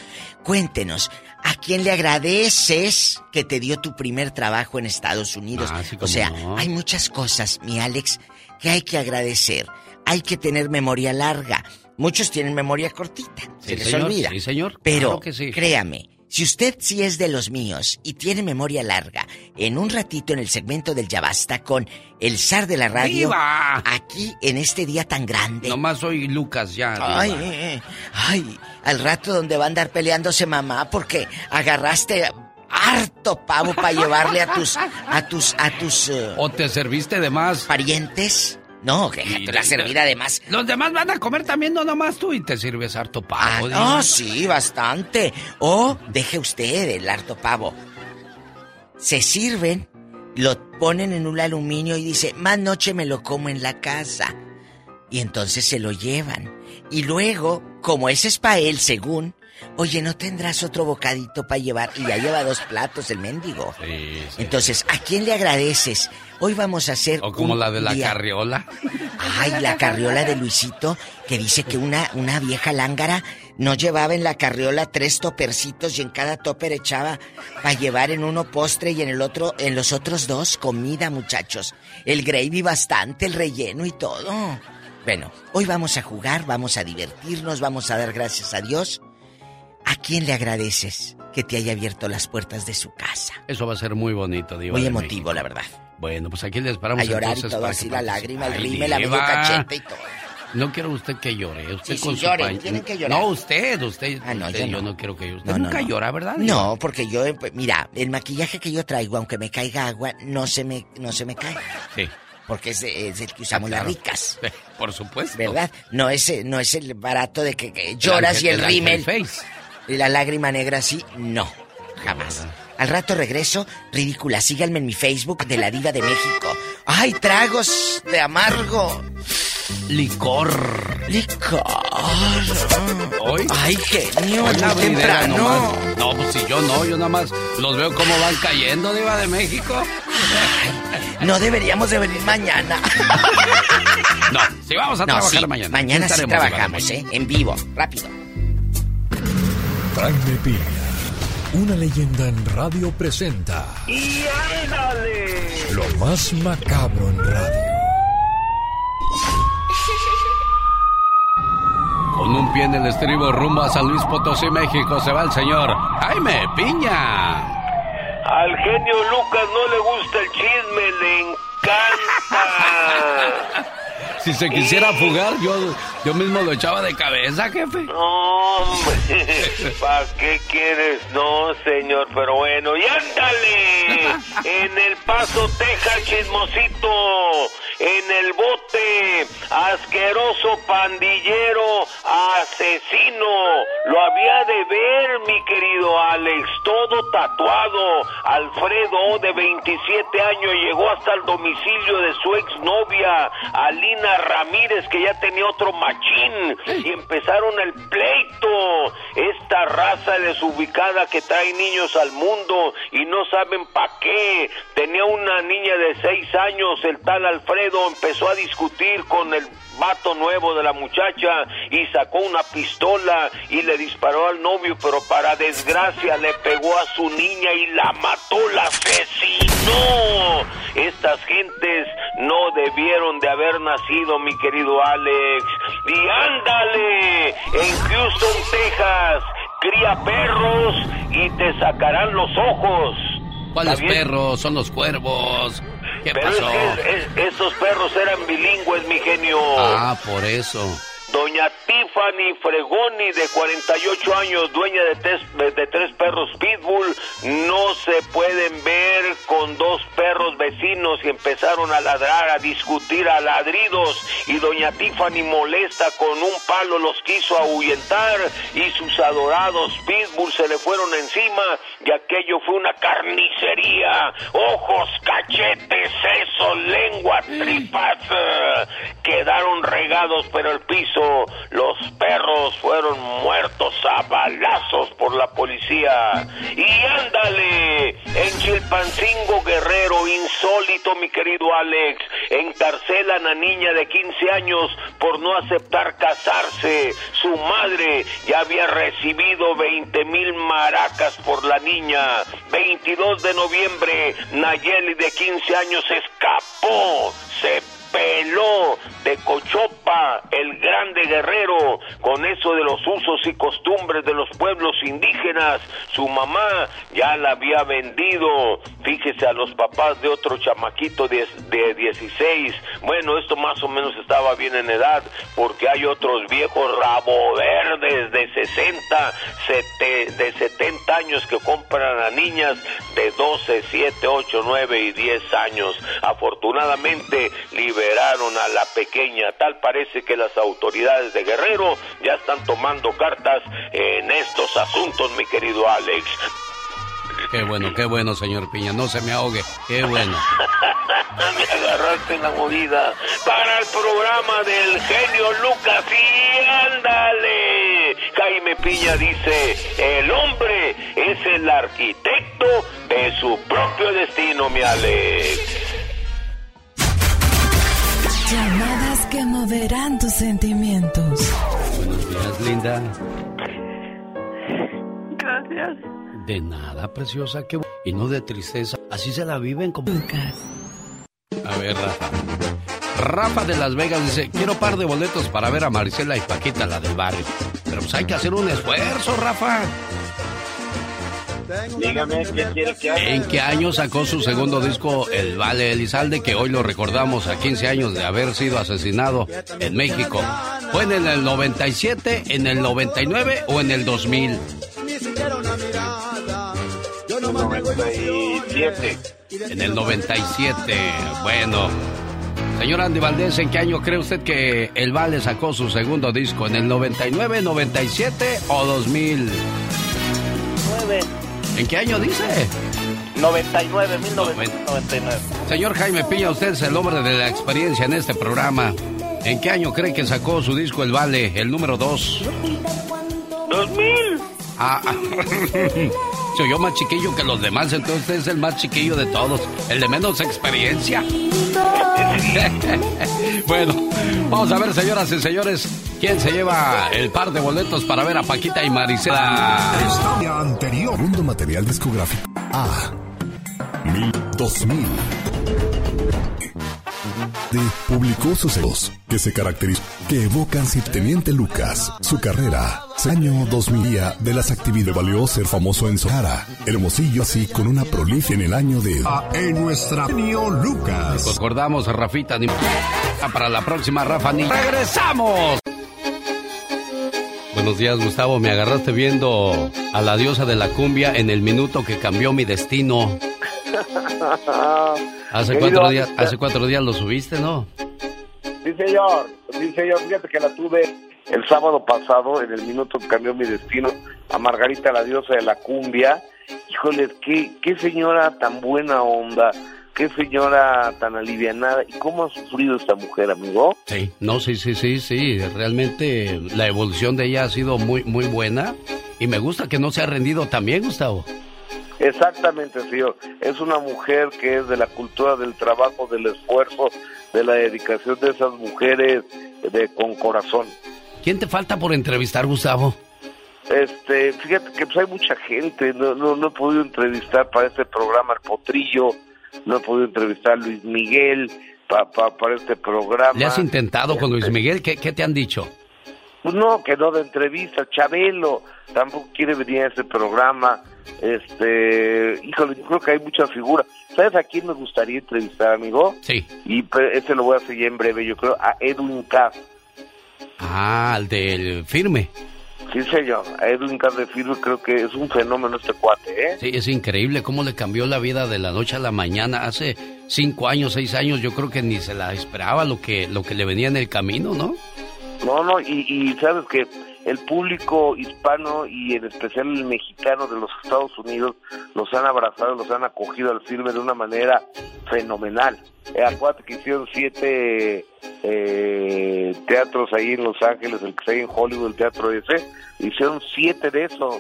[SPEAKER 42] Cuéntenos, ¿a quién le agradeces que te dio tu primer trabajo en Estados Unidos?
[SPEAKER 1] Ah, sí,
[SPEAKER 42] o sea,
[SPEAKER 1] no.
[SPEAKER 42] hay muchas cosas, mi Alex, que hay que agradecer. Hay que tener memoria larga. Muchos tienen memoria cortita, se
[SPEAKER 1] Sí,
[SPEAKER 42] les
[SPEAKER 1] señor,
[SPEAKER 42] olvida.
[SPEAKER 1] sí, señor,
[SPEAKER 42] Pero
[SPEAKER 1] claro que sí.
[SPEAKER 42] créame, si usted sí es de los míos y tiene memoria larga, en un ratito en el segmento del Ya Basta con el zar de la radio,
[SPEAKER 1] ¡Viva!
[SPEAKER 42] aquí en este día tan grande.
[SPEAKER 1] Nomás soy Lucas ya.
[SPEAKER 42] Ay, eh, eh, ay, al rato donde va a andar peleándose mamá porque agarraste harto pavo para llevarle a tus a tus a tus eh,
[SPEAKER 1] ¿O te serviste de más?
[SPEAKER 42] parientes. No, que te la servida además.
[SPEAKER 1] Los demás van a comer también, no nomás tú, y te sirves harto
[SPEAKER 42] Ah,
[SPEAKER 1] pavo. Diva.
[SPEAKER 42] no, sí, bastante. O deje usted el harto pavo. Se sirven, lo ponen en un aluminio y dice, más noche me lo como en la casa. Y entonces se lo llevan. Y luego, como ese es para él, según, oye, ¿no tendrás otro bocadito para llevar? Y ya lleva dos platos el mendigo.
[SPEAKER 1] Sí, sí.
[SPEAKER 42] Entonces, ¿a quién le agradeces? Hoy vamos a hacer.
[SPEAKER 1] O como
[SPEAKER 42] un
[SPEAKER 1] la de la
[SPEAKER 42] día-
[SPEAKER 1] carriola.
[SPEAKER 42] Ay, la carriola de Luisito, que dice que una, una vieja lángara no llevaba en la carriola tres topercitos y en cada toper echaba para llevar en uno postre y en el otro, en los otros dos, comida, muchachos. El gravy bastante, el relleno y todo. Bueno, hoy vamos a jugar, vamos a divertirnos, vamos a dar gracias a Dios. ¿A quién le agradeces que te haya abierto las puertas de su casa?
[SPEAKER 1] Eso va a ser muy bonito, Diva.
[SPEAKER 42] Muy emotivo,
[SPEAKER 1] México.
[SPEAKER 42] la verdad.
[SPEAKER 1] Bueno, pues aquí le esperamos
[SPEAKER 42] A llorar y todo así, la lágrima, el rímel, la medio cachete y todo.
[SPEAKER 1] No quiero usted que llore, usted
[SPEAKER 42] Sí,
[SPEAKER 1] con
[SPEAKER 42] sí,
[SPEAKER 1] su
[SPEAKER 42] tienen que llorar.
[SPEAKER 1] No, usted, usted.
[SPEAKER 42] Ah, no,
[SPEAKER 1] usted,
[SPEAKER 42] yo
[SPEAKER 1] yo
[SPEAKER 42] no.
[SPEAKER 1] quiero que usted
[SPEAKER 42] No, no,
[SPEAKER 1] nunca llora, ¿verdad? Diva?
[SPEAKER 42] No, porque yo, pues, mira, el maquillaje que yo traigo, aunque me caiga agua, no se me, no se me cae.
[SPEAKER 1] Sí.
[SPEAKER 42] Porque es, de- es el que usamos
[SPEAKER 1] Ah, claro.
[SPEAKER 42] las ricas. (laughs)
[SPEAKER 1] Por supuesto.
[SPEAKER 42] ¿Verdad? No es, no es el barato de que, que lloras
[SPEAKER 1] ángel-
[SPEAKER 42] y el,
[SPEAKER 1] el
[SPEAKER 42] rímel.
[SPEAKER 1] face.
[SPEAKER 42] La lágrima negra así, no. Jamás. Al rato regreso, ridícula. Síganme en mi Facebook de la Diva de México. ¡Ay, tragos de amargo!
[SPEAKER 1] Licor.
[SPEAKER 42] Licor.
[SPEAKER 1] Hoy.
[SPEAKER 42] Ay, genio,
[SPEAKER 1] bridera
[SPEAKER 42] temprano.
[SPEAKER 1] nomás. No, pues si yo no, yo nada más los veo cómo van cayendo, Diva de México.
[SPEAKER 42] No deberíamos de venir mañana. (laughs)
[SPEAKER 1] No, si vamos a
[SPEAKER 42] No,
[SPEAKER 1] trabajar
[SPEAKER 42] sí,
[SPEAKER 1] mañana.
[SPEAKER 42] Mañana sí trabajamos. ¿eh? En vivo, rápido.
[SPEAKER 3] Jaime Piña, una leyenda en radio presenta
[SPEAKER 9] ¡Y ándale!
[SPEAKER 3] lo más macabro en radio.
[SPEAKER 1] Con un pie en el estribo rumbo a San Luis Potosí, México, se va el señor Jaime Piña.
[SPEAKER 9] Al genio Lucas no le gusta el chisme, le encanta. (laughs)
[SPEAKER 1] Si se quisiera fugar, yo, yo mismo lo echaba de cabeza, jefe.
[SPEAKER 9] No, hombre, (laughs) ¿para qué quieres? No, señor, pero bueno, y ándale. (laughs) En El Paso, Texas, chismosito. En el bote, asqueroso pandillero, asesino. Lo había de ver, mi querido Alex, todo tatuado. Alfredo, de 27 años, llegó hasta el domicilio de su exnovia, Alina Ramírez, que ya tenía otro machín, y empezaron el pleito. Esta raza desubicada que trae niños al mundo y no saben pa' qué. Tenía una niña de seis años, el tal Alfredo, empezó a discutir con el vato nuevo de la muchacha y sacó una pistola y le disparó al novio, pero para desgracia le pegó a su niña y la mató, la asesinó. Estas gentes no debieron de haber nacido, mi querido Alex. Y ándale, en Houston, Texas, cría perros y te sacarán los ojos.
[SPEAKER 1] ¿Cuáles perros? Son los cuervos. ¿Qué
[SPEAKER 9] Pero
[SPEAKER 1] pasó?
[SPEAKER 9] es que es- esos perros eran bilingües, mi genio.
[SPEAKER 1] Ah, por eso.
[SPEAKER 9] Doña Tiffany Fregoni, de 48 años, dueña de tres, de tres perros Pitbull, no se pueden ver con dos perros vecinos y empezaron a ladrar, a discutir a ladridos y doña Tiffany molesta con un palo los quiso ahuyentar y sus adorados Pitbull se le fueron encima y aquello fue una carnicería, ojos, cachetes, seso, lengua, tripas, eh, quedaron regados pero el piso, los perros fueron muertos a balazos por la policía. Y ándale, en Chilpancingo Guerrero, insólito mi querido Alex, encarcelan a niña de 15 años por no aceptar casarse. Su madre ya había recibido 20 mil maracas por la niña. 22 de noviembre, Nayeli de 15 años escapó, se de Cochopa, el grande guerrero, con eso de los usos y costumbres de los pueblos indígenas. Su mamá ya la había vendido, fíjese, a los papás de otro chamaquito de, de 16. Bueno, esto más o menos estaba bien en edad, porque hay otros viejos rabo verdes de 60, sete- de 70 años que compran a niñas de 12, 7, 8, 9 y 10 años. Afortunadamente liberaron a la pequeña. Tal parece que las autoridades de Guerrero ya están tomando cartas en estos asuntos, mi querido Alex.
[SPEAKER 1] Qué bueno, qué bueno, señor Piña. No se me ahogue. Qué bueno. (laughs)
[SPEAKER 9] Me agarraste en la movida para el programa del genio Lucas y ándale. Jaime Piña dice, el hombre es el arquitecto de su propio destino, mi Alex.
[SPEAKER 44] Llamadas que moverán tus sentimientos.
[SPEAKER 1] Buenos días, linda.
[SPEAKER 22] Gracias.
[SPEAKER 1] De nada, preciosa. Bu- Y no de tristeza. Así se la viven como... A ver, Rafa. Rafa de Las Vegas dice, quiero par de boletos para ver a Marisela y Paquita, la del barrio. Pero pues hay que hacer un esfuerzo, Rafa.
[SPEAKER 45] Dígame, ¿qué quiere que haga?
[SPEAKER 1] ¿En qué año sacó su segundo disco El Vale Elizalde, que hoy lo recordamos a 15 años de haber sido asesinado en México? ¿Fue en el 97, en el 99 o en el 2000?
[SPEAKER 21] Ni siquiera una mirada. Yo no
[SPEAKER 9] 97.
[SPEAKER 1] En el 97. Bueno. Señor Andy Valdés, ¿en qué año cree usted que El Vale sacó su segundo disco? ¿En el 99, 97 o 2000?
[SPEAKER 10] 9,
[SPEAKER 1] ¿En qué año dice?
[SPEAKER 10] 99, 1999.
[SPEAKER 1] Señor Jaime Piña, usted es el hombre de la experiencia en este programa. ¿En qué año cree que sacó su disco El Vale, el número 2?
[SPEAKER 9] 2000.
[SPEAKER 1] Ah, (laughs) se oyó más chiquillo que los demás, entonces usted es el más chiquillo de todos, el de menos experiencia. (laughs) bueno, vamos a ver, señoras y señores, quién se lleva el par de boletos para ver a Paquita y Marisela.
[SPEAKER 5] Historia anterior. Mundo material discográfico. A. Mil, 2000. De publicó sucesos que se caracterizan, que evocan si Teniente Lucas, su carrera, año 2000 día de las actividades valió ser famoso en Sonara, Hermosillo así con una prolife en el año de en nuestra Genio Lucas.
[SPEAKER 1] Recordamos, Rafita, ni... para la próxima, Rafa, ni... ¡Regresamos! Buenos días, Gustavo. Me agarraste viendo a la diosa de la cumbia en el minuto que cambió mi destino. (laughs) Hace cuatro días, hace cuatro días lo subiste, ¿no?
[SPEAKER 45] Sí, señor. Sí, señor. Fíjate que la tuve el sábado pasado, en el minuto que cambió mi destino, a Margarita, la diosa de la cumbia. Híjole, qué, qué señora tan buena onda, qué señora tan alivianada. ¿Y cómo ha sufrido esta mujer, amigo?
[SPEAKER 1] Sí, no, sí, sí, sí, sí. Realmente la evolución de ella ha sido muy, muy buena. Y me gusta que no se ha rendido también, Gustavo.
[SPEAKER 52] Exactamente, señor. Es una mujer que es de la cultura del trabajo, del esfuerzo, de la dedicación de esas mujeres de con corazón.
[SPEAKER 1] ¿Quién te falta por entrevistar, Gustavo?
[SPEAKER 52] Este, fíjate que pues hay mucha gente, no, no, no he podido entrevistar para este programa al Potrillo, no he podido entrevistar a Luis Miguel pa, pa- para este programa.
[SPEAKER 1] ¿Le has intentado con Luis Miguel? ¿Qué, qué te han dicho?
[SPEAKER 52] Pues no, que no de entrevista. Chabelo tampoco quiere venir a este programa. Este, híjole, yo creo que hay muchas figuras. ¿Sabes a quién me gustaría entrevistar, amigo?
[SPEAKER 1] Sí.
[SPEAKER 52] Y ese lo voy a hacer ya en breve, yo creo, a Edwin Cass.
[SPEAKER 1] Ah, el del firme.
[SPEAKER 52] Sí, señor, a Edwin Cass de Firme creo que es un fenómeno este cuate, ¿eh?
[SPEAKER 1] Sí, es increíble cómo le cambió la vida de la noche a la mañana. Hace cinco años, seis años, yo creo que ni se la esperaba lo que, lo que le venía en el camino, ¿no?
[SPEAKER 52] No, no, y, y sabes que el público hispano y en especial el mexicano de los Estados Unidos los han abrazado, los han acogido al firme de una manera fenomenal. Eh, acuérdate que hicieron siete eh, teatros ahí en Los Ángeles, el que está ahí en Hollywood, el teatro ese, hicieron siete de esos.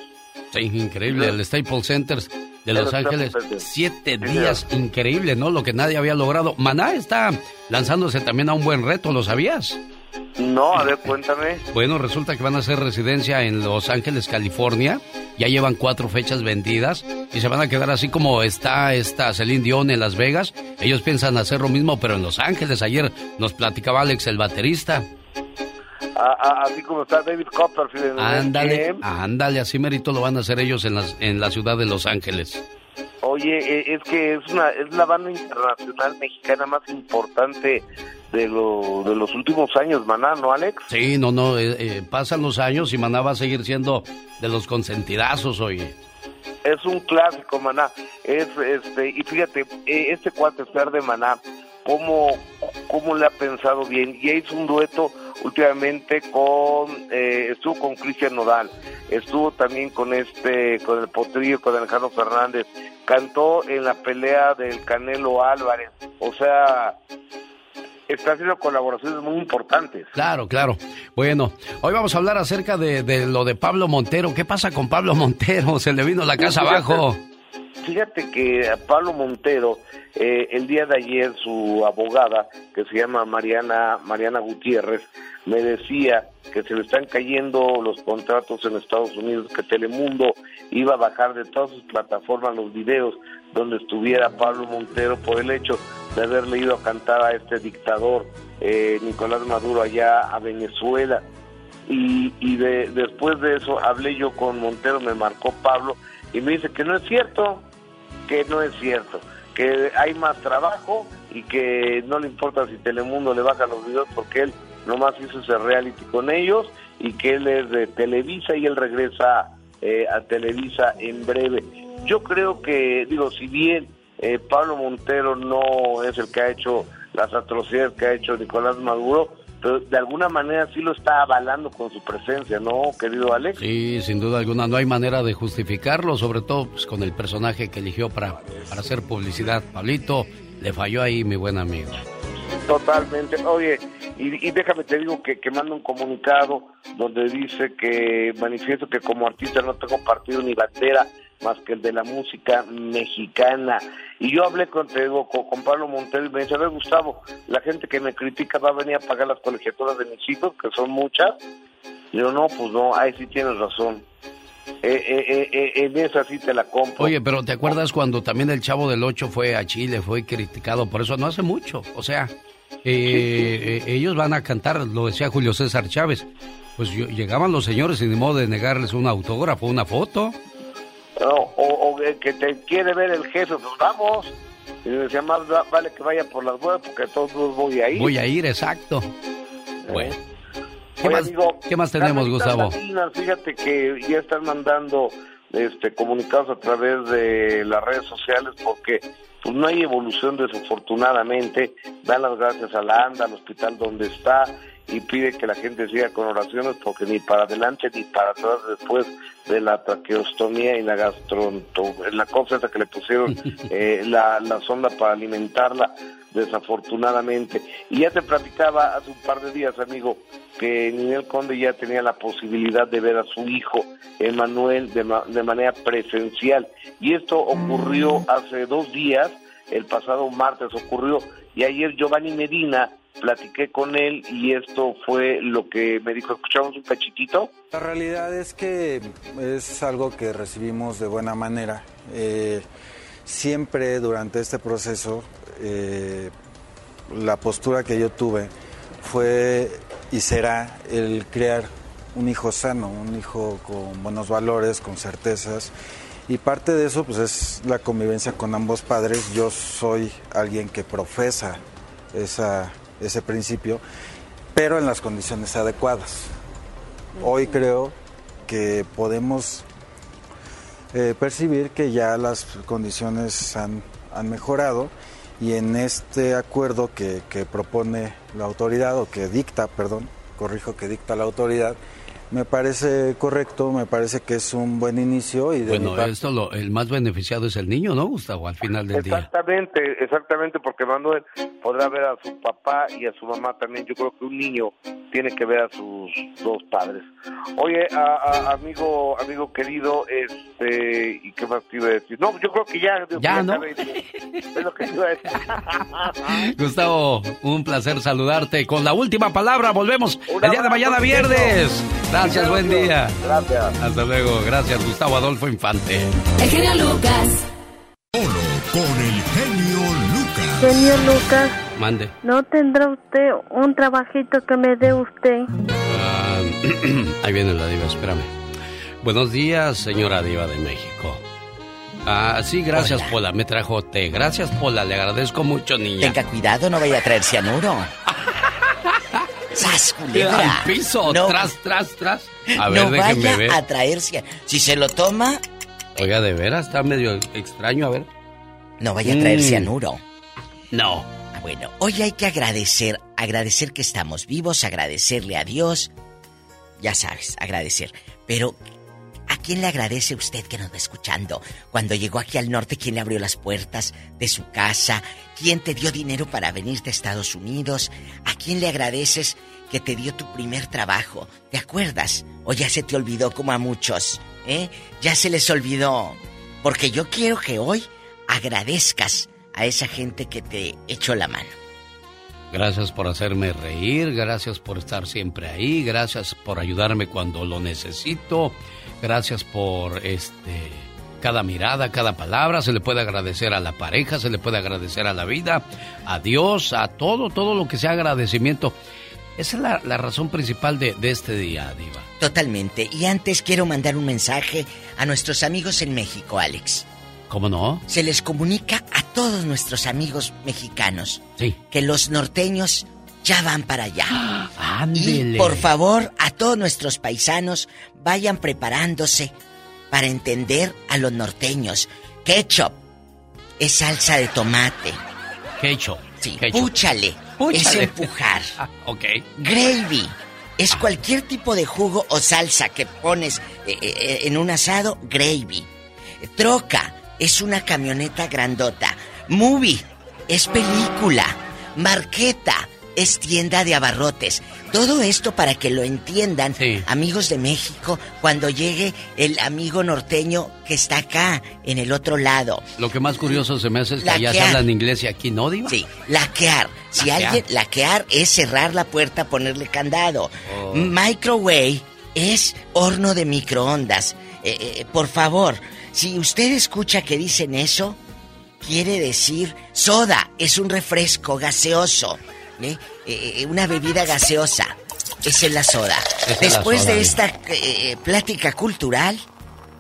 [SPEAKER 1] Sí, increíble. El Staples Center de Los Ángeles, siete
[SPEAKER 52] Sí,
[SPEAKER 1] días, increíble, ¿no? Lo que nadie había logrado. Maná está lanzándose también a un buen reto, ¿lo sabías?
[SPEAKER 52] No, a ver, cuéntame.
[SPEAKER 1] Bueno, resulta que van a hacer residencia en Los Ángeles, California. Ya llevan cuatro fechas vendidas y se van a quedar así como está esta Celine Dion en Las Vegas. Ellos piensan hacer lo mismo, pero en Los Ángeles. Ayer nos platicaba Alex, el baterista.
[SPEAKER 52] A- a- así como está David Copperfield
[SPEAKER 1] Ándale, ándale, así merito lo van a hacer ellos en, las, en la ciudad de Los Ángeles.
[SPEAKER 52] Oye, eh, es que es una es la banda internacional mexicana más importante de, lo, de los últimos años, maná, ¿no, Alex?
[SPEAKER 1] Sí, no, no, eh, eh, pasan los años y Maná va a seguir siendo de los consentidazos, oye.
[SPEAKER 52] Es un clásico, maná. Es, este, y fíjate, eh, este cuate Fer de maná, cómo, cómo le ha pensado bien. Y hizo un dueto últimamente con, eh, estuvo con Cristian Nodal, estuvo también con este, con el Potrillo, con Alejandro Fernández, cantó en la pelea del Canelo Álvarez. O sea, está haciendo colaboraciones muy importantes.
[SPEAKER 1] Claro, claro. Bueno, hoy vamos a hablar acerca de, de lo de Pablo Montero. ¿Qué pasa con Pablo Montero? (laughs) Se le vino la casa
[SPEAKER 52] Fíjate,
[SPEAKER 1] abajo.
[SPEAKER 52] Fíjate que a Pablo Montero, eh, el día de ayer su abogada, que se llama Mariana, Mariana Gutiérrez, me decía que se le están cayendo los contratos en Estados Unidos, que Telemundo iba a bajar de todas sus plataformas los videos donde estuviera Pablo Montero por el hecho de haberle ido a cantar a este dictador, eh, Nicolás Maduro, allá a Venezuela y, y de- después de eso hablé yo con Montero, me marcó Pablo y me dice que no es cierto, que no es cierto, que hay más trabajo y que no le importa si Telemundo le baja los videos porque él nomás hizo ese reality con ellos y que él es de Televisa y él regresa eh, a Televisa en breve. Yo creo que, digo, si bien eh, Pablo Montero no es el que ha hecho las atrocidades que ha hecho Nicolás Maduro, pero de alguna manera sí lo está avalando con su presencia, ¿no, querido Alex?
[SPEAKER 1] Sí, sin duda alguna, no hay manera de justificarlo, sobre todo pues, con el personaje que eligió para, para hacer publicidad. Pablito, le falló ahí mi buen amigo.
[SPEAKER 52] Totalmente. Oye, y, y déjame te digo que, que manda un comunicado donde dice que manifiesto que como artista no tengo partido ni bandera más que el de la música mexicana. Y yo hablé con, te digo, con, con Pablo Montero y me dice, a ver Gustavo, la gente que me critica va a venir a pagar las colegiaturas de mis hijos, que son muchas. Y yo, no, pues no, ahí sí tienes razón. Eh, eh, eh, en esa sí te la compro.
[SPEAKER 1] Oye, pero ¿te acuerdas cuando también el Chavo del Ocho fue a Chile, fue criticado por eso? No hace mucho. O sea, eh, eh, ellos van a cantar, lo decía Julio César Chávez. Pues yo- llegaban los señores y ni modo de negarles un autógrafo, una foto.
[SPEAKER 52] O, o que te quiere ver el jefe, pues vamos. Y decía, más va- vale que vaya por las huevas porque todos los voy a ir.
[SPEAKER 1] Voy a ir, exacto. Bueno. ¿Qué
[SPEAKER 52] Oye,
[SPEAKER 1] más,
[SPEAKER 52] amigo,
[SPEAKER 1] ¿qué más tenemos, Gustavo?
[SPEAKER 52] Latinas, fíjate que ya están mandando este comunicados a través de las redes sociales porque pues no hay evolución desafortunadamente. Dan las gracias a la ANDA, al hospital donde está y pide que la gente siga con oraciones porque ni para adelante ni para atrás después de la traqueostomía y la gastroentomía, la cosa esa que le pusieron (laughs) eh, la, la sonda para alimentarla, desafortunadamente. Y ya te platicaba hace un par de días, amigo, que Ninel Conde ya tenía la posibilidad de ver a su hijo, Emanuel, de, de manera presencial. Y esto ocurrió hace dos días, el pasado martes ocurrió, y ayer Giovanni Medina platiqué con él y esto fue lo que me dijo, escuchamos un cachitito.
[SPEAKER 53] La realidad es que es algo que recibimos de buena manera. Eh, siempre durante este proceso eh, la postura que yo tuve fue y será el crear un hijo sano, un hijo con buenos valores, con certezas. Y parte de eso pues es la convivencia con ambos padres. Yo soy alguien que profesa esa, ese principio, pero en las condiciones adecuadas. Hoy creo que podemos eh, percibir que ya las condiciones han, han, mejorado y en este acuerdo que, que propone la autoridad o que dicta, perdón, corrijo que dicta la autoridad, me parece correcto, me parece que es un buen inicio y
[SPEAKER 1] de bueno, esto lo, el más beneficiado es el niño, ¿no, Gustavo? Al final del
[SPEAKER 52] día. Exactamente, exactamente, porque Manuel podrá ver a su papá y a su mamá también. Yo creo que un niño tiene que ver a sus dos padres. Oye, a, amigo, amigo querido, este, ¿y qué más te iba a decir? No, yo creo que ya.
[SPEAKER 1] Ya, ¿no?
[SPEAKER 52] Es lo que te iba a decir. (laughs)
[SPEAKER 1] Gustavo, un placer saludarte. Con la última palabra volvemos el día de mañana viernes. Gracias, buen día.
[SPEAKER 52] Gracias.
[SPEAKER 1] Hasta luego. Gracias, Gustavo Adolfo Infante.
[SPEAKER 44] El genio Lucas.
[SPEAKER 41] Solo con el genio Lucas.
[SPEAKER 43] Genio Lucas.
[SPEAKER 1] Mande.
[SPEAKER 43] ¿No tendrá usted un trabajito que me dé usted?
[SPEAKER 1] Ah, (clears throat) ahí viene la diva, espérame. Buenos días, señora diva de México. Ah, sí, gracias, Pola. Me trajo té. Gracias, Pola. Le agradezco mucho, niña.
[SPEAKER 42] Tenga cuidado, no vaya a traer cianuro. (laughs) ¡Sas, culebra!
[SPEAKER 1] Al piso, tras, tras, tras. A ver,
[SPEAKER 42] no vaya
[SPEAKER 1] ver.
[SPEAKER 42] a traerse. Si se lo toma,
[SPEAKER 1] Oiga, de veras, está medio extraño, a ver.
[SPEAKER 42] no vaya a traer
[SPEAKER 1] Mm.
[SPEAKER 42] cianuro.
[SPEAKER 1] No.
[SPEAKER 42] Ah, Bueno, hoy hay que agradecer, agradecer que estamos vivos, agradecerle a Dios. Ya sabes, agradecer. Pero, ¿a quién le agradece usted que nos va escuchando? Cuando llegó aquí al norte, ¿quién le abrió las puertas de su casa? ¿Quién te dio dinero para venir de Estados Unidos? ¿A quién le agradeces que te dio tu primer trabajo? ¿Te acuerdas? ¿O ya se te olvidó como a muchos? ¿Eh? Ya se les olvidó. Porque yo quiero que hoy agradezcas a esa gente que te echó la mano.
[SPEAKER 1] Gracias por hacerme reír, gracias por estar siempre ahí, gracias por ayudarme cuando lo necesito, gracias por este cada mirada, cada palabra, se le puede agradecer a la pareja, se le puede agradecer a la vida, a Dios, a todo, todo lo que sea agradecimiento. Esa es la, la razón principal de, de este día, Diva.
[SPEAKER 42] Totalmente. Y antes quiero mandar un mensaje a nuestros amigos en México, Alex.
[SPEAKER 1] ¿Cómo no?
[SPEAKER 42] Se les comunica a todos nuestros amigos mexicanos
[SPEAKER 1] Sí.
[SPEAKER 42] que los norteños ya van para allá. (gasps)
[SPEAKER 1] Ándele.
[SPEAKER 42] Y por favor, a todos nuestros paisanos, vayan preparándose para entender a los norteños. Ketchup es salsa de tomate.
[SPEAKER 1] Ketchup.
[SPEAKER 42] Sí,
[SPEAKER 1] Ketchup.
[SPEAKER 42] púchale. Es
[SPEAKER 1] Púchale.
[SPEAKER 42] empujar. (laughs)
[SPEAKER 1] Ok.
[SPEAKER 42] Gravy es cualquier tipo de jugo o salsa que pones eh, eh, en un asado, gravy. Troca es una camioneta grandota. Movie es película. Marqueta es tienda de abarrotes. Todo esto para que lo entiendan, amigos de México, cuando llegue el amigo norteño que está acá, en el otro lado.
[SPEAKER 1] Lo que más curioso se me hace es que allá se habla en inglés y aquí no, Diva.
[SPEAKER 42] Sí, laquear. Si
[SPEAKER 1] Laquear.
[SPEAKER 42] alguien laquear es cerrar la puerta, ponerle candado.
[SPEAKER 1] Oh.
[SPEAKER 42] Microwave es horno de microondas. Eh, eh, por favor, si usted escucha que dicen eso, quiere decir soda es un refresco gaseoso, ¿eh? Eh, eh, una bebida gaseosa. Esa es la soda.
[SPEAKER 1] Esa es la
[SPEAKER 42] Después
[SPEAKER 1] soda,
[SPEAKER 42] de esta eh, plática cultural,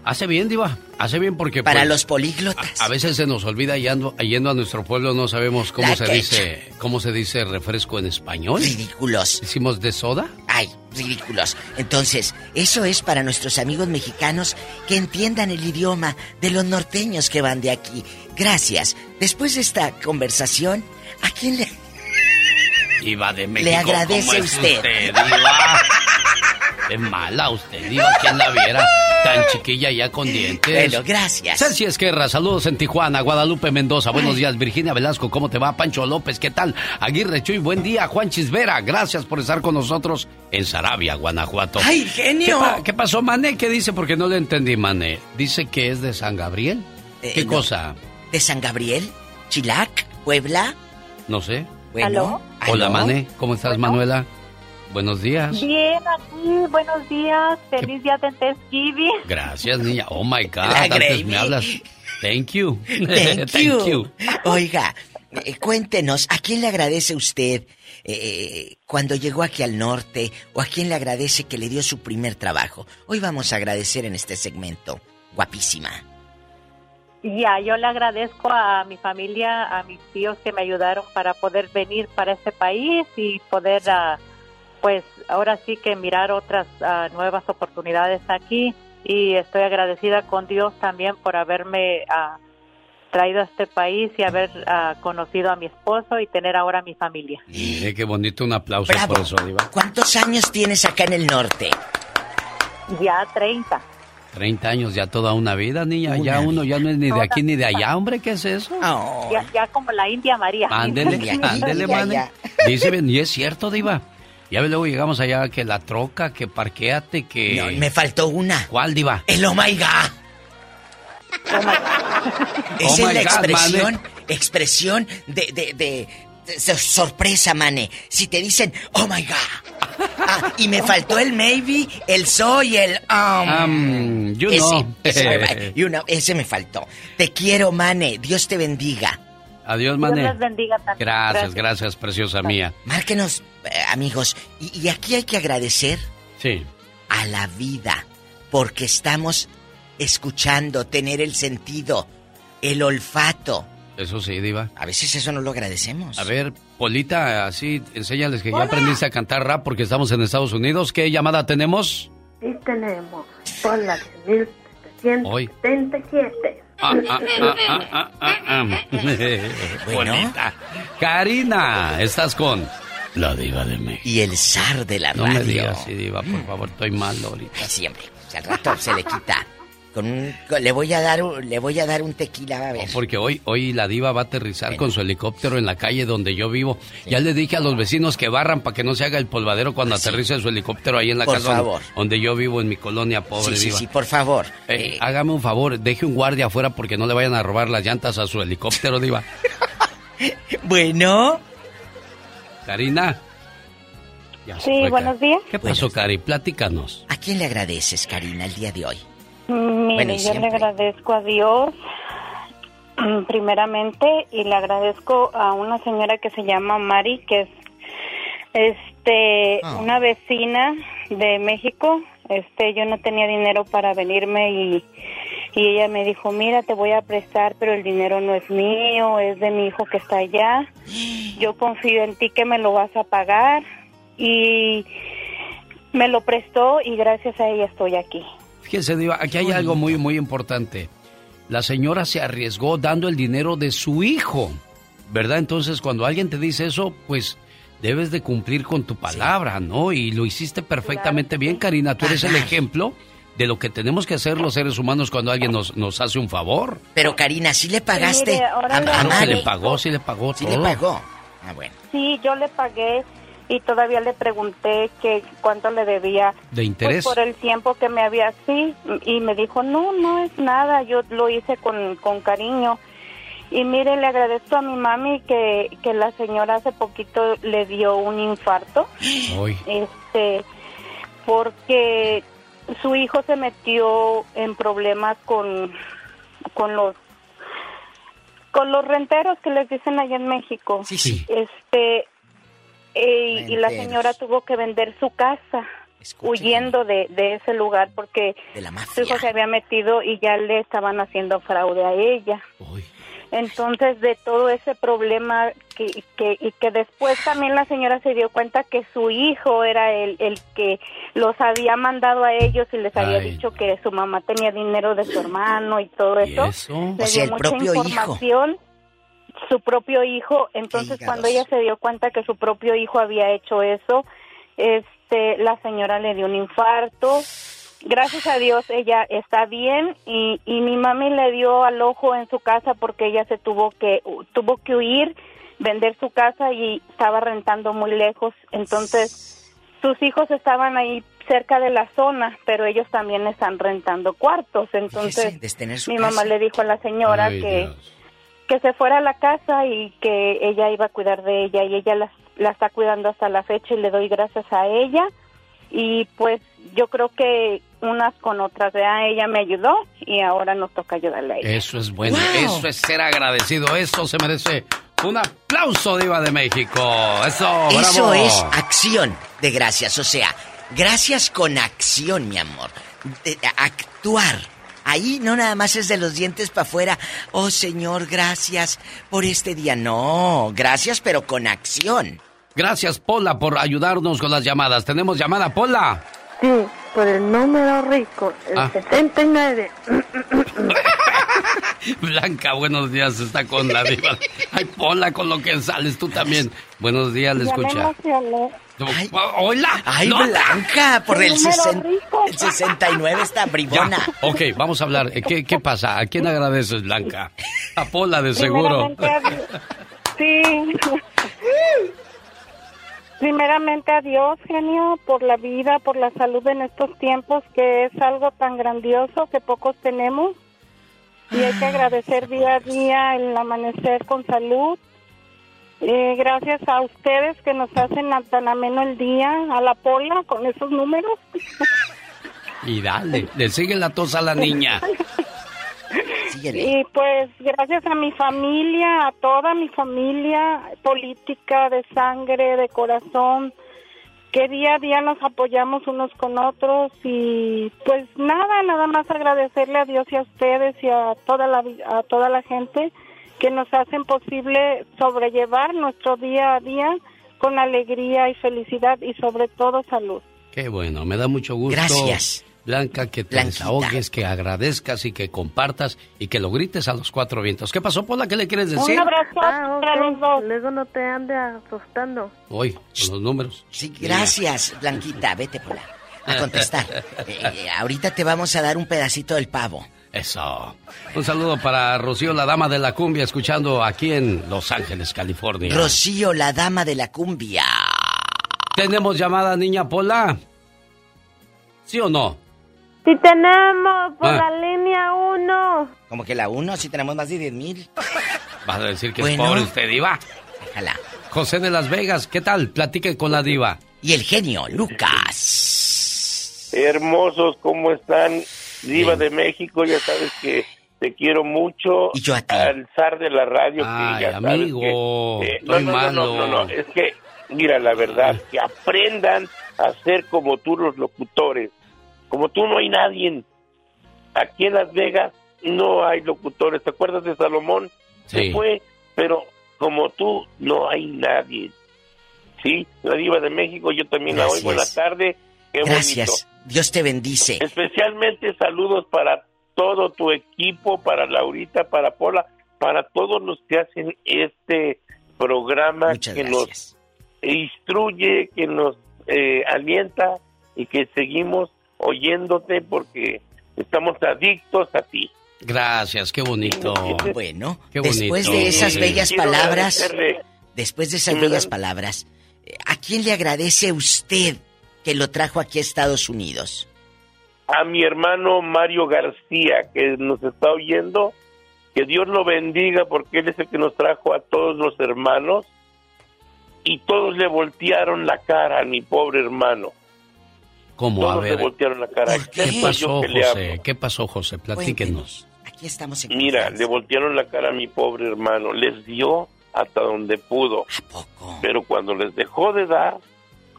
[SPEAKER 1] Hace bien, Diva. Hace bien porque...
[SPEAKER 42] para
[SPEAKER 1] pues,
[SPEAKER 42] los políglotas.
[SPEAKER 1] A veces se nos olvida yendo, yendo a nuestro pueblo no sabemos cómo
[SPEAKER 42] La
[SPEAKER 1] se
[SPEAKER 42] quecha.
[SPEAKER 1] dice cómo se dice refresco en español.
[SPEAKER 42] Ridículos.
[SPEAKER 1] Decimos de soda.
[SPEAKER 42] Ay, ridículos. Entonces, eso es para nuestros amigos mexicanos que entiendan el idioma de los norteños que van de aquí. Gracias. Después de esta conversación, ¿a quién le...
[SPEAKER 1] Diva de México.
[SPEAKER 42] Le agradece
[SPEAKER 1] ¿cómo es
[SPEAKER 42] usted.
[SPEAKER 1] diva? Es mala usted, Diva. ¿Quién la viera? Tan chiquilla ya con dientes.
[SPEAKER 42] Bueno, gracias.
[SPEAKER 1] Celsi Esquerra, saludos en Tijuana. Guadalupe Mendoza, buenos días. Virginia Velasco, ¿cómo te va? Pancho López, ¿qué tal? Aguirre Chuy, buen día. Juan Chisvera, gracias por estar con nosotros en Sarabia, Guanajuato.
[SPEAKER 42] ¡Ay, genio!
[SPEAKER 1] ¿Qué, pa- qué pasó, Mané? ¿Qué dice? Porque no le entendí, Mané. ¿Dice que es de San Gabriel?
[SPEAKER 42] Eh,
[SPEAKER 1] ¿Qué
[SPEAKER 42] no.
[SPEAKER 1] cosa?
[SPEAKER 42] ¿De San Gabriel? ¿Chilac? ¿Puebla?
[SPEAKER 1] No sé.
[SPEAKER 42] Bueno.
[SPEAKER 1] Hola,
[SPEAKER 42] ¿Aló?
[SPEAKER 1] Mané. ¿Cómo estás, Manuela? Buenos días.
[SPEAKER 28] Bien, aquí, buenos días, feliz día de Thanksgiving.
[SPEAKER 1] Gracias, niña. Oh my God.
[SPEAKER 42] La
[SPEAKER 1] Antes me hablas. (laughs) Thank you.
[SPEAKER 42] Thank you. Oiga, eh, cuéntenos, ¿a quién le agradece usted eh, cuando llegó aquí al norte o a quién le agradece que le dio su primer trabajo? Hoy vamos a agradecer en este segmento. Guapísima.
[SPEAKER 28] Ya, yo le agradezco a mi familia, a mis tíos que me ayudaron para poder venir para este país y poder, ah, pues ahora sí que mirar otras ah, nuevas oportunidades aquí. Y estoy agradecida con Dios también por haberme ah, traído a este país y haber ah, conocido a mi esposo y tener ahora mi familia.
[SPEAKER 1] Mire qué bonito, un aplauso por eso, Diva.
[SPEAKER 42] ¿Cuántos años tienes acá en el norte?
[SPEAKER 28] Ya 30.
[SPEAKER 1] 30 años, ya toda una vida, niña. ya uno ya no es ni de aquí ni de allá, hombre, ¿qué es eso?
[SPEAKER 28] Ya, ya como la India María.
[SPEAKER 1] Ándele, ándele. Dice bien, y es cierto, Diva. Ya ves, luego llegamos allá que la troca, que parqueate, que.
[SPEAKER 42] No, me faltó una.
[SPEAKER 1] ¿Cuál, Diva?
[SPEAKER 42] El oh my God. Esa
[SPEAKER 1] Oh
[SPEAKER 42] es la
[SPEAKER 1] God,
[SPEAKER 42] expresión,
[SPEAKER 1] mane.
[SPEAKER 42] expresión de, de, de, de sorpresa, mane. Si te dicen, oh my God. Ah, y me faltó el maybe, el soy, el um.
[SPEAKER 1] Um, you
[SPEAKER 42] ese,
[SPEAKER 1] know.
[SPEAKER 42] ese, (laughs) you know, ese me faltó. Te quiero, mane. Dios te bendiga.
[SPEAKER 1] Adiós,
[SPEAKER 28] Dios
[SPEAKER 1] Mané.
[SPEAKER 28] les bendiga también.
[SPEAKER 1] Gracias, gracias, preciosa mía.
[SPEAKER 42] Márquenos, eh, amigos. Y, y aquí hay que agradecer
[SPEAKER 1] Sí.
[SPEAKER 42] a la vida, porque estamos escuchando, tener el sentido, el olfato.
[SPEAKER 1] Eso sí, Diva.
[SPEAKER 42] A veces eso no lo agradecemos.
[SPEAKER 1] A ver, Polita, así, enséñales que ya aprendiste a cantar rap porque estamos en Estados Unidos. ¿Qué llamada tenemos?
[SPEAKER 54] Sí tenemos por la 1777. (laughs)
[SPEAKER 1] Bonita. Karina, estás con la diva de México.
[SPEAKER 42] Y el zar de la
[SPEAKER 1] No
[SPEAKER 42] radio.
[SPEAKER 1] me digas así, diva, por favor, estoy mal ahorita.
[SPEAKER 42] Siempre. Al rato se le quita. Con un- con- le voy a dar un, le voy a dar un tequila, va a ver.
[SPEAKER 1] Porque hoy, hoy la diva va a aterrizar con su helicóptero en la calle donde yo vivo. Ya le dije a los vecinos que barran para que no se haga el polvadero cuando aterrice su helicóptero ahí en la
[SPEAKER 42] Por
[SPEAKER 1] casa donde-
[SPEAKER 42] favor.
[SPEAKER 1] Donde, yo vivo en mi colonia pobre
[SPEAKER 42] Sí, sí,
[SPEAKER 1] diva.
[SPEAKER 42] sí, por favor.
[SPEAKER 1] Eh, hágame un favor, deje un guardia afuera porque no le vayan a robar las llantas a su helicóptero, diva. (laughs)
[SPEAKER 42] Bueno.
[SPEAKER 1] Karina. Ya
[SPEAKER 28] Sí, buenos días.
[SPEAKER 1] ¿Qué pasó, Cari? Platícanos.
[SPEAKER 42] ¿A quién le agradeces, Karina, el día de hoy?
[SPEAKER 28] Mire,
[SPEAKER 42] Bueno,
[SPEAKER 28] yo le agradezco a Dios mm, primeramente y le agradezco a una señora que se llama Mari, que es este
[SPEAKER 55] Ah.
[SPEAKER 28] una vecina de México. Este, yo no tenía dinero para venirme y y ella me dijo, "Mira, te voy a prestar, pero el dinero no es mío, es de mi hijo que está allá. Yo confío en ti que me lo vas a pagar." Y me lo prestó y gracias a ella estoy aquí.
[SPEAKER 1] Fíjese, Diva, aquí hay algo muy, muy importante. La señora se arriesgó dando el dinero de su hijo, ¿verdad? Entonces, cuando alguien te dice eso, pues debes de cumplir con tu palabra, ¿no? Y lo hiciste perfectamente bien, Karina. Tú eres el ejemplo de lo que tenemos que hacer los seres humanos cuando alguien nos, nos hace un favor.
[SPEAKER 42] Pero Karina, ¿sí le pagaste
[SPEAKER 28] mire, ahora
[SPEAKER 42] a,
[SPEAKER 28] le-
[SPEAKER 42] a
[SPEAKER 1] Claro que
[SPEAKER 42] Mari?
[SPEAKER 1] le pagó, sí le pagó
[SPEAKER 42] Sí
[SPEAKER 1] todo.
[SPEAKER 42] le pagó. Ah, bueno.
[SPEAKER 28] Sí, yo le pagué y todavía le pregunté que cuánto le debía.
[SPEAKER 1] ¿De interés?
[SPEAKER 28] Pues por el tiempo que me había, sí, y me dijo, no, no es nada, yo lo hice con, con cariño. Y mire, le agradezco a mi mami que, que la señora hace poquito le dio un infarto,
[SPEAKER 1] Hoy.
[SPEAKER 28] este, porque su hijo se metió en problemas con, con los con los renteros que les dicen allá en México.
[SPEAKER 42] Sí, sí.
[SPEAKER 28] Este, eh, y la señora tuvo que vender su casa huyendo de, de ese lugar porque su hijo se había metido y ya le estaban haciendo fraude a ella. Entonces, de todo ese problema que, que, y que después también la señora se dio cuenta que su hijo era el, el que los había mandado a ellos y les había
[SPEAKER 42] Ay.
[SPEAKER 28] dicho que su mamá tenía dinero de su hermano y todo
[SPEAKER 42] ¿Y
[SPEAKER 28] eso.
[SPEAKER 42] eso?
[SPEAKER 28] Le
[SPEAKER 42] O sea,
[SPEAKER 28] mucha
[SPEAKER 42] propio hijo.
[SPEAKER 28] Su propio hijo. Entonces, cuando ella se dio cuenta que su propio hijo había hecho eso, este, la señora le dio un infarto. Gracias a Dios ella está bien y, y mi mami le dio al ojo en su casa porque ella se tuvo que tuvo que huir, vender su casa y estaba rentando muy lejos. Entonces, sus hijos estaban ahí cerca de la zona, pero ellos también están rentando cuartos. Entonces, mi mamá le dijo a la señora
[SPEAKER 42] Ay,
[SPEAKER 28] que que se fuera a la casa y que ella iba a cuidar de ella y ella la, la está cuidando hasta la fecha y le doy gracias a ella y pues yo creo que unas con otras, ¿verdad? ella me ayudó y ahora nos toca ayudarle a ella.
[SPEAKER 1] Eso es bueno, eso es ser agradecido, eso se merece un aplauso, Diva de México. Eso,
[SPEAKER 42] Eso
[SPEAKER 1] bravo.
[SPEAKER 42] es acción de gracias, o sea, gracias con acción, mi amor. De- de actuar. Ahí no nada más es de los dientes para afuera. Oh Señor, gracias por este día. No, gracias pero con acción.
[SPEAKER 1] Gracias, Pola, por ayudarnos con las llamadas. Tenemos llamada, Pola.
[SPEAKER 54] Sí, por el número rico, el
[SPEAKER 1] Ah.
[SPEAKER 54] 79. (laughs)
[SPEAKER 1] Blanca, buenos días, está con la diva. Ay, Pola, con lo que sales tú también. Buenos días, le
[SPEAKER 28] Ya me emocioné.
[SPEAKER 1] ¡Hola!
[SPEAKER 42] Ay. Blanca, por el, sesen- el 69 está bribona.
[SPEAKER 1] Ya, ok, vamos a hablar. Eh, ¿Qué, qué pasa? ¿A quién agradeces, Blanca? A Pola, de seguro.
[SPEAKER 28] Sí. Primeramente a Dios, genio, por la vida, por la salud en estos tiempos, que es algo tan grandioso que pocos tenemos. Y hay que agradecer día a día el amanecer con salud. Eh, gracias a ustedes que nos hacen a- tan ameno el día, a la pola con esos números.
[SPEAKER 1] Y dale, le sigue la tos a la niña.
[SPEAKER 28] Y pues gracias a mi familia, a toda mi familia política, de sangre, de corazón, que día a día nos apoyamos unos con otros y pues nada, nada más agradecerle a Dios y a ustedes y a toda la vi- a toda la gente que nos hacen posible sobrellevar nuestro día a día con alegría y felicidad y sobre todo salud.
[SPEAKER 1] Qué bueno, me da mucho gusto.
[SPEAKER 42] Gracias.
[SPEAKER 1] Blanca, que te
[SPEAKER 42] Blanquita.
[SPEAKER 1] desahogues, que agradezcas y que compartas y que lo grites a los cuatro vientos. ¿Qué pasó, Pola? ¿Qué le quieres decir?
[SPEAKER 28] Un abrazo
[SPEAKER 54] Ah,
[SPEAKER 28] para los dos.
[SPEAKER 54] Luego no te ande asustando.
[SPEAKER 1] Hoy, con los números.
[SPEAKER 42] Sí, gracias, Blanquita, vete por a contestar. (laughs) Eh, eh, ahorita te vamos a dar un pedacito del pavo.
[SPEAKER 1] Eso. Un saludo para Rocío, la dama de la cumbia, escuchando aquí en Los Ángeles, California.
[SPEAKER 42] Rocío, la dama de la cumbia.
[SPEAKER 1] ¿Tenemos llamada, niña Pola? ¿Sí o no?
[SPEAKER 54] Si tenemos por
[SPEAKER 1] Ah.
[SPEAKER 54] la línea 1.
[SPEAKER 42] Como que la uno, si tenemos más de 10 mil.
[SPEAKER 1] ¿Vas a decir que
[SPEAKER 42] Bueno.
[SPEAKER 1] es pobre usted, diva?
[SPEAKER 42] Déjala.
[SPEAKER 1] José de Las Vegas, ¿qué tal? Platique con la diva.
[SPEAKER 42] Y el genio, Lucas.
[SPEAKER 9] Hermosos, ¿cómo están? Diva de México, ya sabes que te quiero mucho.
[SPEAKER 42] Y yo a ti.
[SPEAKER 9] Al zar de la radio,
[SPEAKER 1] Ay,
[SPEAKER 9] que ya sabes
[SPEAKER 1] amigo,
[SPEAKER 9] que, eh, no, no, no, no,
[SPEAKER 1] malo.
[SPEAKER 9] no, no, es que, mira, la verdad, que aprendan a ser como tú los locutores. Como tú no hay nadie. Aquí en Las Vegas no hay locutores. ¿Te acuerdas de Salomón?
[SPEAKER 1] Sí.
[SPEAKER 9] Se fue, pero como tú no hay nadie. Sí, la diva de México, yo también la oigo en la tarde. Qué
[SPEAKER 42] Gracias.
[SPEAKER 9] bonito.
[SPEAKER 42] Dios te bendice.
[SPEAKER 9] Especialmente saludos para todo tu equipo, para Laurita, para Pola, para todos los que hacen este programa
[SPEAKER 42] Muchas
[SPEAKER 9] que
[SPEAKER 42] gracias.
[SPEAKER 9] nos instruye, que nos eh, alienta y que seguimos oyéndote porque estamos adictos a ti.
[SPEAKER 1] Gracias, qué bonito. (laughs)
[SPEAKER 42] Bueno,
[SPEAKER 1] Qué
[SPEAKER 42] después
[SPEAKER 1] bonito.
[SPEAKER 42] de esas
[SPEAKER 1] Sí.
[SPEAKER 42] bellas
[SPEAKER 9] Quiero
[SPEAKER 42] palabras, después de esas bellas palabras, ¿a quién le agradece usted que lo trajo aquí a Estados Unidos?
[SPEAKER 9] a mi hermano Mario García, que nos está oyendo, que Dios lo bendiga porque él es el que nos trajo a todos los hermanos y todos le voltearon la cara a mi pobre hermano.
[SPEAKER 1] ¿Cómo? A
[SPEAKER 9] Todos le
[SPEAKER 1] ver,
[SPEAKER 9] voltearon la cara.
[SPEAKER 42] ¿Por qué?
[SPEAKER 1] ¿qué
[SPEAKER 9] Soy
[SPEAKER 1] pasó, José? ¿Qué pasó, José? Platíquenos.
[SPEAKER 42] Aquí estamos en
[SPEAKER 9] Mira,
[SPEAKER 42] confianza.
[SPEAKER 9] le voltearon la cara a mi pobre hermano. Les dio hasta donde pudo.
[SPEAKER 42] ¿A poco?
[SPEAKER 9] Pero cuando les dejó de dar,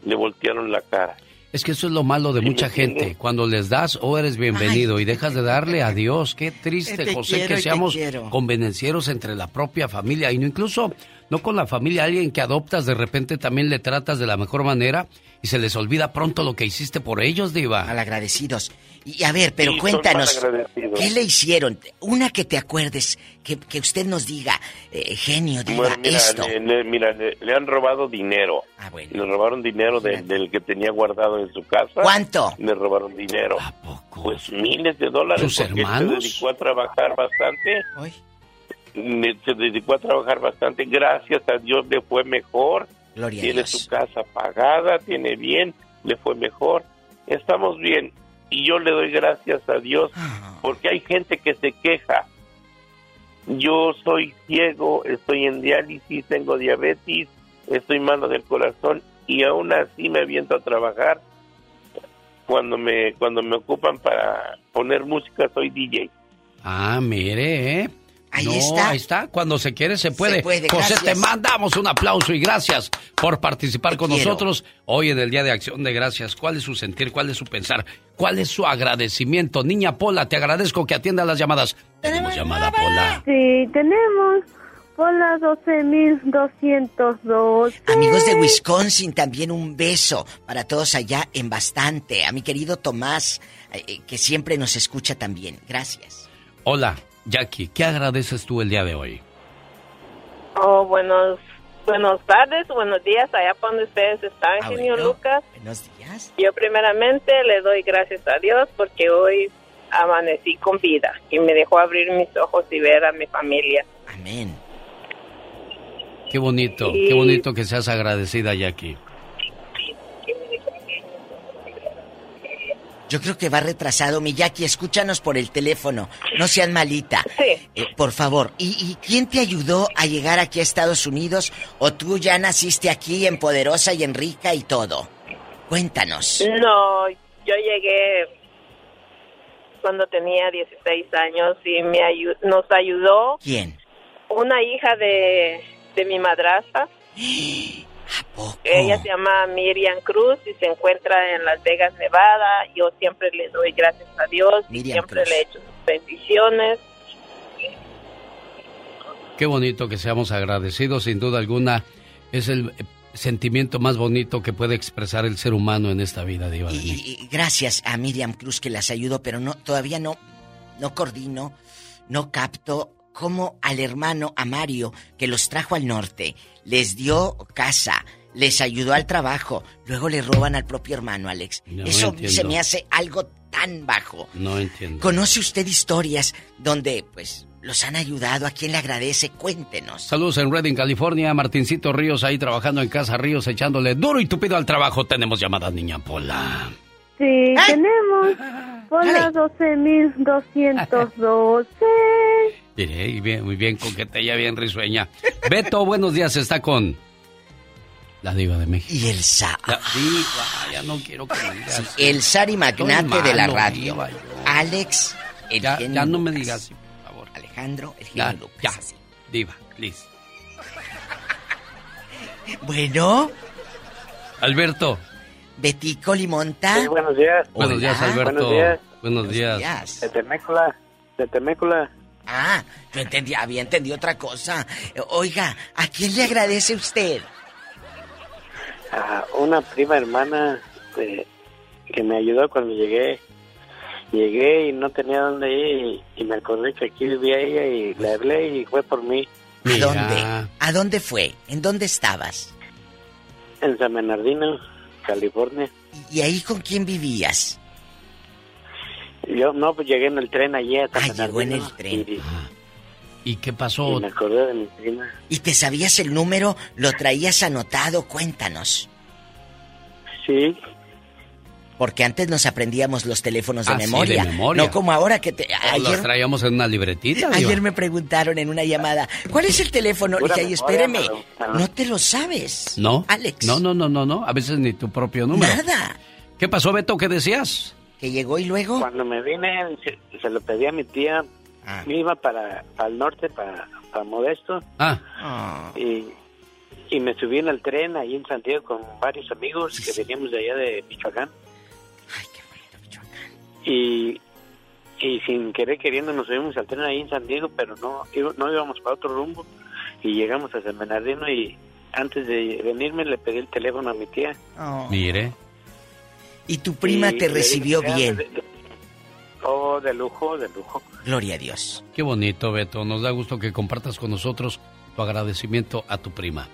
[SPEAKER 9] le voltearon la cara.
[SPEAKER 1] Es que eso es lo malo de
[SPEAKER 9] Sí,
[SPEAKER 1] mucha gente. Cuando les das, o eres bienvenido y dejas de darle a Dios. Qué triste,
[SPEAKER 42] Te
[SPEAKER 1] José,
[SPEAKER 42] quiero
[SPEAKER 1] que seamos convenencieros entre la propia familia. Y no incluso no con la familia, alguien que adoptas de repente también le tratas de la mejor manera y se les olvida pronto lo que hiciste por ellos, Diva.
[SPEAKER 42] Malagradecidos. Y a ver, pero
[SPEAKER 52] Sí,
[SPEAKER 42] cuéntanos. ¿qué le hicieron? Una que te acuerdes, que, que usted nos diga, eh, genio, diga
[SPEAKER 52] Bueno, mira,
[SPEAKER 42] esto.
[SPEAKER 52] le, le- mira, le, le han robado dinero.
[SPEAKER 42] Ah, bueno.
[SPEAKER 52] Le robaron dinero de- del que tenía guardado en su casa.
[SPEAKER 42] ¿Cuánto?
[SPEAKER 52] Le robaron dinero. Pues miles de dólares.
[SPEAKER 1] ¿Sus
[SPEAKER 52] él
[SPEAKER 1] hermanos?
[SPEAKER 52] Se dedicó a trabajar bastante. Se dedicó a trabajar bastante. Gracias a Dios le fue mejor.
[SPEAKER 42] Gloria
[SPEAKER 52] tiene su casa pagada, tiene bien, le fue mejor. Estamos bien. Y yo le doy gracias a Dios
[SPEAKER 42] Ah.
[SPEAKER 52] porque hay gente que se queja. Yo soy ciego, estoy en diálisis, tengo diabetes, estoy malo del corazón y aún así me aviento a trabajar. Cuando me cuando me ocupan para poner música soy DJ.
[SPEAKER 1] Ah, mire, ¿eh?
[SPEAKER 42] Ahí
[SPEAKER 1] No,
[SPEAKER 42] está.
[SPEAKER 1] Ahí está. Cuando se quiere, se puede.
[SPEAKER 42] Se puede,
[SPEAKER 1] José,
[SPEAKER 42] gracias.
[SPEAKER 1] te mandamos un aplauso y gracias por participar con
[SPEAKER 42] quiero.
[SPEAKER 1] nosotros hoy en el Día de Acción de Gracias. ¿Cuál es su sentir? ¿Cuál es su pensar? ¿Cuál es su agradecimiento? Niña Pola, te agradezco que atienda las llamadas. Tenemos llamada, Pola.
[SPEAKER 54] Sí, tenemos por las 12.202.
[SPEAKER 42] Amigos de Wisconsin, también un beso para todos allá en bastante. A mi querido Tomás, eh, eh, que siempre nos escucha también. Gracias.
[SPEAKER 1] Hola, Jackie, ¿qué agradeces tú el día de hoy?
[SPEAKER 56] Oh, buenos, buenos tardes, buenos días, allá por donde ustedes están,
[SPEAKER 42] Ah,
[SPEAKER 56] genio
[SPEAKER 42] bueno.
[SPEAKER 56] Lucas.
[SPEAKER 42] Buenos días.
[SPEAKER 56] Yo primeramente le doy gracias a Dios porque hoy amanecí con vida y me dejó abrir mis ojos y ver a mi familia.
[SPEAKER 42] Amén.
[SPEAKER 1] Qué bonito,
[SPEAKER 56] Y-
[SPEAKER 1] qué bonito que seas agradecida, Jackie.
[SPEAKER 42] Yo creo que va retrasado. Mi Jackie, escúchanos por el teléfono. No sean malita.
[SPEAKER 56] Sí.
[SPEAKER 42] Eh, por favor. ¿Y, y quién te ayudó a llegar aquí a Estados Unidos? ¿O tú ya naciste aquí en Poderosa y en Rica y todo? Cuéntanos.
[SPEAKER 56] No, yo llegué cuando tenía 16 años y me ayu- nos ayudó
[SPEAKER 42] ¿Quién?
[SPEAKER 56] una hija de, de mi madrastra. (gasps) Ella se llama Miriam Cruz y se encuentra en Las Vegas, Nevada. Yo siempre le doy gracias a Dios y
[SPEAKER 42] Miriam
[SPEAKER 56] siempre
[SPEAKER 42] Cruz.
[SPEAKER 56] le he hecho sus bendiciones.
[SPEAKER 1] Qué bonito que seamos agradecidos, sin duda alguna. Es el sentimiento más bonito que puede expresar el ser humano en esta vida, Diva México.
[SPEAKER 42] Y gracias a Miriam Cruz que las ayudó, pero no, todavía no, no coordino, no capto cómo al hermano, a Mario, que los trajo al norte, les dio casa, les ayudó al trabajo, luego le roban al propio hermano, Alex.
[SPEAKER 1] No
[SPEAKER 42] Eso
[SPEAKER 1] entiendo.
[SPEAKER 42] se me hace algo tan bajo.
[SPEAKER 1] No entiendo.
[SPEAKER 42] ¿Conoce usted historias donde, pues, los han ayudado? ¿A quién le agradece? Cuéntenos.
[SPEAKER 1] Saludos en Redding, California. Martincito Ríos ahí trabajando en Casa Ríos, echándole duro y tupido al trabajo. Tenemos llamada, niña Pola.
[SPEAKER 54] Sí, tenemos por las 12.212.
[SPEAKER 1] Diré, y bien, muy bien, coquetella, bien risueña. Beto, buenos días, está con la diva de México.
[SPEAKER 42] Y el Sa...
[SPEAKER 1] La diva, ya no quiero que me digas.
[SPEAKER 42] Sí, el Sari magnate
[SPEAKER 1] Estoy
[SPEAKER 42] de la
[SPEAKER 1] malo,
[SPEAKER 42] radio.
[SPEAKER 1] diva.
[SPEAKER 42] Alex, el
[SPEAKER 1] Ya, ya no me digas, así, por favor.
[SPEAKER 42] Alejandro, el
[SPEAKER 1] Ya,
[SPEAKER 42] Lucas.
[SPEAKER 1] ya.
[SPEAKER 42] así.
[SPEAKER 1] Diva, please. (laughs)
[SPEAKER 42] Bueno,
[SPEAKER 1] Alberto.
[SPEAKER 42] Betico Limonta.
[SPEAKER 55] Sí, buenos días.
[SPEAKER 1] Buenos días. Alberto.
[SPEAKER 55] Buenos días.
[SPEAKER 1] Buenos días.
[SPEAKER 55] De Temécula. De Temécula.
[SPEAKER 42] Ah, yo entendí, había entendido otra cosa. Eh, Oiga, ¿a quién le agradece usted?
[SPEAKER 55] A una prima hermana de- que me ayudó cuando llegué. Llegué y no tenía dónde ir y, y me acordé que aquí vivía ella y le hablé y fue por mí
[SPEAKER 42] ¿A dónde? ¿A dónde fue? ¿En dónde estabas?
[SPEAKER 55] en San Bernardino, California.
[SPEAKER 42] ¿Y ahí con quién vivías?
[SPEAKER 55] Yo no, pues llegué en el tren allí a San
[SPEAKER 42] Ah, llegó en el tren.
[SPEAKER 55] Y,
[SPEAKER 1] ¿Y qué pasó?
[SPEAKER 55] y me acordé de mi prima.
[SPEAKER 42] ¿Y te sabías el número? ¿Lo traías anotado? Cuéntanos.
[SPEAKER 55] Sí.
[SPEAKER 42] Porque antes nos aprendíamos los teléfonos de,
[SPEAKER 1] Ah, sí, de
[SPEAKER 42] memoria. No como ahora que te...
[SPEAKER 1] Los
[SPEAKER 42] Ayer,
[SPEAKER 1] traíamos en una libretita,
[SPEAKER 42] ayer me preguntaron en una llamada, ¿cuál es el teléfono?
[SPEAKER 55] Pura
[SPEAKER 42] Dije, ay,
[SPEAKER 55] memoria,
[SPEAKER 42] espéreme, no te lo sabes.
[SPEAKER 1] ¿No?
[SPEAKER 42] Alex.
[SPEAKER 1] No, no, no, no, no. A veces ni tu propio número.
[SPEAKER 42] Nada.
[SPEAKER 1] ¿Qué pasó, Beto? ¿Qué decías?
[SPEAKER 42] Que llegó y luego...
[SPEAKER 55] Cuando me vine, se, se lo pedí a mi tía.
[SPEAKER 42] Ah.
[SPEAKER 55] Me iba para, para el norte, para, para Modesto.
[SPEAKER 1] Ah.
[SPEAKER 55] Y, y me subí en el tren ahí en Santiago con varios amigos que veníamos de allá de Michoacán. Y, y sin querer queriendo nos subimos al tren ahí en San Diego, pero no, iba- no íbamos para otro rumbo. y llegamos a San Bernardino y antes de venirme le pedí el teléfono a mi tía.
[SPEAKER 1] Mire.
[SPEAKER 42] Y tu prima
[SPEAKER 55] Y
[SPEAKER 42] te recibió bien.
[SPEAKER 55] "Ah, de- de- Oh, de lujo, de lujo.
[SPEAKER 42] Gloria a Dios.
[SPEAKER 1] Qué bonito, Beto. Nos da gusto que compartas con nosotros tu agradecimiento a tu prima.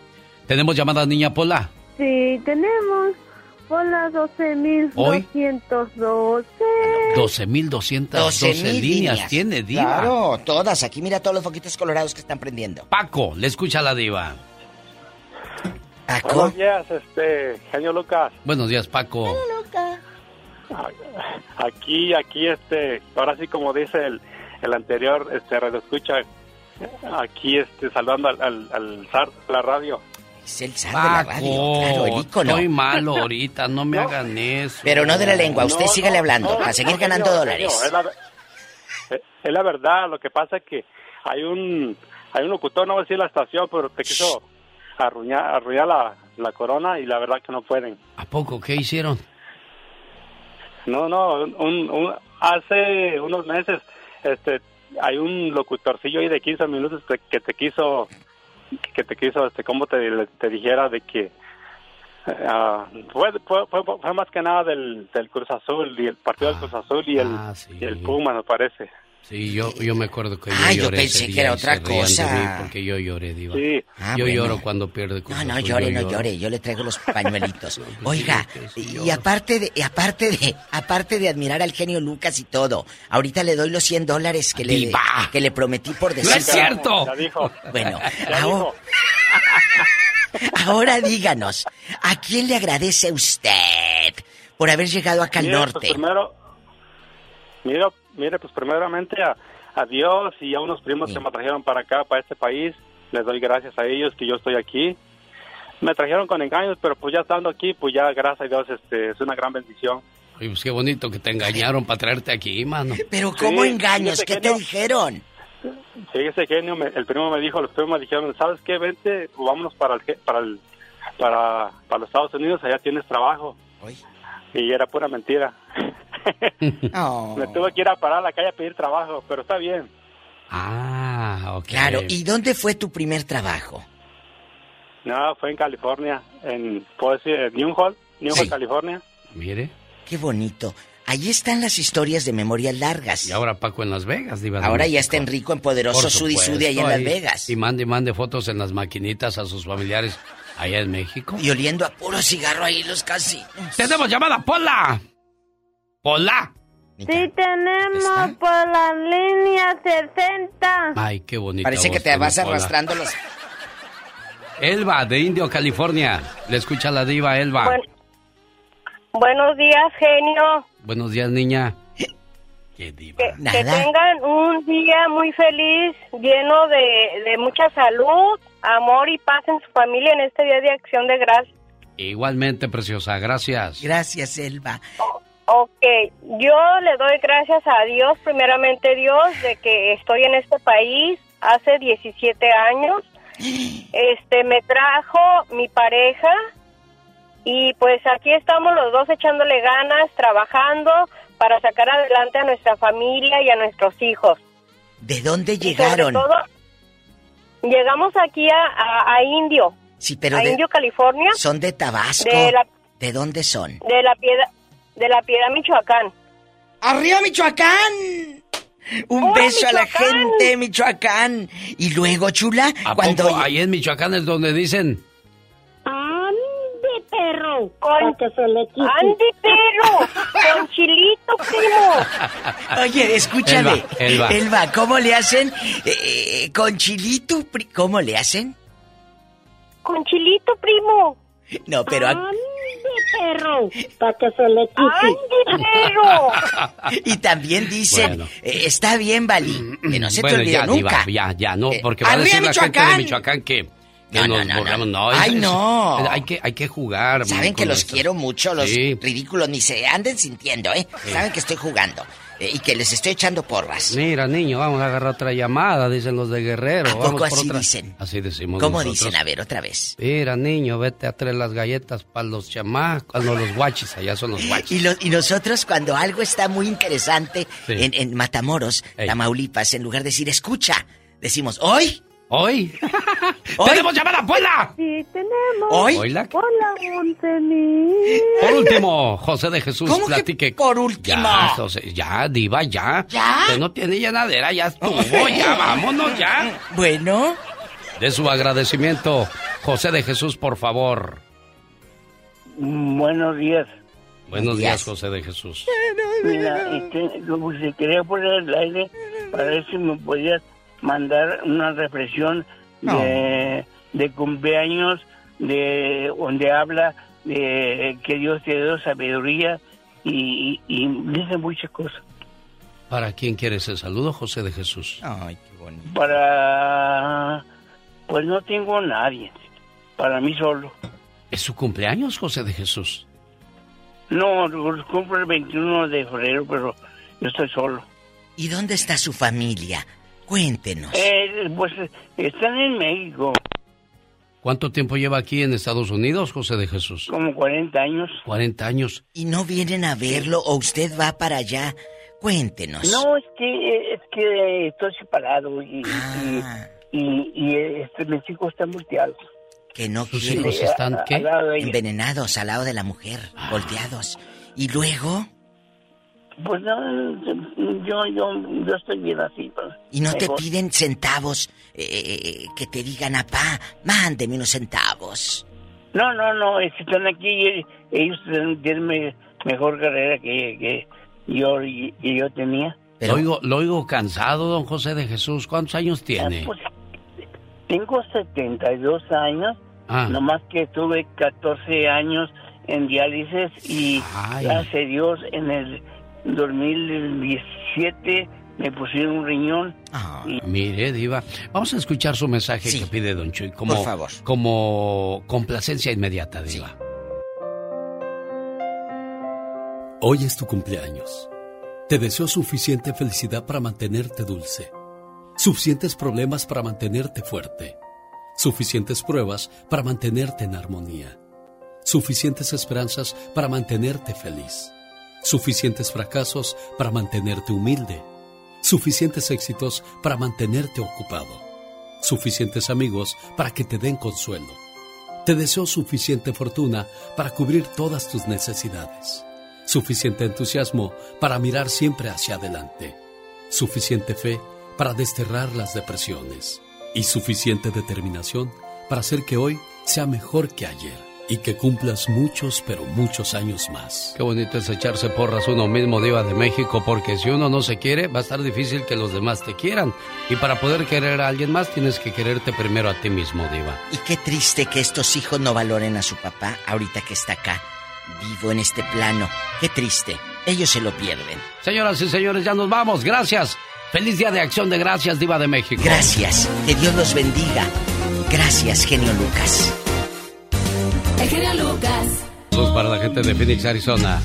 [SPEAKER 1] ¿Tenemos llamada niña Pola?
[SPEAKER 54] Sí, tenemos por las 12.212.
[SPEAKER 1] 12.212
[SPEAKER 42] 12,000
[SPEAKER 1] líneas. Tiene diva.
[SPEAKER 42] Claro, todas. Aquí mira todos los foquitos colorados que están prendiendo.
[SPEAKER 1] Paco, le escucha a la diva.
[SPEAKER 42] Paco.
[SPEAKER 57] Buenos días, este, genio Lucas.
[SPEAKER 1] Buenos días, Paco.
[SPEAKER 57] Aquí, aquí, este, ahora sí como dice el, el anterior, este, radio escucha, aquí, este, saludando al, al, al zar de la radio.
[SPEAKER 42] Es el zar de la radio, claro, el ícono.
[SPEAKER 1] Estoy malo ahorita, no me hagan eso.
[SPEAKER 42] Pero no de la lengua, usted
[SPEAKER 57] No,
[SPEAKER 42] sígale
[SPEAKER 57] no,
[SPEAKER 42] hablando
[SPEAKER 57] no,
[SPEAKER 42] para seguir
[SPEAKER 57] no,
[SPEAKER 42] ganando dólares.
[SPEAKER 57] genio, es, la, es la verdad, lo que pasa es que hay un, hay un locutor, no voy a decir la estación, pero te quiso arruinar, arruinar la, la corona y la verdad que no pueden.
[SPEAKER 1] ¿A poco qué hicieron?
[SPEAKER 57] No, no, un, un- hace unos meses este hay un locutorcillo ahí de 15 minutos que, que te quiso que te quiso este cómo te, te dijera de que ah, fue, fue, fue, fue más que nada del, del Cruz Azul y el partido del Cruz Azul y el, y el Puma me parece.
[SPEAKER 1] Sí, yo, yo me acuerdo que yo
[SPEAKER 42] Ah, yo pensé
[SPEAKER 1] ese
[SPEAKER 42] que era otra cosa.
[SPEAKER 1] porque yo lloré, diva.
[SPEAKER 57] Sí.
[SPEAKER 42] Ah,
[SPEAKER 1] yo
[SPEAKER 42] bueno.
[SPEAKER 1] lloro cuando pierde
[SPEAKER 42] No, no llore, no
[SPEAKER 1] lloro.
[SPEAKER 42] llore, yo le traigo los (laughs) pañuelitos. Oiga, y aparte de, aparte de, aparte de admirar al genio Lucas y todo, ahorita le doy los 100 dólares que le, que le prometí por
[SPEAKER 1] ¡No
[SPEAKER 42] decir.
[SPEAKER 1] es cierto!
[SPEAKER 57] Ya dijo.
[SPEAKER 42] Bueno,
[SPEAKER 57] Ya
[SPEAKER 42] ahora, (laughs) ahora díganos, ¿a quién le agradece usted por haber llegado acá al
[SPEAKER 57] Mire,
[SPEAKER 42] norte?
[SPEAKER 57] Pues primero, mire, mire, pues primeramente a, a Dios y a unos primos que me trajeron para acá, para este país. Les doy gracias a ellos que yo estoy aquí. Me trajeron con engaños, pero pues ya estando aquí, pues ya gracias a Dios este, es una gran bendición.
[SPEAKER 1] Oye, pues qué bonito que te engañaron para traerte aquí, mano.
[SPEAKER 42] Pero ¿cómo
[SPEAKER 57] Sí,
[SPEAKER 42] engaños? ¿Qué te dijeron?
[SPEAKER 57] Sí, ese genio, me- el primo me dijo, los primos me dijeron, ¿sabes qué? Vente, vámonos para el, para el, para, para los Estados Unidos, allá tienes trabajo. Y era pura mentira. (laughs) (laughs)
[SPEAKER 42] Oh.
[SPEAKER 57] Me tuve que ir a parar a la calle a pedir trabajo, pero está bien.
[SPEAKER 1] Ah, ok.
[SPEAKER 42] Claro, ¿y dónde fue tu primer trabajo?
[SPEAKER 57] No, fue en California, en, puedo decir, en Newhall, Newhall,
[SPEAKER 42] Sí.
[SPEAKER 57] California.
[SPEAKER 1] Mire.
[SPEAKER 42] Qué bonito. Allí están las historias de memorias largas.
[SPEAKER 1] Y ahora Paco en Las Vegas, diva.
[SPEAKER 42] Ahora ya está Enrico en poderoso Sudi Sudi allá en Las. Vegas.
[SPEAKER 1] Y mande, y mande fotos en las maquinitas a sus familiares allá en México.
[SPEAKER 42] Y oliendo a puro cigarro ahí los casinos.
[SPEAKER 1] ¡Tenemos llamada, Pola! ¡Pola!
[SPEAKER 54] Sí, tenemos por la línea 60.
[SPEAKER 1] Ay, qué bonito.
[SPEAKER 42] Parece que te vas arrastrando los...
[SPEAKER 1] Elba, de Indio, California. Le escucha la diva, Elba.
[SPEAKER 58] Bueno. Buenos días, genio.
[SPEAKER 1] Buenos días, niña.
[SPEAKER 58] Que, que tengan un día muy feliz, lleno de, de mucha salud, amor y paz en su familia en este Día de Acción de Gracias.
[SPEAKER 1] Igualmente, preciosa, gracias.
[SPEAKER 42] Gracias, Elba.
[SPEAKER 58] Ok, yo le doy gracias a Dios, primeramente Dios, de que estoy en este país hace 17 años. (gasps) Este, me trajo mi pareja y pues aquí estamos los dos echándole ganas, trabajando para sacar adelante a nuestra familia y a nuestros hijos.
[SPEAKER 42] ¿De dónde
[SPEAKER 58] Y sobre
[SPEAKER 42] llegaron?
[SPEAKER 58] todo, llegamos aquí a, a- a Indio,
[SPEAKER 42] Sí, pero
[SPEAKER 58] a
[SPEAKER 42] de-
[SPEAKER 58] Indio, California,
[SPEAKER 42] son de Tabasco.
[SPEAKER 58] de la,
[SPEAKER 42] ¿De dónde son?
[SPEAKER 58] de la piedra, de la piedra Michoacán.
[SPEAKER 42] ¡Arriba, Michoacán! Un
[SPEAKER 58] ¡Hola,
[SPEAKER 42] beso a la gente de Michoacán. Y luego, chula,
[SPEAKER 1] ¿A
[SPEAKER 42] cuando...
[SPEAKER 1] poco ahí en Michoacán es donde dicen?
[SPEAKER 58] Perro, con que se le quite. Ande perro, con (laughs) chilito primo.
[SPEAKER 42] Oye, escúchame.
[SPEAKER 1] Elba, Elba.
[SPEAKER 42] ¿cómo le hacen? Eh, eh, con chilito, pri- ¿cómo le hacen?
[SPEAKER 58] Con chilito primo.
[SPEAKER 42] No, pero...
[SPEAKER 58] Ande perro, para que se le quite. Ande perro. (laughs)
[SPEAKER 42] Y también dicen,
[SPEAKER 1] Bueno.
[SPEAKER 42] eh, está bien, Vali, que no se
[SPEAKER 1] bueno,
[SPEAKER 42] te olvide
[SPEAKER 1] ya,
[SPEAKER 42] nunca.
[SPEAKER 1] diva, ya, ya, no,
[SPEAKER 42] Eh,
[SPEAKER 1] porque va a
[SPEAKER 42] ¡arriba,
[SPEAKER 1] decir la gente de!
[SPEAKER 42] Michoacán
[SPEAKER 1] que, que
[SPEAKER 42] No, no,
[SPEAKER 1] nos
[SPEAKER 42] no, no.
[SPEAKER 1] borramos. No,
[SPEAKER 42] Ay,
[SPEAKER 1] es-
[SPEAKER 42] no.
[SPEAKER 1] Hay que, hay que jugar.
[SPEAKER 42] Saben que los quiero mucho, los
[SPEAKER 1] Sí.
[SPEAKER 42] ridículos, ni se anden sintiendo, ¿eh?
[SPEAKER 1] Sí.
[SPEAKER 42] Saben que estoy jugando eh, y que les estoy echando porras.
[SPEAKER 1] Mira, niño, vamos a agarrar otra llamada, dicen los de Guerrero.
[SPEAKER 42] ¿A
[SPEAKER 1] vamos
[SPEAKER 42] poco
[SPEAKER 1] por
[SPEAKER 42] así
[SPEAKER 1] otra.
[SPEAKER 42] dicen?
[SPEAKER 1] Así decimos
[SPEAKER 42] ¿Cómo
[SPEAKER 1] nosotros.
[SPEAKER 42] dicen? A ver, otra vez.
[SPEAKER 1] Mira, niño, vete a traer las galletas para los chamacos. No, los guachis, allá son los guachis.
[SPEAKER 42] Y, lo- y nosotros cuando algo está muy interesante
[SPEAKER 1] Sí.
[SPEAKER 42] en, en Matamoros,
[SPEAKER 1] Ey.
[SPEAKER 42] Tamaulipas, en lugar de decir escucha, decimos hoy. (laughs)
[SPEAKER 1] ¿Hoy? ¡Tenemos llamada, Puebla!
[SPEAKER 54] Sí, tenemos.
[SPEAKER 1] ¿Hoy? ¿Hola?
[SPEAKER 54] Hola, Montenegro.
[SPEAKER 1] Por último, José de Jesús,
[SPEAKER 42] ¿Cómo que
[SPEAKER 1] platique.
[SPEAKER 42] por último?
[SPEAKER 1] Ya, José, ya, diva, ya.
[SPEAKER 42] ¿Ya?
[SPEAKER 1] Que no tiene llenadera, ya estuvo, (laughs) ya, vámonos, ya.
[SPEAKER 42] Bueno.
[SPEAKER 1] De su agradecimiento, José de Jesús, por favor.
[SPEAKER 59] Mm, Buenos días.
[SPEAKER 1] Buenos días, José de Jesús.
[SPEAKER 59] Mira, este, como si quería poner el aire para ver si me podías mandar una reflexión de, de cumpleaños de donde habla de que Dios te dio sabiduría y, y, y dice muchas cosas.
[SPEAKER 1] ¿Para quién quieres el saludo, José de Jesús?
[SPEAKER 42] Ay, qué bonito.
[SPEAKER 59] Para... Pues no tengo a nadie. Para mí solo.
[SPEAKER 1] ¿Es su cumpleaños, José de Jesús?
[SPEAKER 59] No, cumplo el 21 de febrero, pero yo estoy solo.
[SPEAKER 42] ¿Y dónde está su familia? Cuéntenos.
[SPEAKER 59] Eh, pues están en México,
[SPEAKER 1] ¿Cuánto tiempo lleva aquí en Estados Unidos, José de Jesús?
[SPEAKER 59] como 40 años.
[SPEAKER 1] 40 años.
[SPEAKER 42] ¿Y no vienen a verlo o usted va para allá? Cuéntenos.
[SPEAKER 59] No, es que, es que estoy separado y,
[SPEAKER 42] Ah.
[SPEAKER 59] y, y, y, este, mis hijos están volteados.
[SPEAKER 42] Que no
[SPEAKER 59] Sus
[SPEAKER 42] quiere.
[SPEAKER 59] hijos están, ¿qué? al lado de ella.
[SPEAKER 42] Envenenados al lado de la mujer, volteados. ¿Y luego?
[SPEAKER 59] Pues no, yo, yo, yo estoy bien así. pues,
[SPEAKER 42] ¿Y no te piden centavos eh, que te digan, apá, mándeme unos centavos?
[SPEAKER 59] No, no, no, es que están aquí y ellos tienen me- mejor carrera que, que yo, y- que yo tenía.
[SPEAKER 1] Lo, oigo, lo oigo cansado, don José de Jesús. ¿Cuántos años tiene?
[SPEAKER 59] Pues, tengo 72 años,
[SPEAKER 1] Ah.
[SPEAKER 59] nomás que tuve 14 años en diálisis y
[SPEAKER 1] Ay.
[SPEAKER 59] gracias a Dios en el 2017 me pusieron un riñón. y
[SPEAKER 1] Mire, Diva, vamos a escuchar su mensaje que pide Don Chuy como,
[SPEAKER 59] Por favor.
[SPEAKER 1] como complacencia inmediata, Diva.
[SPEAKER 29] Hoy es tu cumpleaños. Te deseo suficiente felicidad para mantenerte dulce, suficientes problemas para mantenerte fuerte, suficientes pruebas para mantenerte en armonía, suficientes esperanzas para mantenerte feliz, suficientes fracasos para mantenerte humilde, suficientes éxitos para mantenerte ocupado, suficientes amigos para que te den consuelo. Te deseo suficiente fortuna para cubrir todas tus necesidades. Suficiente entusiasmo para mirar siempre hacia adelante, suficiente fe para desterrar las depresiones. Y suficiente determinación para hacer que hoy sea mejor que ayer y que cumplas muchos, pero muchos años más.
[SPEAKER 1] Qué bonito es echarse porras uno mismo, Diva de México, porque si uno no se quiere, va a estar difícil que los demás te quieran. Y para poder querer a alguien más, tienes que quererte primero a ti mismo, Diva.
[SPEAKER 42] Y qué triste que estos hijos no valoren a su papá ahorita que está acá, vivo en este plano. Qué triste. Ellos se lo pierden.
[SPEAKER 1] Señoras y señores, ya nos vamos. Gracias. Feliz Día de Acción de Gracias, Diva de México.
[SPEAKER 42] Gracias. Que Dios los bendiga. Gracias, genio Lucas.
[SPEAKER 44] El genio Lucas.
[SPEAKER 1] Saludos para la gente de Phoenix, Arizona.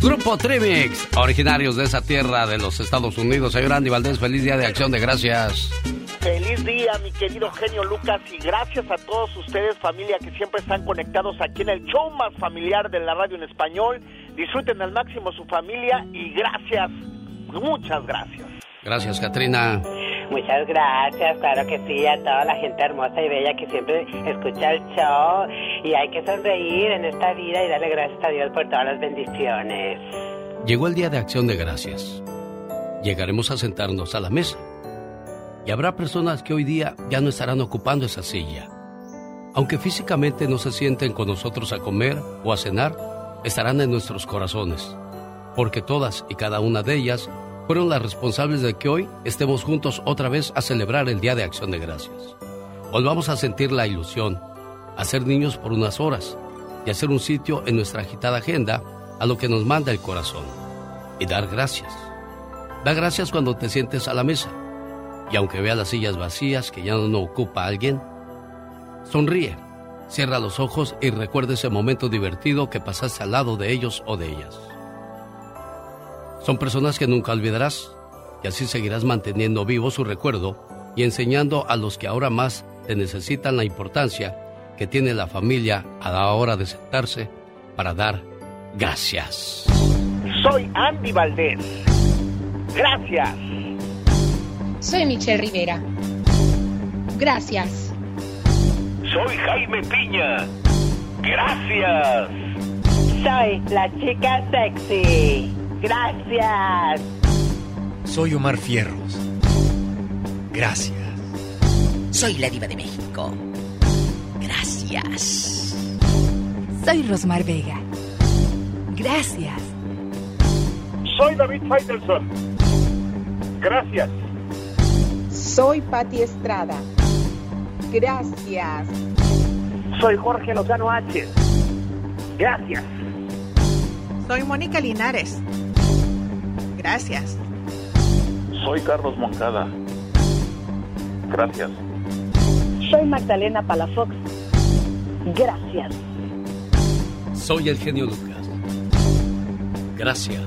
[SPEAKER 1] Grupo Trimix, originarios de esa tierra de los Estados Unidos. Señor Andy Valdés, feliz Día de Acción de Gracias.
[SPEAKER 10] Feliz día, mi querido genio Lucas, y gracias a todos ustedes, familia, que siempre están conectados aquí en el show más familiar de la radio en español. Disfruten al máximo su familia y gracias, muchas gracias.
[SPEAKER 1] Gracias, Katrina.
[SPEAKER 2] Muchas gracias, claro que sí, a toda la gente hermosa y bella que siempre escucha el show. Y hay que sonreír en esta vida y darle gracias a Dios por todas las bendiciones.
[SPEAKER 1] Llegó el Día de Acción de Gracias. Llegaremos a sentarnos a la mesa. Y habrá personas que hoy día ya no estarán ocupando esa silla. Aunque físicamente no se sienten con nosotros a comer o a cenar, estarán en nuestros corazones. Porque todas y cada una de ellas fueron las responsables de que hoy estemos juntos otra vez a celebrar el Día de Acción de Gracias. Volvamos a sentir la ilusión, a ser niños por unas horas y hacer un sitio en nuestra agitada agenda a lo que nos manda el corazón y dar gracias. Da gracias cuando te sientes a la mesa y aunque veas las sillas vacías que ya no ocupa alguien, sonríe, cierra los ojos y recuerda ese momento divertido que pasaste al lado de ellos o de ellas. Son personas que nunca olvidarás y así seguirás manteniendo vivo su recuerdo y enseñando a los que ahora más te necesitan la importancia que tiene la familia a la hora de sentarse para dar gracias.
[SPEAKER 10] Soy Andy Valdés. Gracias.
[SPEAKER 31] Soy Michelle Rivera. Gracias.
[SPEAKER 9] Soy Jaime Piña. Gracias.
[SPEAKER 2] Soy la chica sexy. Gracias.
[SPEAKER 60] Soy Omar Fierros. Gracias.
[SPEAKER 42] Soy la diva de México. Gracias.
[SPEAKER 44] Soy Rosmar Vega. Gracias.
[SPEAKER 9] Soy David Faitelson. Gracias.
[SPEAKER 36] Soy Patti Estrada. Gracias.
[SPEAKER 61] Soy Jorge Lozano H. Gracias.
[SPEAKER 62] Soy Mónica Linares. Gracias.
[SPEAKER 9] Soy Carlos Moncada. Gracias.
[SPEAKER 63] Soy Magdalena Palafox. Gracias.
[SPEAKER 29] Soy el genio Lucas. Gracias.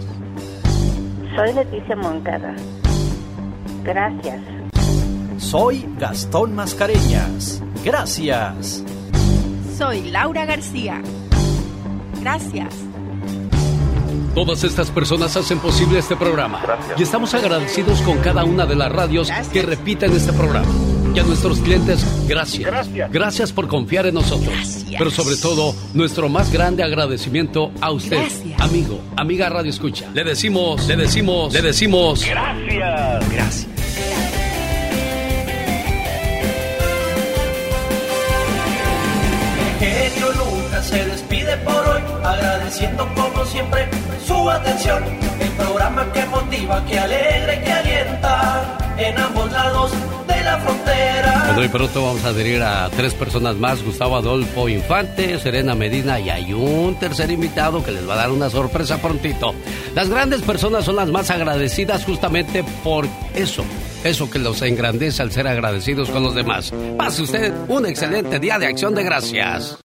[SPEAKER 63] Soy Leticia Moncada. Gracias.
[SPEAKER 64] Soy Gastón Mascareñas. Gracias.
[SPEAKER 44] Soy Laura García. Gracias.
[SPEAKER 29] Todas estas personas hacen posible este programa. Y estamos agradecidos con cada una de las radios que repiten este programa. Y a nuestros clientes, gracias. gracias. Gracias por confiar en nosotros. Pero sobre todo, nuestro más grande agradecimiento a usted, amigo, amiga Radio Escucha. Le decimos, le decimos, le decimos.
[SPEAKER 9] Gracias.
[SPEAKER 29] Gracias.
[SPEAKER 16] genio Lucas se por hoy, agradeciendo como siempre su atención. El programa que motiva, que alegra y que alienta en ambos lados de la frontera.
[SPEAKER 1] Bueno, y pronto vamos a adherir a tres personas más: Gustavo Adolfo Infante, Serena Medina y hay un tercer invitado que les va a dar una sorpresa prontito. Las grandes personas son las más agradecidas justamente por eso. Eso que los engrandece al ser agradecidos con los demás. Pase usted un excelente día de acción de gracias.